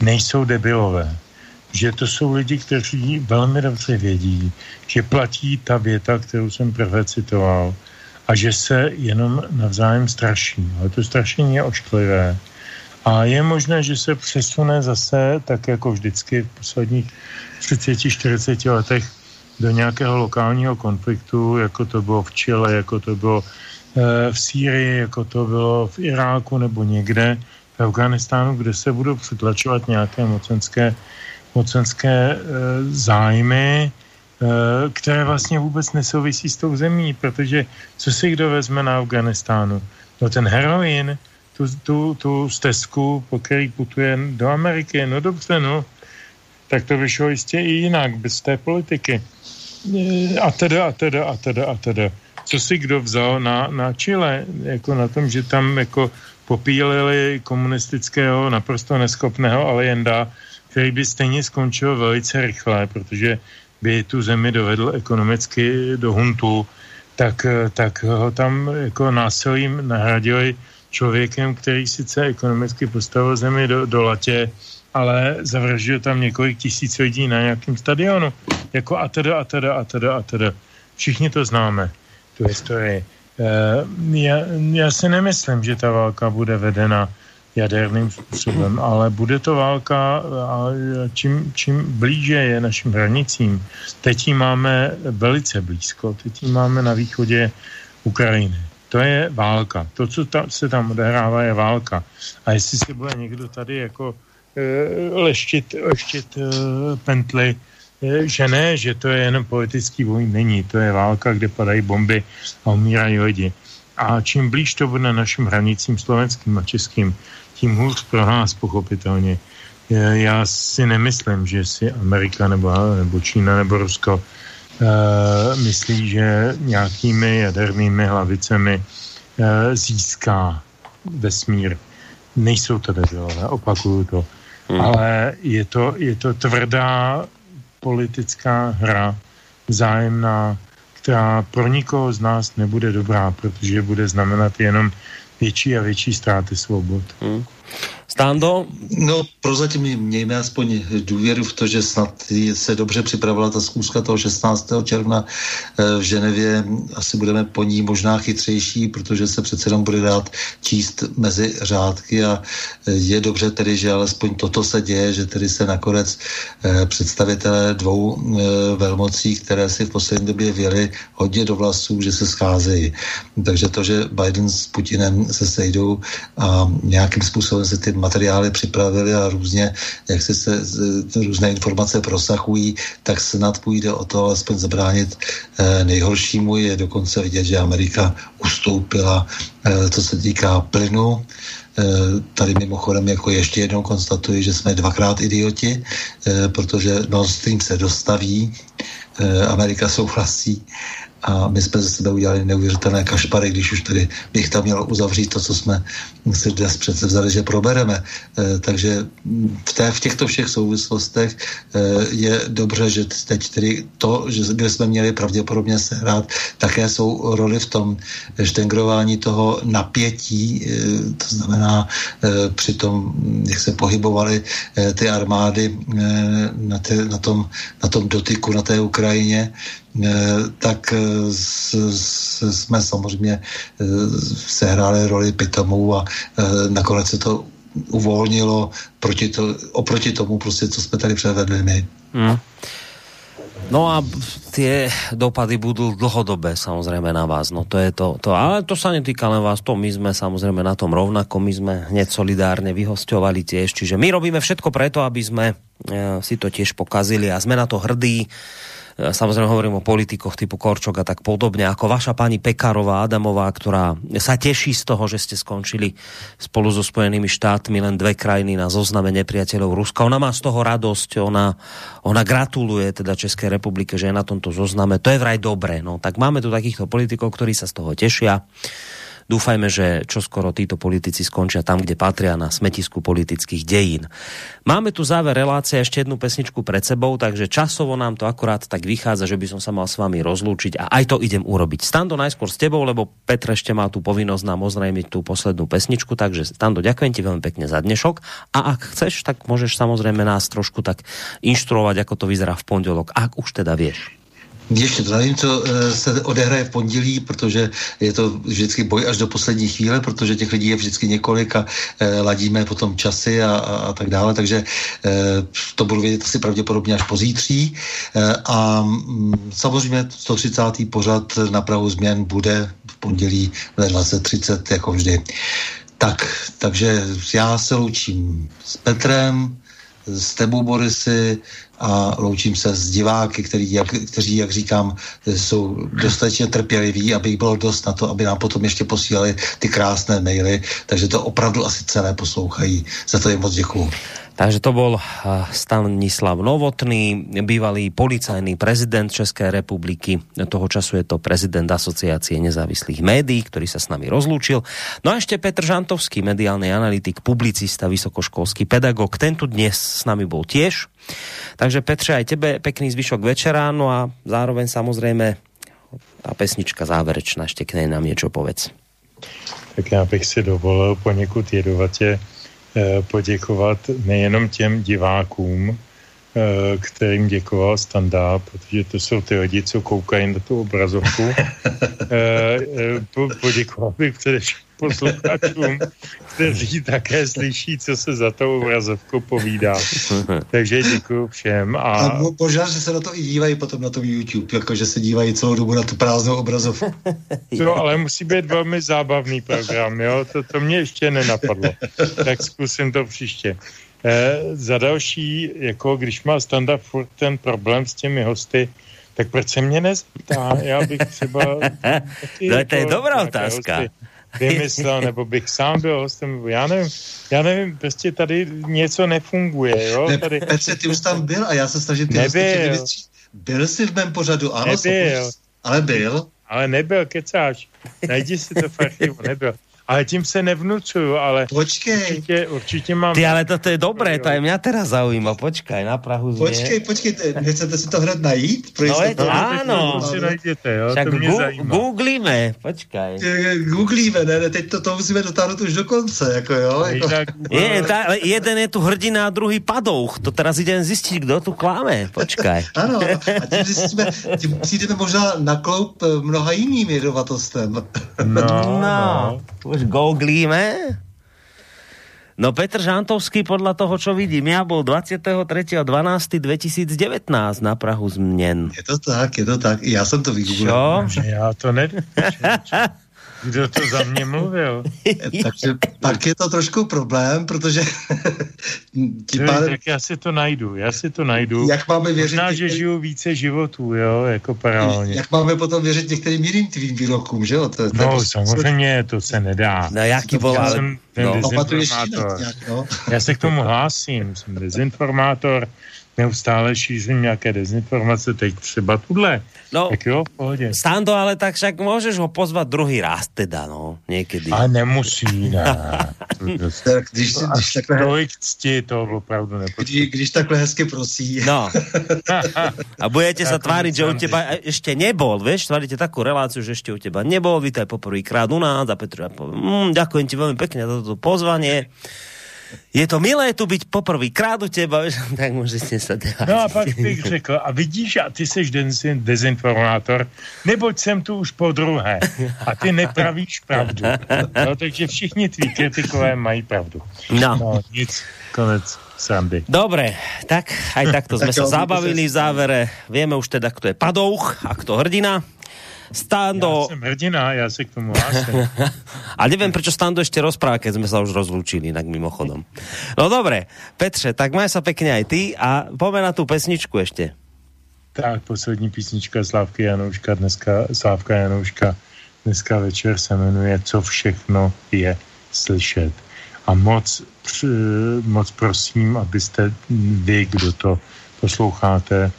Speaker 5: nejsou debilové. Že to jsou lidi, kteří velmi dobře vědí, že platí ta věta, kterou jsem prvé citoval, a že se jenom navzájem straší. Ale to strašení je ošklivé A je možné, že se přesune zase, tak jako vždycky v posledních 30-40 letech, do nějakého lokálního konfliktu, jako to bylo v Chile, jako to bylo e, v Sýrii, jako to bylo v Iráku nebo někde v Afganistánu, kde se budou přitlačovat nějaké mocenské, mocenské e, zájmy, e, které vlastně vůbec nesouvisí s tou zemí, protože co si kdo vezme na Afganistánu? No ten heroin, tu, tu, tu stezku, po který putuje do Ameriky, no dobře, no, tak to vyšlo jistě i jinak, bez té politiky. A teda, a teda, a teda, a teda. Co si kdo vzal na, na Chile, jako na tom, že tam jako popílili komunistického, naprosto neschopného Allenda, který by stejně skončil velice rychle, protože by tu zemi dovedl ekonomicky do huntu, tak, tak ho tam jako násilím nahradili člověkem, který sice ekonomicky postavil zemi do, do latě, ale zavraždil tam několik tisíc lidí na nějakém stadionu. Jako a teda, a teda, a teda, a teda. Všichni to známe, tu historii. Uh, já, já si nemyslím, že ta válka bude vedena jaderným způsobem, ale bude to válka a čím, čím blíže je našim hranicím. Teď ji máme velice blízko, teď ji máme na východě Ukrajiny. To je válka. To, co ta, se tam odehrává, je válka. A jestli se bude někdo tady jako Eh, leštit, leštit eh, pently, eh, že ne, že to je jenom politický vojn, není. To je válka, kde padají bomby a umírají lidi. A čím blíž to bude našim hranicím slovenským a českým, tím hůř pro nás pochopitelně. Já si nemyslím, že si Amerika nebo, nebo Čína nebo Rusko myslí, že nějakými jadernými hlavicemi uh, získá vesmír. Nejsou to debilové, opakuju to. Hmm. Ale je to, je to tvrdá politická hra, vzájemná, která pro nikoho z nás nebude dobrá, protože bude znamenat jenom větší a větší ztráty svobod. Hmm.
Speaker 2: Stando?
Speaker 4: No, prozatím mějme aspoň důvěru v to, že snad se dobře připravila ta zkouška toho 16. června eh, v Ženevě. Asi budeme po ní možná chytřejší, protože se přece jenom bude dát číst mezi řádky a eh, je dobře tedy, že alespoň toto se děje, že tedy se nakonec eh, představitelé dvou velmocí, které si v poslední době věli hodně do vlasů, že se scházejí. Takže to, že Biden s Putinem se sejdou a nějakým způsobem se ty materiály připravili a různě, jak se, se různé informace prosahují, tak snad půjde o to alespoň zabránit eh, nejhoršímu. Je dokonce vidět, že Amerika ustoupila, eh, co se týká plynu. Eh, tady mimochodem jako ještě jednou konstatuji, že jsme dvakrát idioti, protože Nord Stream se dostaví, Amerika souhlasí a my jsme ze sebe udělali neuvěřitelné kašpary, když už tady bych tam měl uzavřít to, co jsme si dnes přece vzali, že probereme. E, takže v, té, v těchto všech souvislostech e, je dobře, že teď tedy to, že, kde jsme měli pravděpodobně sehrát, také jsou roli v tom štengrování toho napětí, e, to znamená při tom, jak se pohybovaly ty armády na, te, na, tom, na tom dotyku na té Ukrajině, Eh, tak eh, jsme samozřejmě eh, sehráli roli pitomů a nakonec se to uvolnilo proti to, oproti tomu, prostě, co jsme tady převedli my. Hmm.
Speaker 2: No a tie dopady budú dlhodobé samozrejme na vás. No to je to, to. Ale to sa netýka len vás, to my sme samozrejme na tom rovnako, my sme hneď solidárne vyhosťovali tiež, čiže my robíme všetko preto, aby sme e, si to tiež pokazili a sme na to hrdí. E, samozrejme hovorím o politikoch typu Korčok a tak podobne, ako vaša pani Pekarová Adamová, ktorá sa teší z toho, že ste skončili spolu so Spojenými štátmi len dve krajiny na zozname nepriateľov Ruska. Ona má z toho radosť, ona, ona gratuluje teda Českej republike, že je na tomto zozname. To je vraj dobré. No, tak máme tu takýchto politikov, ktorí sa z toho tešia. Dúfajme, že čoskoro títo politici skončia tam, kde patria na smetisku politických dejín. Máme tu záver relácie, ešte jednu pesničku pred sebou, takže časovo nám to akurát tak vychádza, že by som sa mal s vami rozlúčiť a aj to idem urobiť. Stando najskôr s tebou, lebo Petr ešte má tú povinnosť nám ozrejmiť tú poslednú pesničku, takže Stando, ďakujem ti veľmi pekne za dnešok a ak chceš, tak môžeš samozrejme nás trošku tak inštruovať, ako to vyzerá v pondelok, ak už teda vieš.
Speaker 4: Ještě to nevím, co eh, se odehraje v pondělí, protože je to vždycky boj až do poslední chvíle, protože těch lidí je vždycky několik a eh, ladíme potom časy a, a, a tak dále, takže eh, to budu vědět asi pravděpodobně až pozítří. A mm, samozřejmě 130. pořad na Prahu změn bude v pondělí ve 20.30, jako vždy. Tak, takže já se loučím s Petrem, s tebou, Borisy, a loučím se s diváky, který, jak, kteří, jak říkám, jsou dostatečně trpěliví, aby jich bylo dost na to, aby nám potom ještě posílali ty krásné maily, takže to opravdu asi celé poslouchají. Za to jim moc děkuju.
Speaker 2: Takže to bol Stanislav Novotný, bývalý policajný prezident České republiky. Toho času je to prezident Asociácie nezávislých médií, ktorý sa s nami rozlúčil. No a ešte Petr Žantovský, mediálny analytik, publicista, vysokoškolský pedagog. Ten tu dnes s nami bol tiež. Takže Petře, aj tebe pekný zvyšok večera, no a zároveň samozrejme tá pesnička záverečná, ešte k nej nám niečo povedz.
Speaker 5: Tak já bych si dovolil poněkud jedovatě Eh, poděkovat nejenom těm divákům, eh, kterým děkoval Standa, protože to jsou ty lidi, co koukají na tu obrazovku. Eh, poděkoval bych především posluchačům, kteří také slyší, co se za tou obrazovkou povídá. Takže děkuji všem. A,
Speaker 4: a možná, že se na to i dívají potom na tom YouTube, jako že se dívají celou dobu na tu prázdnou obrazovku.
Speaker 5: To ale musí být velmi zábavný program, jo? To, to mě ještě nenapadlo. Tak zkusím to příště. Eh, za další, jako když má standard furt ten problém s těmi hosty, tak proč se mě nezeptá? Já bych třeba...
Speaker 2: Taky, no, to je jako dobrá otázka. Hosty
Speaker 5: vymyslel, nebo bych sám byl hostem, já nevím, já nevím, prostě tady něco nefunguje, jo? Tady...
Speaker 4: Ne, Petře, ty už tam byl a já se snažím ty
Speaker 5: Nebyl.
Speaker 4: Byl jsi v mém pořadu, ano,
Speaker 5: nebyl.
Speaker 4: ale byl.
Speaker 5: Ale nebyl, kecáš. Najdi si to v archivu, nebyl. Ale tím se nevnucuju, ale...
Speaker 4: Počkej.
Speaker 5: Určitě, určitě mám...
Speaker 2: Ty, ale to je dobré, to je mě teda zaujíma. Počkej, na Prahu změ.
Speaker 4: Počkej, počkej, nechcete si to hned najít?
Speaker 2: no, je to,
Speaker 5: áno. To si jo, Však to mě gu- zajímá.
Speaker 2: Googlíme, počkej.
Speaker 4: Googlíme, ne, ne, teď to, to musíme dotáhnout už do konce, jako jo. Jako...
Speaker 2: Je, ta, jeden je tu hrdina a druhý padouch, to teraz idem zjistit, kdo tu kláme, počkej.
Speaker 4: ano, a tím zjistíme, tím přijdeme možná na kloup eh, mnoha jiným jedovatostem.
Speaker 2: No, no. No už googlíme. No Petr Žantovský podľa toho, čo vidím, ja bol 23.12.2019 na Prahu změn.
Speaker 4: Je to tak, je to tak. Já jsem to vygooglil.
Speaker 5: Čo? Já to nevím. Kdo to za mě mluvil?
Speaker 4: Takže pak je to trošku problém, protože
Speaker 5: tím pádem... Tak já si to najdu, já si to najdu.
Speaker 4: Jak máme věřit...
Speaker 5: Možná, že žiju více životů, jo, jako paralelně.
Speaker 4: Jak máme potom věřit některým jiným tvým výrokům, že jo? To,
Speaker 5: to no, samozřejmě, to se nedá.
Speaker 2: No, jaký byl, ale...
Speaker 5: Jsem ten no. dezinformátor. no. Já se k tomu hlásím, jsem dezinformátor, neustále šířím nějaké dezinformace, teď třeba tuhle. No, tak jo, v pohodě.
Speaker 2: Stando, ale tak však můžeš ho pozvat druhý raz teda, no, někdy.
Speaker 5: A nemusí, ne.
Speaker 4: tak když, když takhle...
Speaker 5: Tolik cti to opravdu
Speaker 4: nepotřebuje. Když, když takhle hezky prosí.
Speaker 2: No. A budete sa tváriť, že u teba ešte nebol, vieš, tvárite takú reláciu, že ešte u teba nebol, vítaj poprvýkrát u nás a Petr, mm, ďakujem ti veľmi pekne za toto pozvanie je to milé tu být poprvýkrát u těba, tak můžete se dělat.
Speaker 5: No a pak bych řekl, a vidíš, a ty jsi dezinformátor, neboť jsem tu už po druhé a ty nepravíš pravdu. No, takže všichni tví kritikové mají pravdu.
Speaker 2: No.
Speaker 5: no nic, konec. Srandy.
Speaker 2: Dobre, tak aj takto sme sa zabavili v závere. Vieme už teda, kto je padouch a kto hrdina. Stando...
Speaker 5: Ja som hrdina, ja si k tomu hlásim.
Speaker 2: A neviem, prečo Stando ešte rozpráva, keď sme sa už rozlúčili, tak mimochodom. No dobre, Petře, tak maj sa pekne aj ty a poďme na tú pesničku ešte.
Speaker 5: Tak, poslední písnička Slávky Janouška, dneska Slávka Janouška, dneska večer se jmenuje Co všechno je slyšet. A moc, moc prosím, abyste vy, kdo to posloucháte,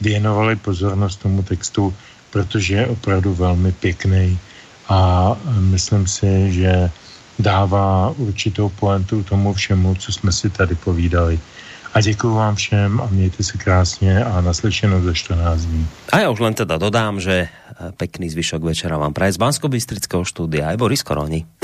Speaker 5: věnovali pozornost tomu textu, protože je opravdu velmi pěkný a myslím si, že dává určitou poentu tomu všemu, co jsme si tady povídali. A děkuji vám všem a mějte se krásně a naslyšenou za 14 dní.
Speaker 2: A já už len teda dodám, že pekný zvyšok večera vám praje z bansko štúdia aj Boris Koroni.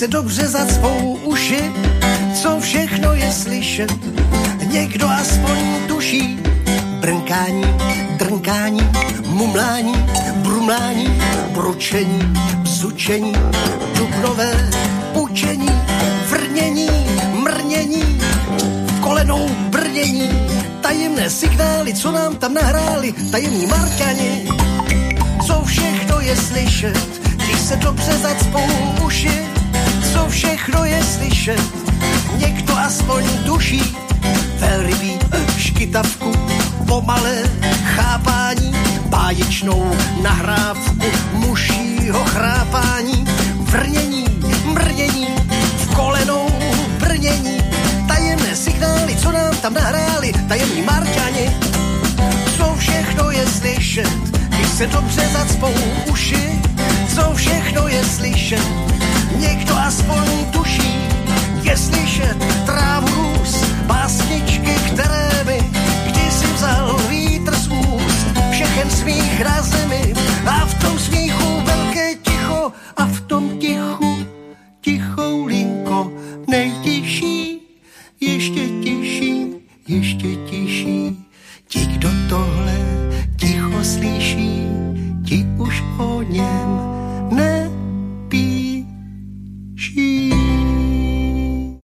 Speaker 6: Se dobře zacpou uši, co všechno je slyšet, někdo aspoň tuší. Brnkání, drnkání, mumlání, brumlání, bručení, bzučení, dubnové pučení, vrnění, mrnění, kolenou brnění, tajemné signály, co nám tam nahráli, tajemní marťani, co všechno je slyšet, když se dobře zacpou uši, co všechno je slyšet, někdo aspoň duší, velrybí škytavku, pomalé chápání, báječnou nahrávku mušího chrápání, vrnění, mrnění, v kolenou brnění, tajemné signály, co nám tam nahráli, tajemní marťani, co všechno je slyšet, když se dobře zacpou uši, co všechno je slyšet, někdo aspoň tuší, je slyšet trávu růst, básničky, které mi kdysi vzal vítr z úst, všechen smích na zemi a v tom smíchu